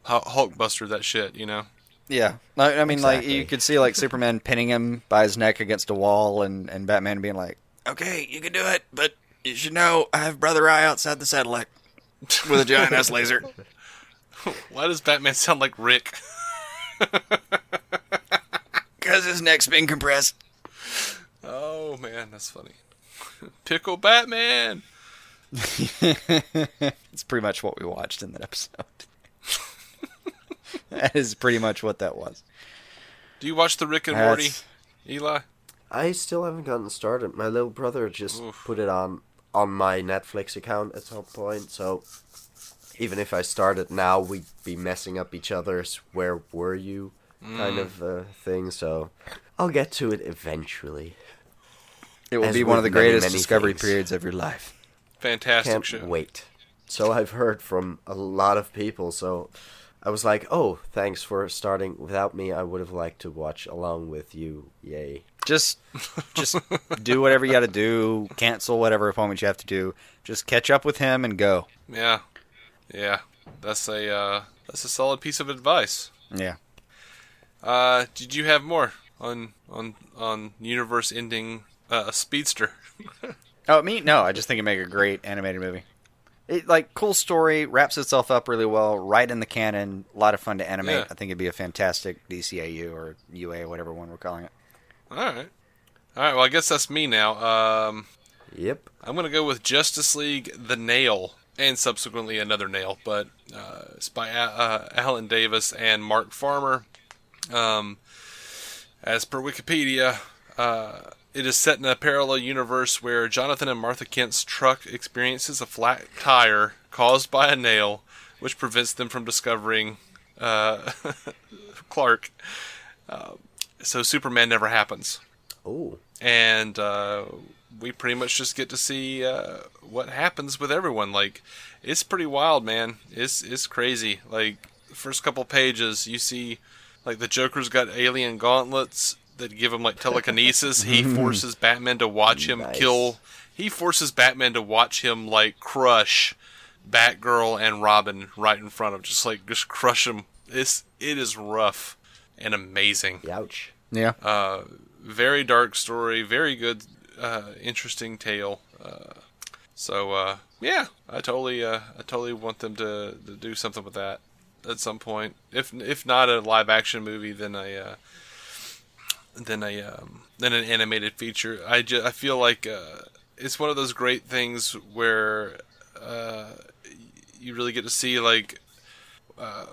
Hu- Hulkbuster that shit, you know. Yeah, I, I mean, like you could see like Superman pinning him by his neck against a wall, and and Batman being like, "Okay, you can do it, but you should know I have Brother Eye outside the satellite with a giant ass laser." Why does Batman sound like Rick? Because his neck's been compressed. Oh man, that's funny. Pickle Batman. It's pretty much what we watched in that episode. that is pretty much what that was. Do you watch the Rick and Morty, That's- Eli? I still haven't gotten started. My little brother just Oof. put it on on my Netflix account at some point, so even if I started now, we'd be messing up each other's "Where were you?" kind Mm. of uh, thing. So I'll get to it eventually. It will As be one of the with many, greatest many discovery things. periods of your life. Fantastic Can't show. wait. So I've heard from a lot of people. So I was like, "Oh, thanks for starting without me. I would have liked to watch along with you. Yay!" Just, just do whatever you got to do. Cancel whatever appointment you have to do. Just catch up with him and go. Yeah, yeah. That's a uh, that's a solid piece of advice. Yeah. Uh, did you have more on on on universe ending uh, Speedster? Oh, me? No, I just think it'd make a great animated movie. It like cool story, wraps itself up really well, right in the canon. A lot of fun to animate. Yeah. I think it'd be a fantastic DCAU or UA, whatever one we're calling it. All right, all right. Well, I guess that's me now. Um, Yep. I'm gonna go with Justice League: The Nail, and subsequently another nail, but uh, it's by A- uh, Alan Davis and Mark Farmer. Um, as per Wikipedia, uh, it is set in a parallel universe where Jonathan and Martha Kent's truck experiences a flat tire caused by a nail, which prevents them from discovering uh, Clark. Uh, so Superman never happens Oh, and uh, we pretty much just get to see uh, what happens with everyone. Like, it's pretty wild, man. It's it's crazy. Like, the first couple pages, you see, like the Joker's got alien gauntlets. That give him like telekinesis. he forces Batman to watch him nice. kill. He forces Batman to watch him like crush Batgirl and Robin right in front of, just like just crush them. It's it is rough and amazing. Ouch. Yeah. Uh, very dark story. Very good, uh, interesting tale. Uh, so uh, yeah, I totally, uh, I totally want them to, to do something with that at some point. If if not a live action movie, then a uh, then a um, then an animated feature. I just I feel like uh, it's one of those great things where uh, you really get to see like uh,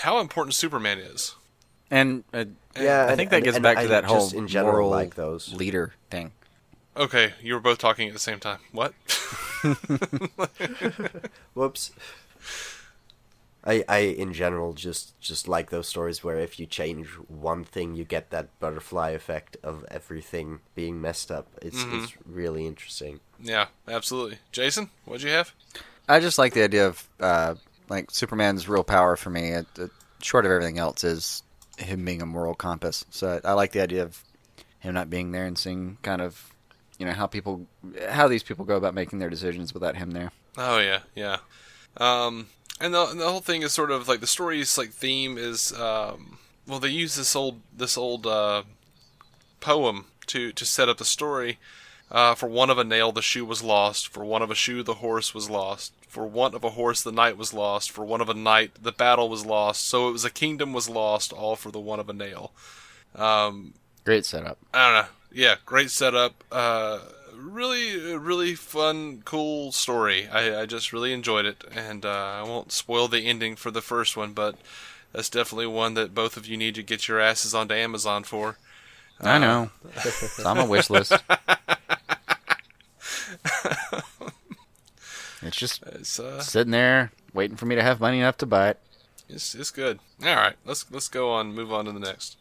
how important Superman is. And uh, yeah, I think and, that gets and, back and to that whole in general moral like those leader thing. Okay, you were both talking at the same time. What? Whoops. I, I in general just just like those stories where if you change one thing you get that butterfly effect of everything being messed up. It's mm-hmm. it's really interesting. Yeah, absolutely. Jason, what'd you have? I just like the idea of uh, like Superman's real power for me. It, it, short of everything else, is him being a moral compass. So I like the idea of him not being there and seeing kind of you know how people how these people go about making their decisions without him there. Oh yeah, yeah. Um, and the, and the whole thing is sort of like the story's like theme is um, well they use this old this old uh, poem to to set up the story. Uh, for one of a nail the shoe was lost. For one of a shoe the horse was lost. For want of a horse the knight was lost. For one of a knight the battle was lost. So it was a kingdom was lost, all for the one of a nail. Um, great setup. I don't know. Yeah, great setup. Uh, really, really fun, cool story. I, I just really enjoyed it, and uh, I won't spoil the ending for the first one, but that's definitely one that both of you need to get your asses onto Amazon for. I know. it's on my wish list. it's just it's, uh, sitting there waiting for me to have money enough to buy it. It's it's good. All right, let's let's go on. Move on to the next.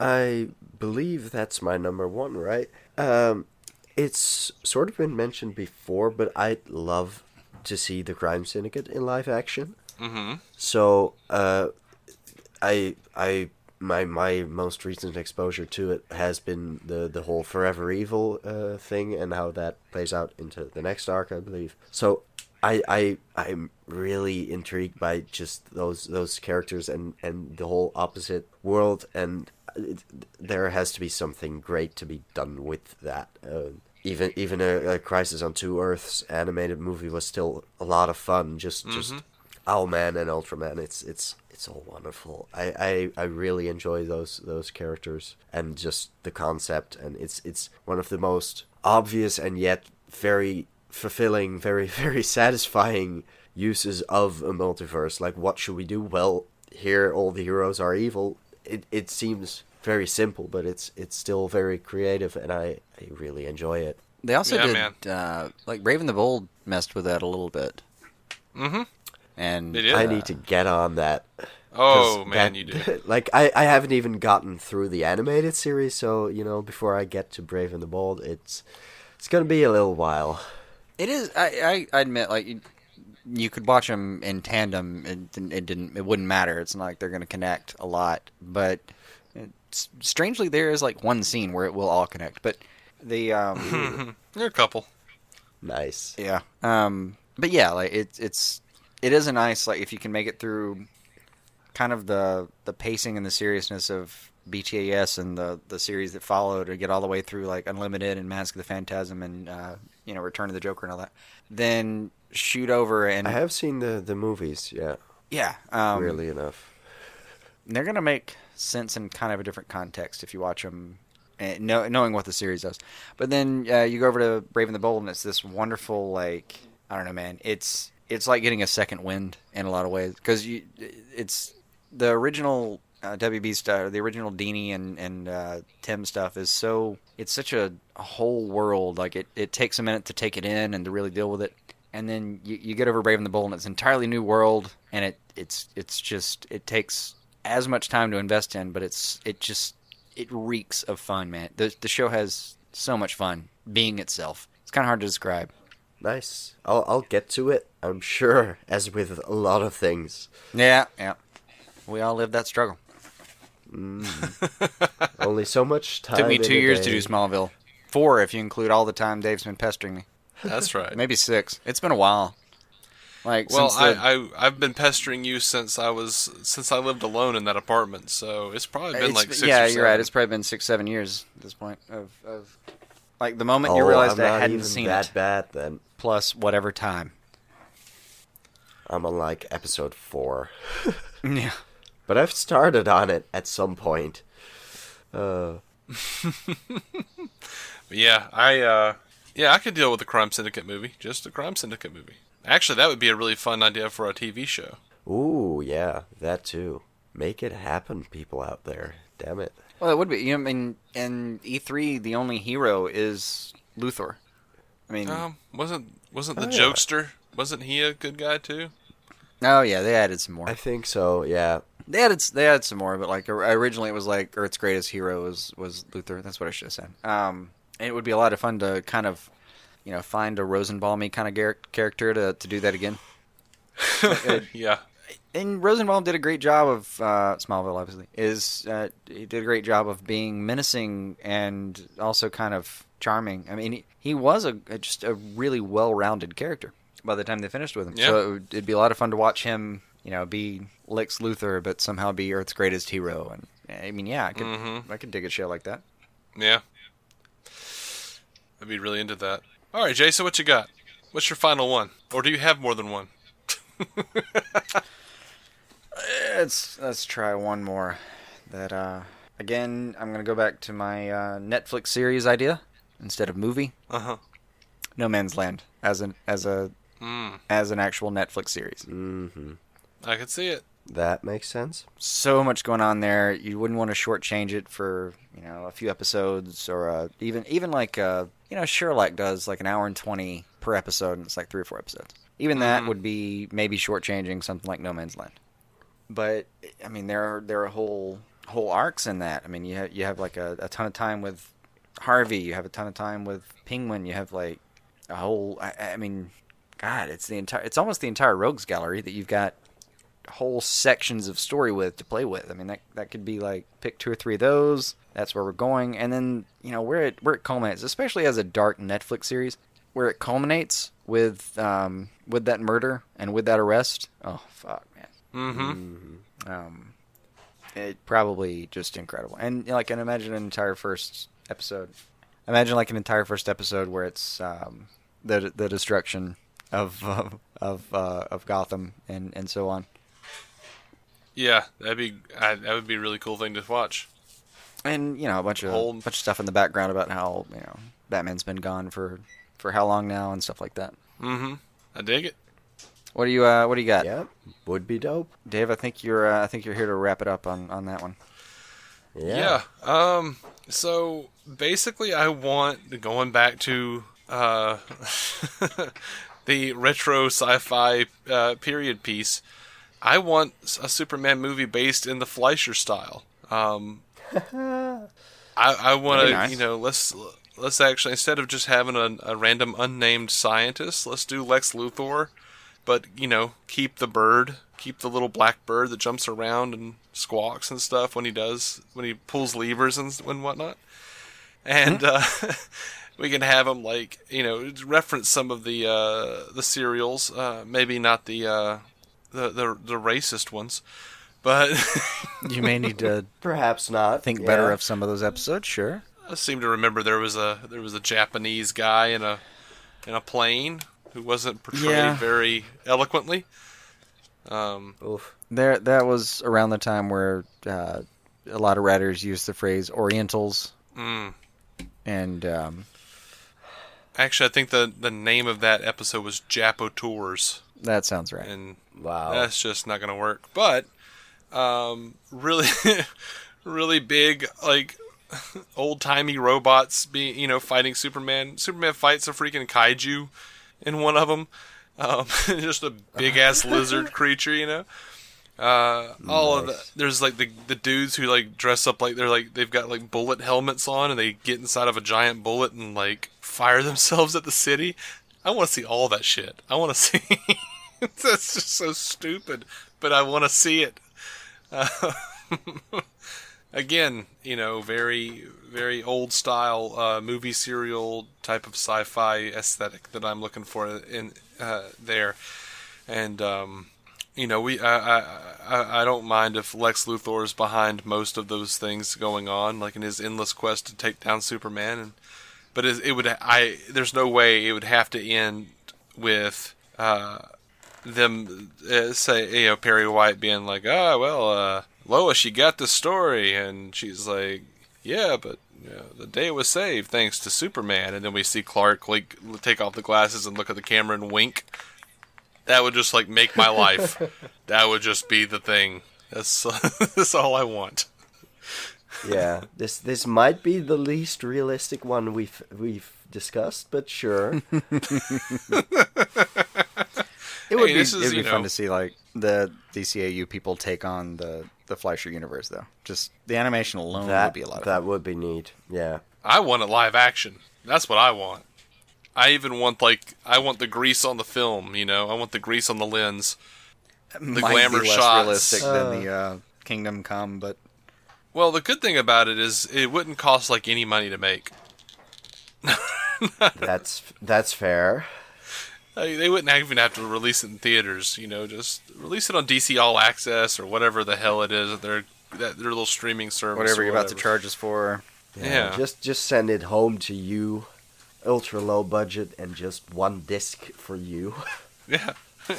I believe that's my number one, right? Um, it's sort of been mentioned before, but I'd love to see the Crime Syndicate in live action. Mm-hmm. So, uh, I I my my most recent exposure to it has been the the whole Forever Evil uh, thing and how that plays out into the next arc, I believe. So. I, I I'm really intrigued by just those those characters and, and the whole opposite world and it, there has to be something great to be done with that. Uh, even even a, a, Crisis on Two Earths animated movie was still a lot of fun. Just mm-hmm. just Owlman and Ultraman. It's it's it's all wonderful. I, I, I really enjoy those those characters and just the concept. And it's it's one of the most obvious and yet very fulfilling, very very satisfying uses of a multiverse. Like what should we do? Well, here all the heroes are evil. It it seems very simple, but it's it's still very creative, and I, I really enjoy it. They also yeah, did uh, like Brave and the Bold messed with that a little bit. Mm-hmm. And I need to get on that. Oh man, that, you do. Like I, I haven't even gotten through the animated series, so you know before I get to Brave and the Bold, it's it's gonna be a little while. It is. I I admit, like you, you could watch them in tandem. It, it didn't. It wouldn't matter. It's not like they're gonna connect a lot, but strangely, there is like one scene where it will all connect, but the um, there are a couple. Nice. Yeah. Um, but yeah, like it's it's it is a nice like if you can make it through kind of the the pacing and the seriousness of BTAS and the the series that followed to get all the way through like Unlimited and Mask of the Phantasm and uh, you know Return of the Joker and all that. Then shoot over and I have seen the the movies. Yeah. Yeah. Um, really enough. They're gonna make sense in kind of a different context if you watch them, know, knowing what the series does. But then uh, you go over to Brave and the Bold, and it's this wonderful like I don't know, man. It's it's like getting a second wind in a lot of ways because you it's the original uh, WB stuff, the original Dini and and uh, Timm stuff is so it's such a, whole world. Like it, it takes a minute to take it in and to really deal with it, and then you, you get over Brave and the Bold, and it's entirely new world, and it it's it's just it takes as much time to invest in, but it's it just it reeks of fun, man. The the show has so much fun being itself. It's kind of hard to describe. Nice. I'll I'll get to it. I'm sure, as with a lot of things. Yeah, yeah. We all live that struggle. Mm. Only so much time. Took me two years day. to do Smallville. Four if you include all the time Dave's been pestering me. That's right. Maybe six. It's been a while. Like well, since the, I, I I've been pestering you since I was since I lived alone in that apartment, so it's probably been it's- like six. yeah, or you're seven. right. It's probably been six, seven years at this point of, of like the moment Oh, you realized I'm I hadn't even seen that it, bad then. plus whatever time. I'm on like episode four, Yeah. but I've started on it at some point. Uh, Yeah, I uh, yeah, I could deal with a crime syndicate movie, just a crime syndicate movie. Actually, that would be a really fun idea for a TV show. ooh, yeah, that too. Make it happen, people out there. Damn it. Well, it would be. You know, I mean, in E3, the only hero is Luthor. I mean, Um, wasn't wasn't the Oh, yeah. jokester? Wasn't he a good guy too? oh yeah, they added some more. I think so. Yeah. They added they added some more, but like originally it was like Earth's greatest hero was was Luthor. That's what I should have said. Um, and it would be a lot of fun to kind of, you know, find a Rosenbaum kind of gar- character to to do that again. Yeah, and Rosenbaum did a great job of uh, Smallville. Obviously, is uh, he did a great job of being menacing and also kind of charming. I mean, he, he was a, a- just a really well-rounded character by the time they finished with him. Yeah. So it would, it'd be a lot of fun to watch him, you know, be Lex Luthor, but somehow be Earth's greatest hero. And I mean, yeah, I could Mhm. I could dig a show like that. yeah. I'd be really into that. All right, Jason, what you got? What's your final one, or do you have more than one? Let's let's try one more. That uh, again, I'm gonna go back to my uh, Netflix series idea instead of movie. Uh huh. No Man's Land as an as a Mm, as an actual Netflix series. Mm-hmm. I could see it. That makes sense. So much going on there. You wouldn't want to shortchange it for you know a few episodes or uh, even even like uh, you know Sherlock does like an hour and twenty per episode, and it's like three or four episodes. Even that Mhm. would be maybe shortchanging something like No Man's Land. But I mean, there are there are whole whole arcs in that. I mean, you have you have like a, a ton of time with Harvey. You have a ton of time with Penguin. You have like a whole. I, I mean, God, it's the entire. It's almost the entire Rogues Gallery that you've got whole sections of story with to play with. I mean, that that could be like pick two or three of those. That's where we're going, and then you know where it where it culminates, especially as a dark Netflix series, where it culminates with um with that murder and with that arrest. Oh fuck, man. Mm-hmm. Um, it probably just incredible, and you know, like, and imagine an entire first episode. Imagine like an entire first episode where it's um, the the destruction of of of, uh, of Gotham and and so on. Yeah, that'd be I, that would be a really cool thing to watch. and you know a bunch of Whole- bunch of stuff in the background about how you know Batman's been gone for for how long now and stuff like that. Mm-hmm. I dig it. What do you uh, What do you got, Yep, would be dope. Dave? I think you're uh, I think you're here to wrap it up on on that one. Yeah. Yeah. Um. So basically, I want going back to uh, the retro sci-fi uh, period piece. I want a Superman movie based in the Fleischer style. Um, I, I want to, nice. you know, let's let's actually instead of just having a, a random unnamed scientist, let's do Lex Luthor, but you know, keep the bird, keep the little black bird that jumps around and squawks and stuff when he does when he pulls levers and, and whatnot, and uh, we can have him like you know reference some of the uh, the serials, uh, maybe not the, uh, the the the racist ones, but. You may need to Perhaps not. think better of some of those episodes. Sure. I seem to remember there was a there was a Japanese guy in a in a plane who wasn't portrayed Yeah. very eloquently. Um, Oof. There, that was around the time where uh, a lot of writers used the phrase Orientals, mm. and um, Actually, I think the the name of that episode was Japoteurs, that sounds right. and Wow. that's just not going to work. But um, really, really big like old timey robots being you know fighting Superman. Superman fights a freaking kaiju in one of them. Um, just a big ass lizard creature, you know. Uh, all of the there's like the the dudes who like dress up like they're like they've got like bullet helmets on and they get inside of a giant bullet and like fire themselves at the city. I want to see all that shit. I want to see. That's just so stupid, but I want to see it. Uh, again, you know, very very old style uh, movie serial type of sci-fi aesthetic that I'm looking for in uh, there, and um, you know, we I, I I don't mind if Lex Luthor is behind most of those things going on, like in his endless quest to take down Superman, and but it, it would I there's no way it would have to end with. Uh, them uh, say, you know, Perry White being like, ah, oh, well, uh, Lois, you got the story, and she's like, yeah, but you know, the day was saved thanks to Superman, and then we see Clark like take off the glasses and look at the camera and wink. That would just like make my life. that would just be the thing. That's that's all I want. Yeah, this this might be the least realistic one we've we've discussed, but sure. It would hey, be, is, it'd be fun to see like the DCAU people take on the the Fleischer universe, though. Just the animation alone that, would be a lot. That fun. would be neat. Yeah. I want a live action. That's what I want. I even want like I want the grease on the film. You know, I want the grease on the lens. The Might glamour be less shots. realistic uh, than the uh, Kingdom Come, but well, the good thing about it is it wouldn't cost like any money to make. that's that's fair they wouldn't even have to release it in theaters. You know, just release it on DC All Access or whatever the hell it is. Their that their little streaming service. Whatever you're whatever. about to charge us for. Yeah, yeah, Just just send it home to you, ultra low budget, and just one disc for you. Yeah.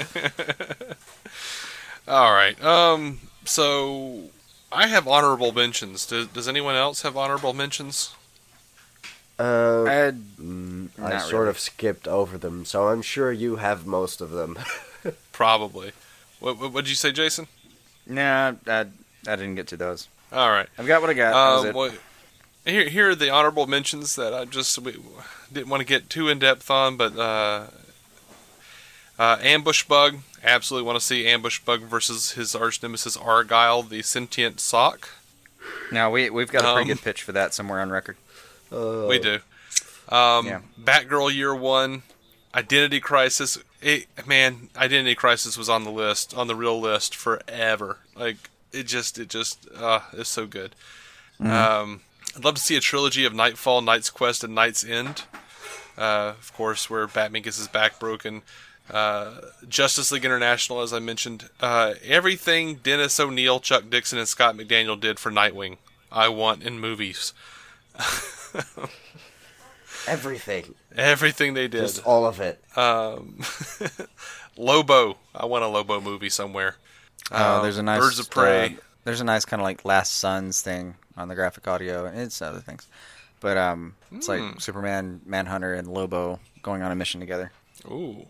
All right. Um. So I have honorable mentions. Does, does anyone else have honorable mentions? Uh, I, had, mm, I sort really. of skipped over them, so I'm sure you have most of them. Probably. What what did you say, Jason? Nah, I, I didn't get to those. All right, I've got what I got. Um, well, here here are the honorable mentions that I just we, didn't want to get too in depth on, but uh, uh, Ambush Bug. Absolutely want to see Ambush Bug versus his arch nemesis Argyle, the sentient sock. Now we we've got a pretty um, good pitch for that somewhere on record. Uh, we do. Um, yeah. Batgirl Year One, Identity Crisis. It, man, Identity Crisis was on the list, on the real list forever. Like it just, it just, uh, it's so good. Mm-hmm. Um, I'd love to see a trilogy of Knightfall, Knight's Quest, and Knight's End. Uh, of course, where Batman gets his back broken. Uh, Justice League International, as I mentioned, uh, everything Dennis O'Neil, Chuck Dixon, and Scott McDaniel did for Nightwing, I want in movies. Everything. Everything they did. Just all of it. Um, Lobo. I want a Lobo movie somewhere. Oh, um, there's a nice Birds of Prey. Uh, there's a nice kind of like Last Sons thing on the graphic audio, and it's other things. But um, it's mm. like hmm. Superman, Manhunter, and Lobo going on a mission together. Ooh.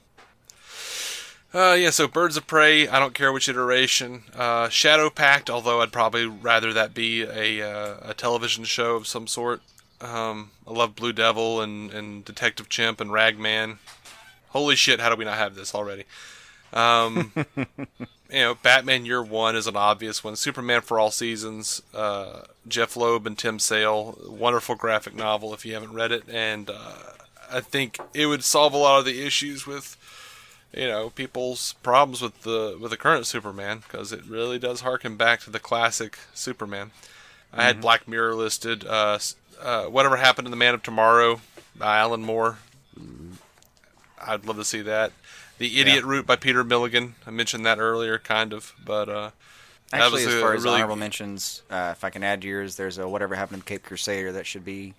Uh, yeah, so Birds of Prey, I don't care which iteration. Uh, Shadow Pact, although I'd probably rather that be a, uh, a television show of some sort. Um, I love Blue Devil and, and Detective Chimp and Ragman. Holy shit, how do we not have this already? Um, you know, Batman Year One is an obvious one. Superman for All Seasons, uh, Jeph Loeb and Tim Sale, wonderful graphic novel if you haven't read it, and uh, I think it would solve a lot of the issues with you know people's problems with the with the current Superman because it really does harken back to the classic Superman. I had mm-hmm. Black Mirror listed. Uh, uh, whatever happened to the Man of Tomorrow by Alan Moore. I'd love to see that. The Idiot yeah. Route by Peter Milligan. I mentioned that earlier, kind of, but uh, actually, as far as really... honorable mentions, uh, if I can add yours, there's a Whatever Happened to Cape Crusader that should be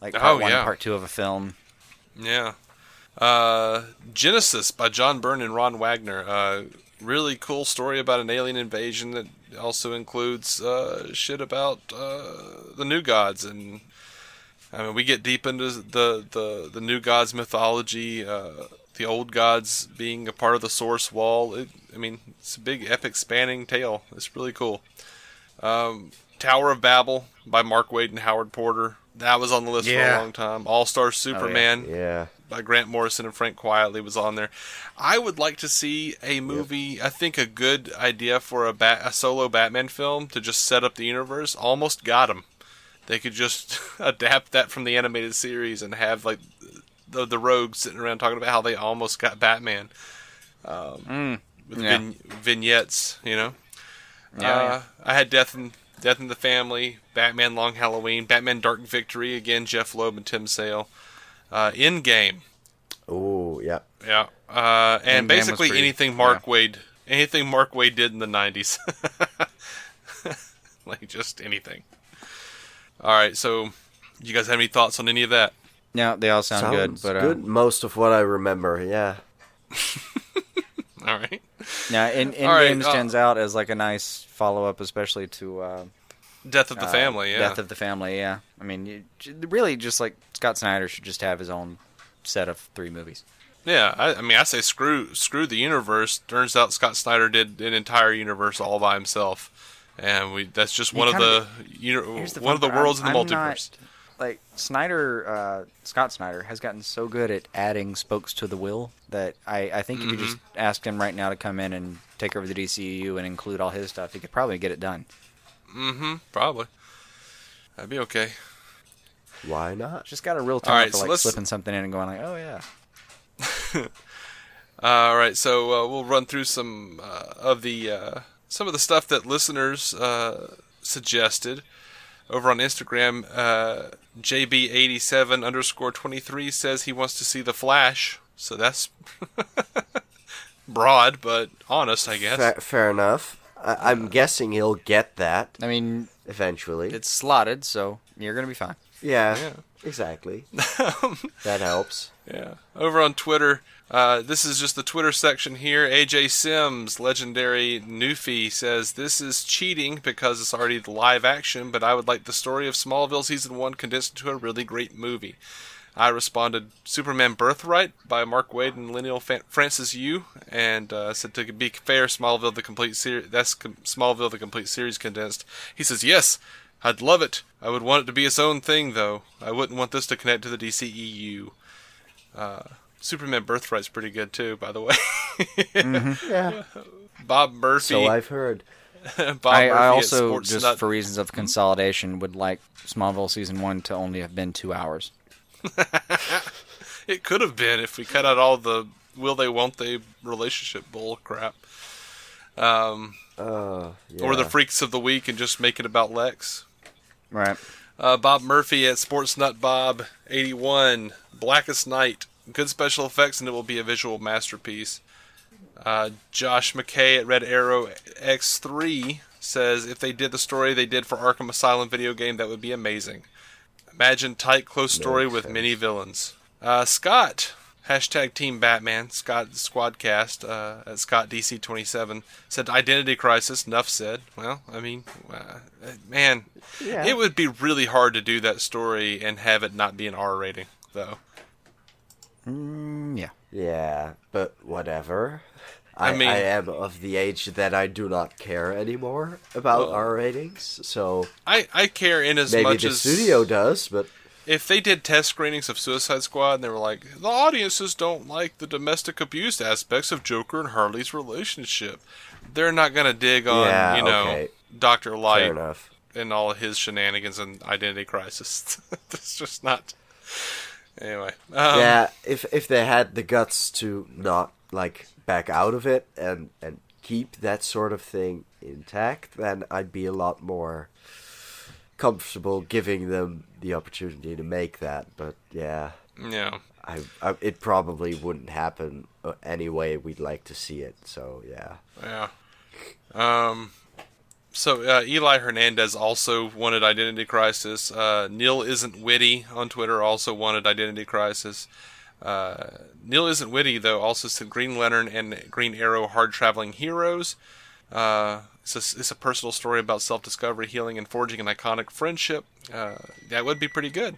like part oh, one, yeah. part two of a film. Yeah, uh, Genesis by John Byrne and Ron Wagner. Uh, really cool story about an alien invasion that also includes uh, shit about uh, the new gods and I mean we get deep into the the, the new gods mythology, uh, the old gods being a part of the source wall. It, I mean it's a big epic spanning tale. It's really cool. Um, Tower of Babel by Mark Waid and Howard Porter. That was on the list yeah. for a long time. All Star Superman. Oh, yeah. yeah by Grant Morrison and Frank Quitely was on there. I would like to see a movie. I think a good idea for a, bat, a solo Batman film to just set up the universe. Almost got him. They could just adapt that from the animated series and have like the the rogues sitting around talking about how they almost got Batman um, mm, with yeah. vignettes. You know, yeah, uh, yeah, I had Death and Death in the Family, Batman Long Halloween, Batman Dark Victory, again, Jeph Loeb and Tim Sale. Uh, Endgame. Oh, yeah. Yeah. Uh, and basically pretty, anything Mark yeah. Waid anything Mark Waid did in the 90s. like just anything. All right, so you guys have any thoughts on any of that? Yeah, they all sound Sounds good. But good. Uh, Most of what I remember, yeah. all right. Yeah, in, in right, games uh, stands out as like a nice follow up, especially to uh, Death of the uh, Family. Yeah, Death of the Family. Yeah, I mean, you, really, just like Scott Snyder should just have his own set of three movies. Yeah, I, I, mean, I say screw screw the universe. Turns out Scott Snyder did an entire universe all by himself, and we that's just one of the, you know, one of the worlds I'm, in the I'm multiverse. Not, like Snyder, uh, Scott Snyder has gotten so good at adding spokes to the wheel that I, I think mm-hmm. if you just asked him right now to come in and take over the DCU and include all his stuff, he could probably get it done. Mm-hmm. Probably. That'd be okay. Why not? Just got a real talent right, for like so slipping something in and going like, oh yeah. All right, so uh, we'll run through some uh, of the uh, some of the stuff that listeners uh, suggested over on Instagram. Uh, JB87 underscore 23 says he wants to see the Flash, so that's broad but honest, I guess. Fair, fair enough. I- am guessing he'll get that. I mean, eventually, it's slotted, so you're gonna be fine. Yeah, yeah. exactly. that helps. Yeah. Over on Twitter, uh, this is just the Twitter section here. AJ Sims, legendary Newfie, says this is cheating because it's already the live action, but I would like the story of Smallville season one condensed into a really great movie. I responded Superman Birthright by Mark Waid and Leinil Francis Yu, and uh, said to be fair, Smallville the complete series. That's Smallville the complete series condensed. He says yes. I'd love it. I would want it to be its own thing, though. I wouldn't want this to connect to the DCEU. Uh, Superman Birthright's pretty good too, by the way. mm-hmm. Yeah. Bob Murphy. So I've heard. Bob I, I also, just Nut. for reasons of consolidation, would like Smallville season one to only have been two hours. it could have been if we cut out all the will they won't they relationship bull crap. Um, uh, yeah. Or the freaks of the week and just make it about Lex. Right. Uh, Bob Murphy at Sports Nut Bob 81. Blackest Night. Good special effects, and it will be a visual masterpiece. Uh, Josh McKay at Red Arrow X3 says if they did the story they did for Arkham Asylum video game, that would be amazing. Imagine tight, close story with many villains. Uh, Scott Hashtag Team Batman, Scott Squadcast, uh, at Scott DC27 said Identity Crisis. Nuff said. Well, I mean, uh, man, yeah. it would be really hard to do that story and have it not be an R rating, though. Mm, yeah. Yeah, but whatever. I, I, mean, I am of the age that I do not care anymore about well, R ratings, so I I care in as maybe much the as studio does, but if they did test screenings of Suicide Squad and they were like, the audiences don't like the domestic abuse aspects of Joker and Harley's relationship, they're not gonna dig on yeah, you know okay. Doctor Light and all his shenanigans and Identity Crisis. That's just not. Anyway, um, yeah. If if they had the guts to not like back out of it and and keep that sort of thing intact, then I'd be a lot more comfortable giving them the opportunity to make that. But yeah, yeah, I, I it probably wouldn't happen uh, any way we'd like to see it. So yeah, yeah. Um, so uh, Eli Hernandez also wanted Identity Crisis. Uh, Neil isn't witty on Twitter also wanted Identity Crisis. Uh, Neil isn't witty though. Also said Green Lantern and Green Arrow hard traveling heroes. Uh, it's a, it's a personal story about self discovery, healing, and forging an iconic friendship. Uh, that would be pretty good.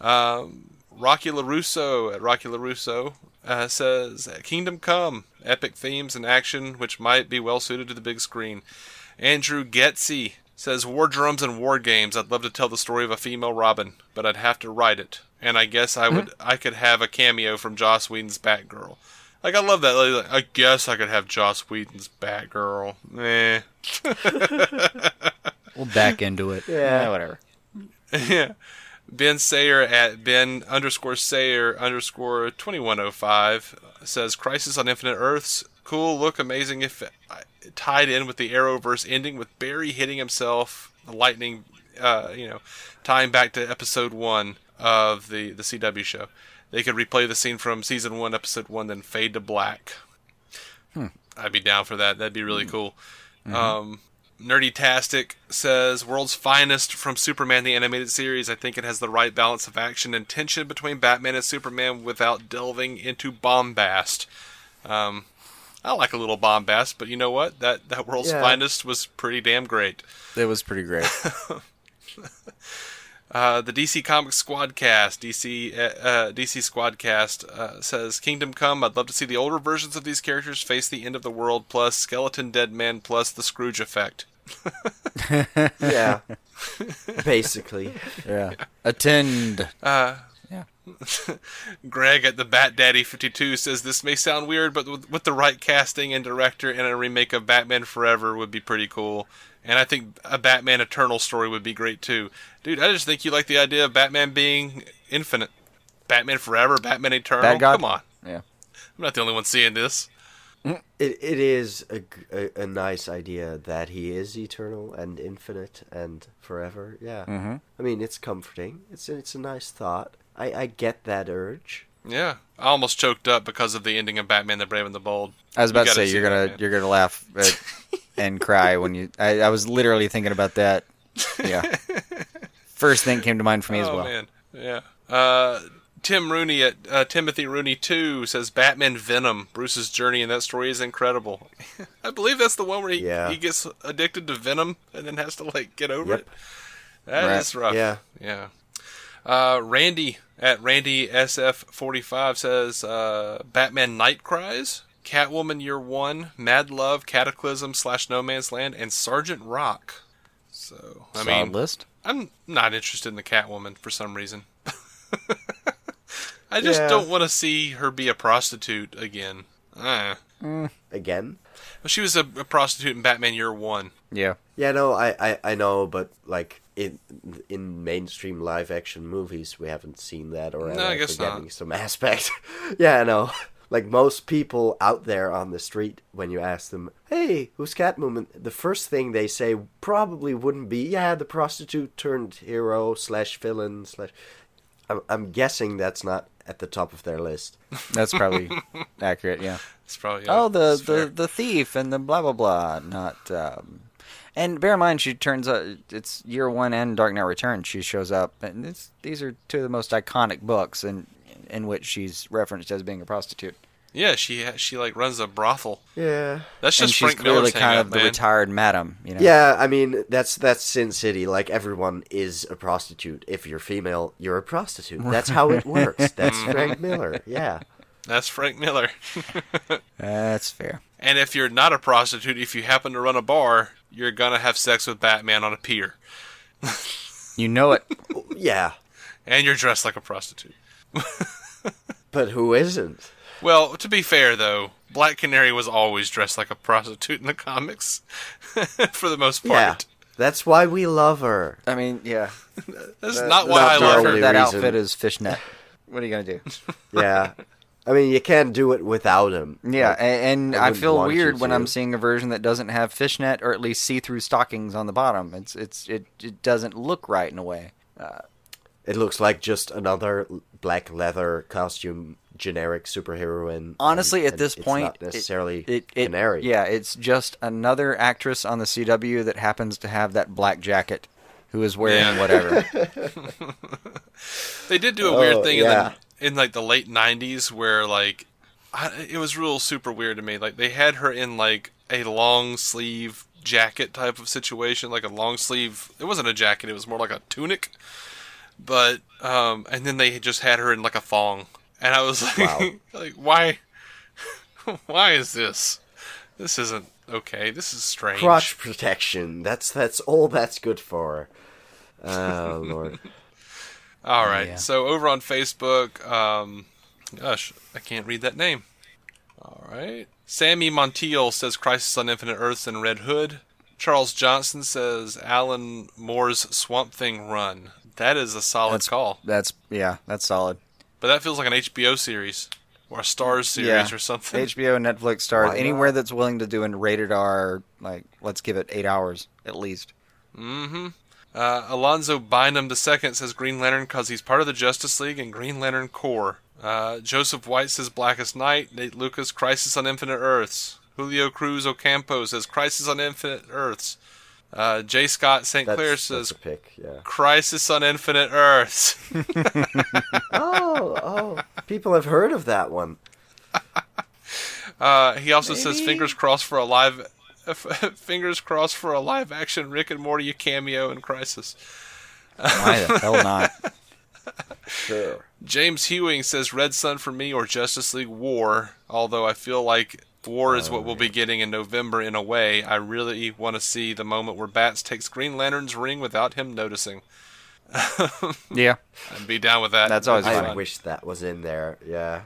Um, Rocky LaRusso at Rocky LaRusso uh, says Kingdom Come, epic themes and action which might be well suited to the big screen. Andrew Getzy says War Drums and War Games. I'd love to tell the story of a female Robin, but I'd have to write it. And I guess I would I could have a cameo from Joss Whedon's Batgirl. Like I love that. Like, I guess I could have Joss Whedon's Batgirl. Eh. we'll back into it. Yeah, yeah whatever. yeah. Ben Sayer at Ben underscore Sayer underscore twenty one oh five says Crisis on Infinite Earths cool, look amazing if tied in with the Arrowverse ending with Barry hitting himself, the lightning, uh, you know, tying back to episode one of the the CW show. They could replay the scene from season one, episode one, then fade to black. Hmm. I'd be down for that. That'd be really cool. Mm-hmm. Um, Nerdy Tastic says World's Finest from Superman the Animated Series. I think it has the right balance of action and tension between Batman and Superman without delving into bombast. Um, I like a little bombast, but you know what? That that World's yeah. Finest was pretty damn great. It was pretty great. Uh, the DC Comics Squadcast, DC uh, uh DC Squadcast uh, says, "Kingdom Come. I'd love to see the older versions of these characters face the end of the world, plus Skeleton Dead Man, plus the Scrooge effect." yeah, basically. Yeah. Attend. Uh, yeah. Greg at the Bat Daddy 52 says this may sound weird, but with, with, the right casting and director and a remake of Batman Forever would be pretty cool. And I think a Batman Eternal story would be great too. Dude, I just think you like the idea of Batman being infinite. Batman Forever, Batman Eternal. Bad God? Come on. Yeah. I'm not the only one seeing this. It it is a, a, a, nice idea that he is eternal and infinite and forever. Yeah. Mm-hmm. I mean, it's comforting. It's it's a nice thought. I, I get that urge. Yeah, I almost choked up because of the ending of Batman: The Brave and the Bold. I was about you to say you're gonna Batman. you're gonna laugh and cry when you. I, I, was literally thinking about that. Yeah. First thing came to mind for me oh, as well. man, yeah. Uh, Tim Rooney at uh, Timothy Rooney two says Batman Venom. Bruce's journey in that story is incredible. I believe that's the one where he, yeah. he gets addicted to venom and then has to like get over yep. it. That right. is rough. Yeah, yeah. Uh, Randy at Randy SF45 says uh, Batman Night Cries, Catwoman Year One, Mad Love, Cataclysm slash No Man's Land, and Sergeant Rock. So I Solid mean, list. I'm not interested in the Catwoman for some reason. I just yeah. don't want to see her be a prostitute again. Uh. Mm. Again? Well, she was a, a, prostitute in Batman Year One. Yeah. Yeah, no, I, I, I know, but like in in mainstream live action movies, we haven't seen that, or no, I guess forgetting not. some aspect. yeah, I know. Like most people out there on the street, when you ask them, "Hey, who's Catwoman?" the first thing they say probably wouldn't be, "Yeah, the prostitute turned hero slash villain slash." I'm, I'm guessing that's not at the top of their list. That's probably accurate. Yeah. It's probably. Yeah, oh, the the, the thief and the blah blah blah. Not um, and bear in mind, she turns up. It's year one and Dark Knight Returns. She shows up, and these are two of the most iconic books, in in which she's referenced as being a prostitute. Yeah, she she like runs a brothel. Yeah, that's just and Frank she's clearly Miller's kind of the retired madam. You know? Yeah, I mean that's that's Sin City. Like everyone is a prostitute. If you're female, you're a prostitute. That's how it works. That's mm. Frank Miller. Yeah, that's Frank Miller. that's fair. And if you're not a prostitute, if you happen to run a bar, you're gonna have sex with Batman on a pier. you know it. yeah. And you're dressed like a prostitute. but who isn't? Well, to be fair though, Black Canary was always dressed like a prostitute in the comics, for the most part. Yeah, that's why we love her. I mean, yeah, that's that, not why I love her. That reason. outfit is fishnet. What are you gonna do? yeah, I mean, you can't do it without him. Yeah, like, and, I, I feel weird when I'm seeing a version that doesn't have fishnet or at least see-through stockings on the bottom. It's it's it it doesn't look right in a way. Uh, it looks like just another black leather costume generic superheroine. Honestly, and, at this point, not necessarily it, it, canary. It, yeah, it's just another actress on the CW that happens to have that black jacket, who is wearing yeah. whatever. they did do a weird oh, thing yeah. in the in like the late '90s where like I, it was real super weird to me. Like they had her in like a long sleeve jacket type of situation, like a long sleeve. It wasn't a jacket; it was more like a tunic. But um, and then they just had her in like a thong, and I was like, wow. like why, why is this? This isn't okay. This is strange. Crotch protection. That's that's all that's good for. Oh lord. All right. Yeah. So over on Facebook, um, gosh, I can't read that name. All right. Sammy Montiel says Crisis on Infinite Earths and Red Hood. Charles Johnson says Alan Moore's Swamp Thing run. That is a solid that's, call. That's yeah, that's solid. But that feels like an HBO series or a Starz series yeah. or something. HBO, Netflix, Starz, anywhere that's willing to do a rated R, like let's give it eight hours at least. Mm-hmm. Uh, Alonzo Bynum II says Green Lantern because he's part of the Justice League and Green Lantern Corps. Uh, Joseph White says Blackest Night. Nate Lucas, Crisis on Infinite Earths. Julio Cruz Ocampo says Crisis on Infinite Earths. Uh, J. Scott St. Clair says pick, yeah. Crisis on Infinite Earths. oh, oh. People have heard of that one. Uh, he also Maybe? says fingers crossed for a live fingers crossed for a live action Rick and Morty cameo in Crisis. Why the hell not? Sure. James Hewing says Red Son for me or Justice League War, although I feel like War is what we'll be getting in November in a way. I really want to see the moment where Bats takes Green Lantern's ring without him noticing. yeah. I'd be down with that. That's always I fun. wish that was in there. Yeah.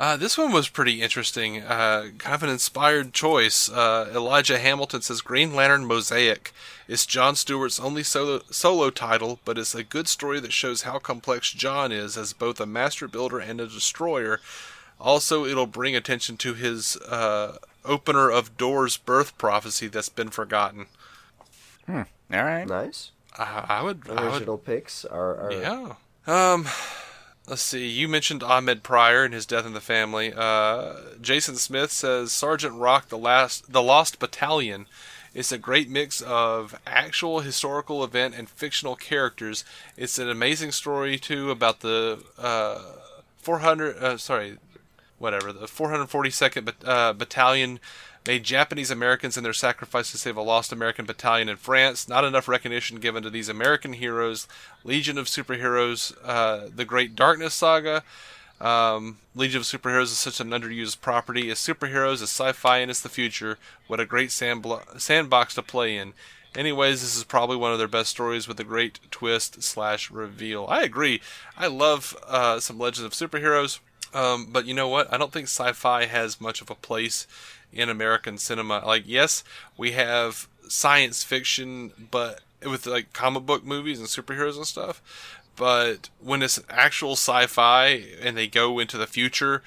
Uh, this one was pretty interesting. Uh, kind of an inspired choice. Uh, Elijah Hamilton says Green Lantern Mosaic is John Stewart's only solo, solo title, but it's a good story that shows how complex John is as both a master builder and a destroyer. Also, it'll bring attention to his uh, opener of Doors birth prophecy that's been forgotten. Hmm. All right. Nice. I, I would. Original I would, picks are, are. Yeah. Um. Let's see. You mentioned Ahmed Pryor and his death in the family. Uh, Jason Smith says Sergeant Rock, the last, the Lost Battalion, is a great mix of actual historical event and fictional characters. It's an amazing story too about the uh, 400. Uh, sorry, whatever the 442nd uh, Battalion made Japanese Americans in their sacrifice to save a lost American battalion in France. Not enough recognition given to these American heroes. Legion of Superheroes, uh, the Great Darkness Saga. Um, Legion of Superheroes is such an underused property. As superheroes, as sci-fi, and as the future, what a great sandbox to play in. Anyways, this is probably one of their best stories with a great twist slash reveal. I agree. I love uh, some Legends of Superheroes, um, but you know what? I don't think sci-fi has much of a place in American cinema. Like, yes, we have science fiction, but with like comic book movies and superheroes and stuff. But when it's actual sci-fi and they go into the future,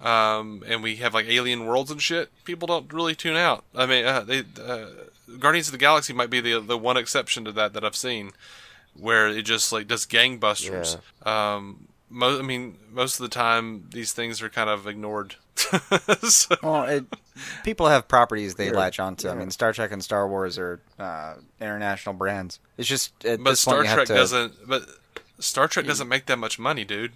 um, and we have like alien worlds and shit, people don't really tune out. I mean, uh, they uh, Guardians of the Galaxy might be the the one exception to that that I've seen, where it just like does gangbusters. Yeah. Um, mo- I mean, most of the time these things are kind of ignored. so. Well, it, people have properties they latch onto. Yeah. I mean, Star Trek and Star Wars are uh, international brands. It's just but Star Trek to... doesn't. But Star Trek doesn't make that much money, dude.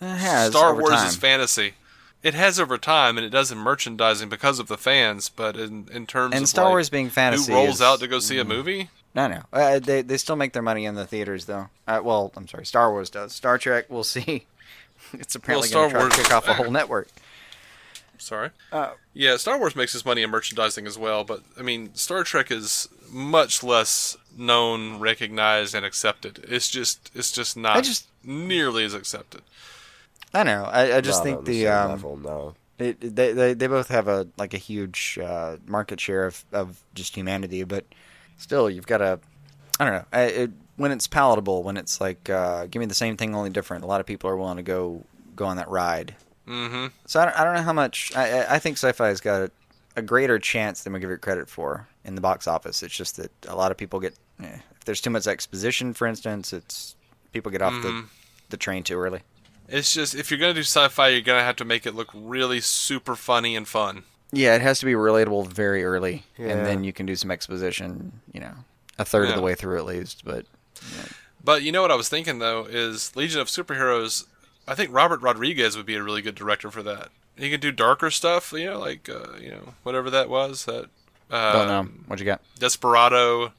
It has Star Wars time. is fantasy. It has over time, and it does in merchandising because of the fans. But in in terms and of Star like, Wars being fantasy, who rolls is... out to go see a movie? No, no. Uh, they they still make their money in the theaters, though. Uh, well, I'm sorry, Star Wars does. Star Trek, we'll see. it's apparently well, going to kick off a whole network. Sorry. Uh, yeah, Star Wars makes its money in merchandising as well, but I mean, Star Trek is much less known, recognized, and accepted. It's just, it's just not just, nearly as accepted. I know. I, I just think the, the um, level, no. It, they, they they both have a like a huge uh, market share of, of just humanity, but still, you've got to. I don't know. I, it, when it's palatable, when it's like, uh, give me the same thing, only different. A lot of people are willing to go go on that ride. Mm-hmm. So I don't, I don't know how much. I, I think sci-fi has got a, a, greater chance than we give it credit for in the box office. It's just that a lot of people get eh, if there's too much exposition, for instance, it's people get off mm-hmm. the the train too early. It's just if you're gonna do sci-fi, you're gonna have to make it look really super funny and fun. Yeah, it has to be relatable very early, yeah. and then you can do some exposition. You know, a third yeah. of the way through at least. But, yeah. But you know what I was thinking though is Legion of Superheroes. I think Robert Rodriguez would be a really good director for that. He could do darker stuff, you know, like uh, you know whatever that was. That um, don't know what you got. Desperado.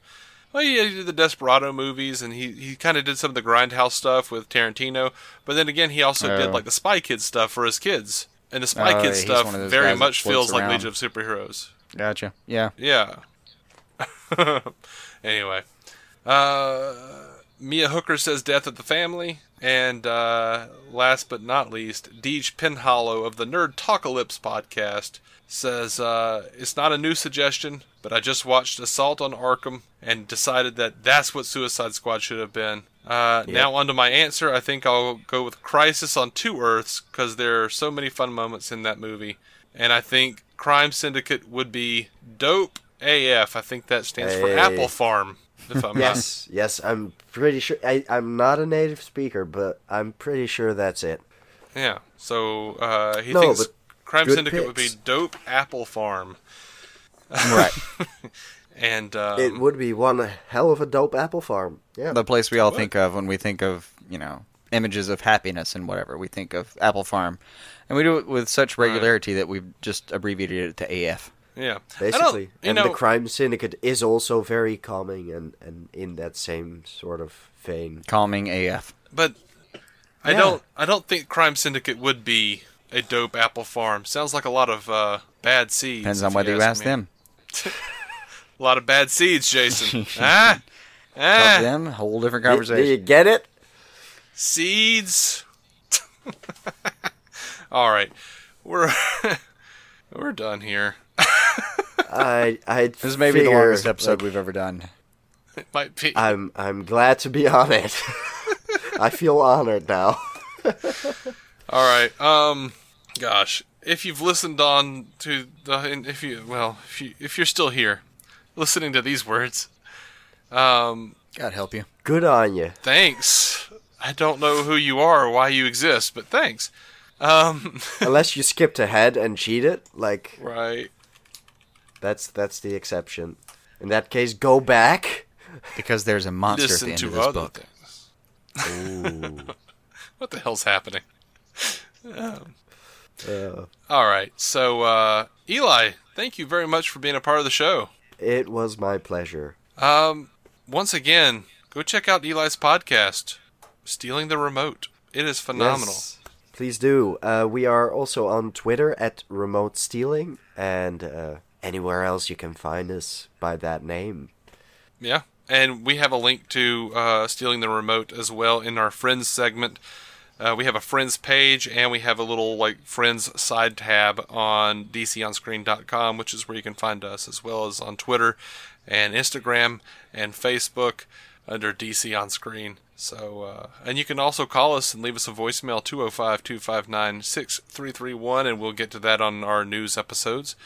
Well, yeah, he did the Desperado movies, and he, he kind of did some of the Grindhouse stuff with Tarantino. But then again, he also oh. did like the Spy Kids stuff for his kids. And the Spy oh, Kids stuff very much feels around. like Legion of Superheroes. Gotcha. Yeah. Yeah. anyway, uh, Mia Hooker says death of the family, And uh, last but not least, Deej Penhollow of the Nerd Talkalypse podcast says uh, it's not a new suggestion, but I just watched Assault on Arkham and decided that that's what Suicide Squad should have been. Uh, yep. Now, onto my answer. I think I'll go with Crisis on Two Earths because there are so many fun moments in that movie, and I think Crime Syndicate would be dope AF. I think that stands hey. for Apple Farm. If I'm yes, not. yes, I'm pretty sure. I, I'm not a native speaker, but I'm pretty sure that's it. Yeah. So uh, he no, thinks Crime Syndicate picks. would be dope Apple Farm. Right. and um, it would be one hell of a dope apple farm. Yeah, the place we all think of when we think of you know images of happiness and whatever. We think of Apple Farm, and we do it with such regularity right. that we've just abbreviated it to AF. Yeah, basically, and know, the crime syndicate is also very calming and and in that same sort of vein. Calming AF. But I yeah. don't I don't think crime syndicate would be a dope apple farm. Sounds like a lot of uh, bad seeds. Depends on whether you ask, ask them. a lot of bad seeds, Jason. ah, ah. them, whole different conversation. Do you get it? Seeds. All right, we're we're done here. I I this may be the longest episode like, we've ever done. It might be. I'm I'm glad to be on it. I feel honored now. All right. Um. Gosh, if you've listened on to the, if you well, if you if you're still here, listening to these words, um, God help you. Good on you. Thanks. I don't know who you are or why you exist, but thanks. Um, Unless you skipped ahead and cheated, like right. That's that's the exception. In that case, go back because there's a monster Listen at the end of this book. Ooh. what the hell's happening? Um, uh, all right. So, uh, Eli, thank you very much for being a part of the show. It was my pleasure. Um, once again, go check out Eli's podcast, Stealing the Remote. It is phenomenal. Yes, please do. Uh, we are also on Twitter at Remote Stealing and uh, anywhere else you can find us by that name. Yeah, and we have a link to uh, Stealing the Remote as well in our Friends segment. Uh, we have a friends page and we have a little like friends side tab on dconscreen.com, which is where you can find us, as well as on Twitter and Instagram and Facebook under DC on Screen. So, uh, and you can also call us and leave us a voicemail 205 259 6331, and we'll get to that on our news episodes.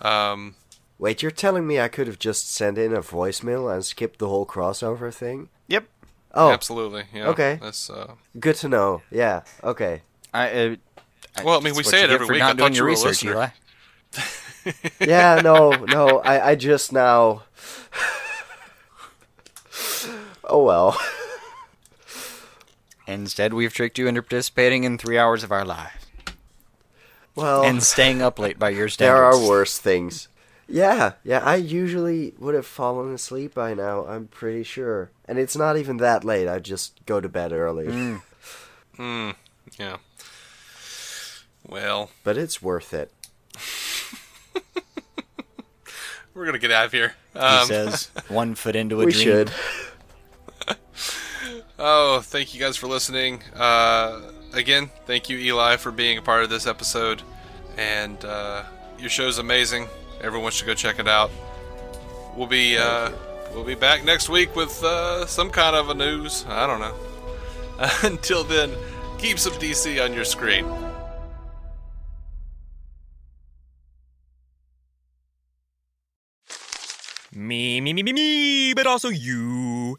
Um, Wait, you're telling me I could have just sent in a voicemail and skipped the whole crossover thing? Yep. Oh, absolutely. Yeah. Okay. That's uh... good to know. Yeah. Okay. I. Uh, well, I mean, we say it every week. Not doing your research, Eli. yeah. No. No. I. I just now. oh well. Instead, we've tricked you into participating in three hours of our lives. Well, and staying up late by your standards. There are worse things. Yeah, yeah, I usually would have fallen asleep by now, I'm pretty sure. And it's not even that late, I just go to bed early. Hmm. Mm, yeah. Well. But it's worth it. We're gonna get out of here. Um, he says, one foot into a we dream. should. oh, thank you guys for listening. Uh, again, thank you, Eli, for being a part of this episode. And uh, your show's amazing. Everyone should go check it out. We'll be uh, we'll be back next week with uh, some kind of a news. I don't know. Until then, keep some DC on your screen. Me, me, me, me, me, but also you.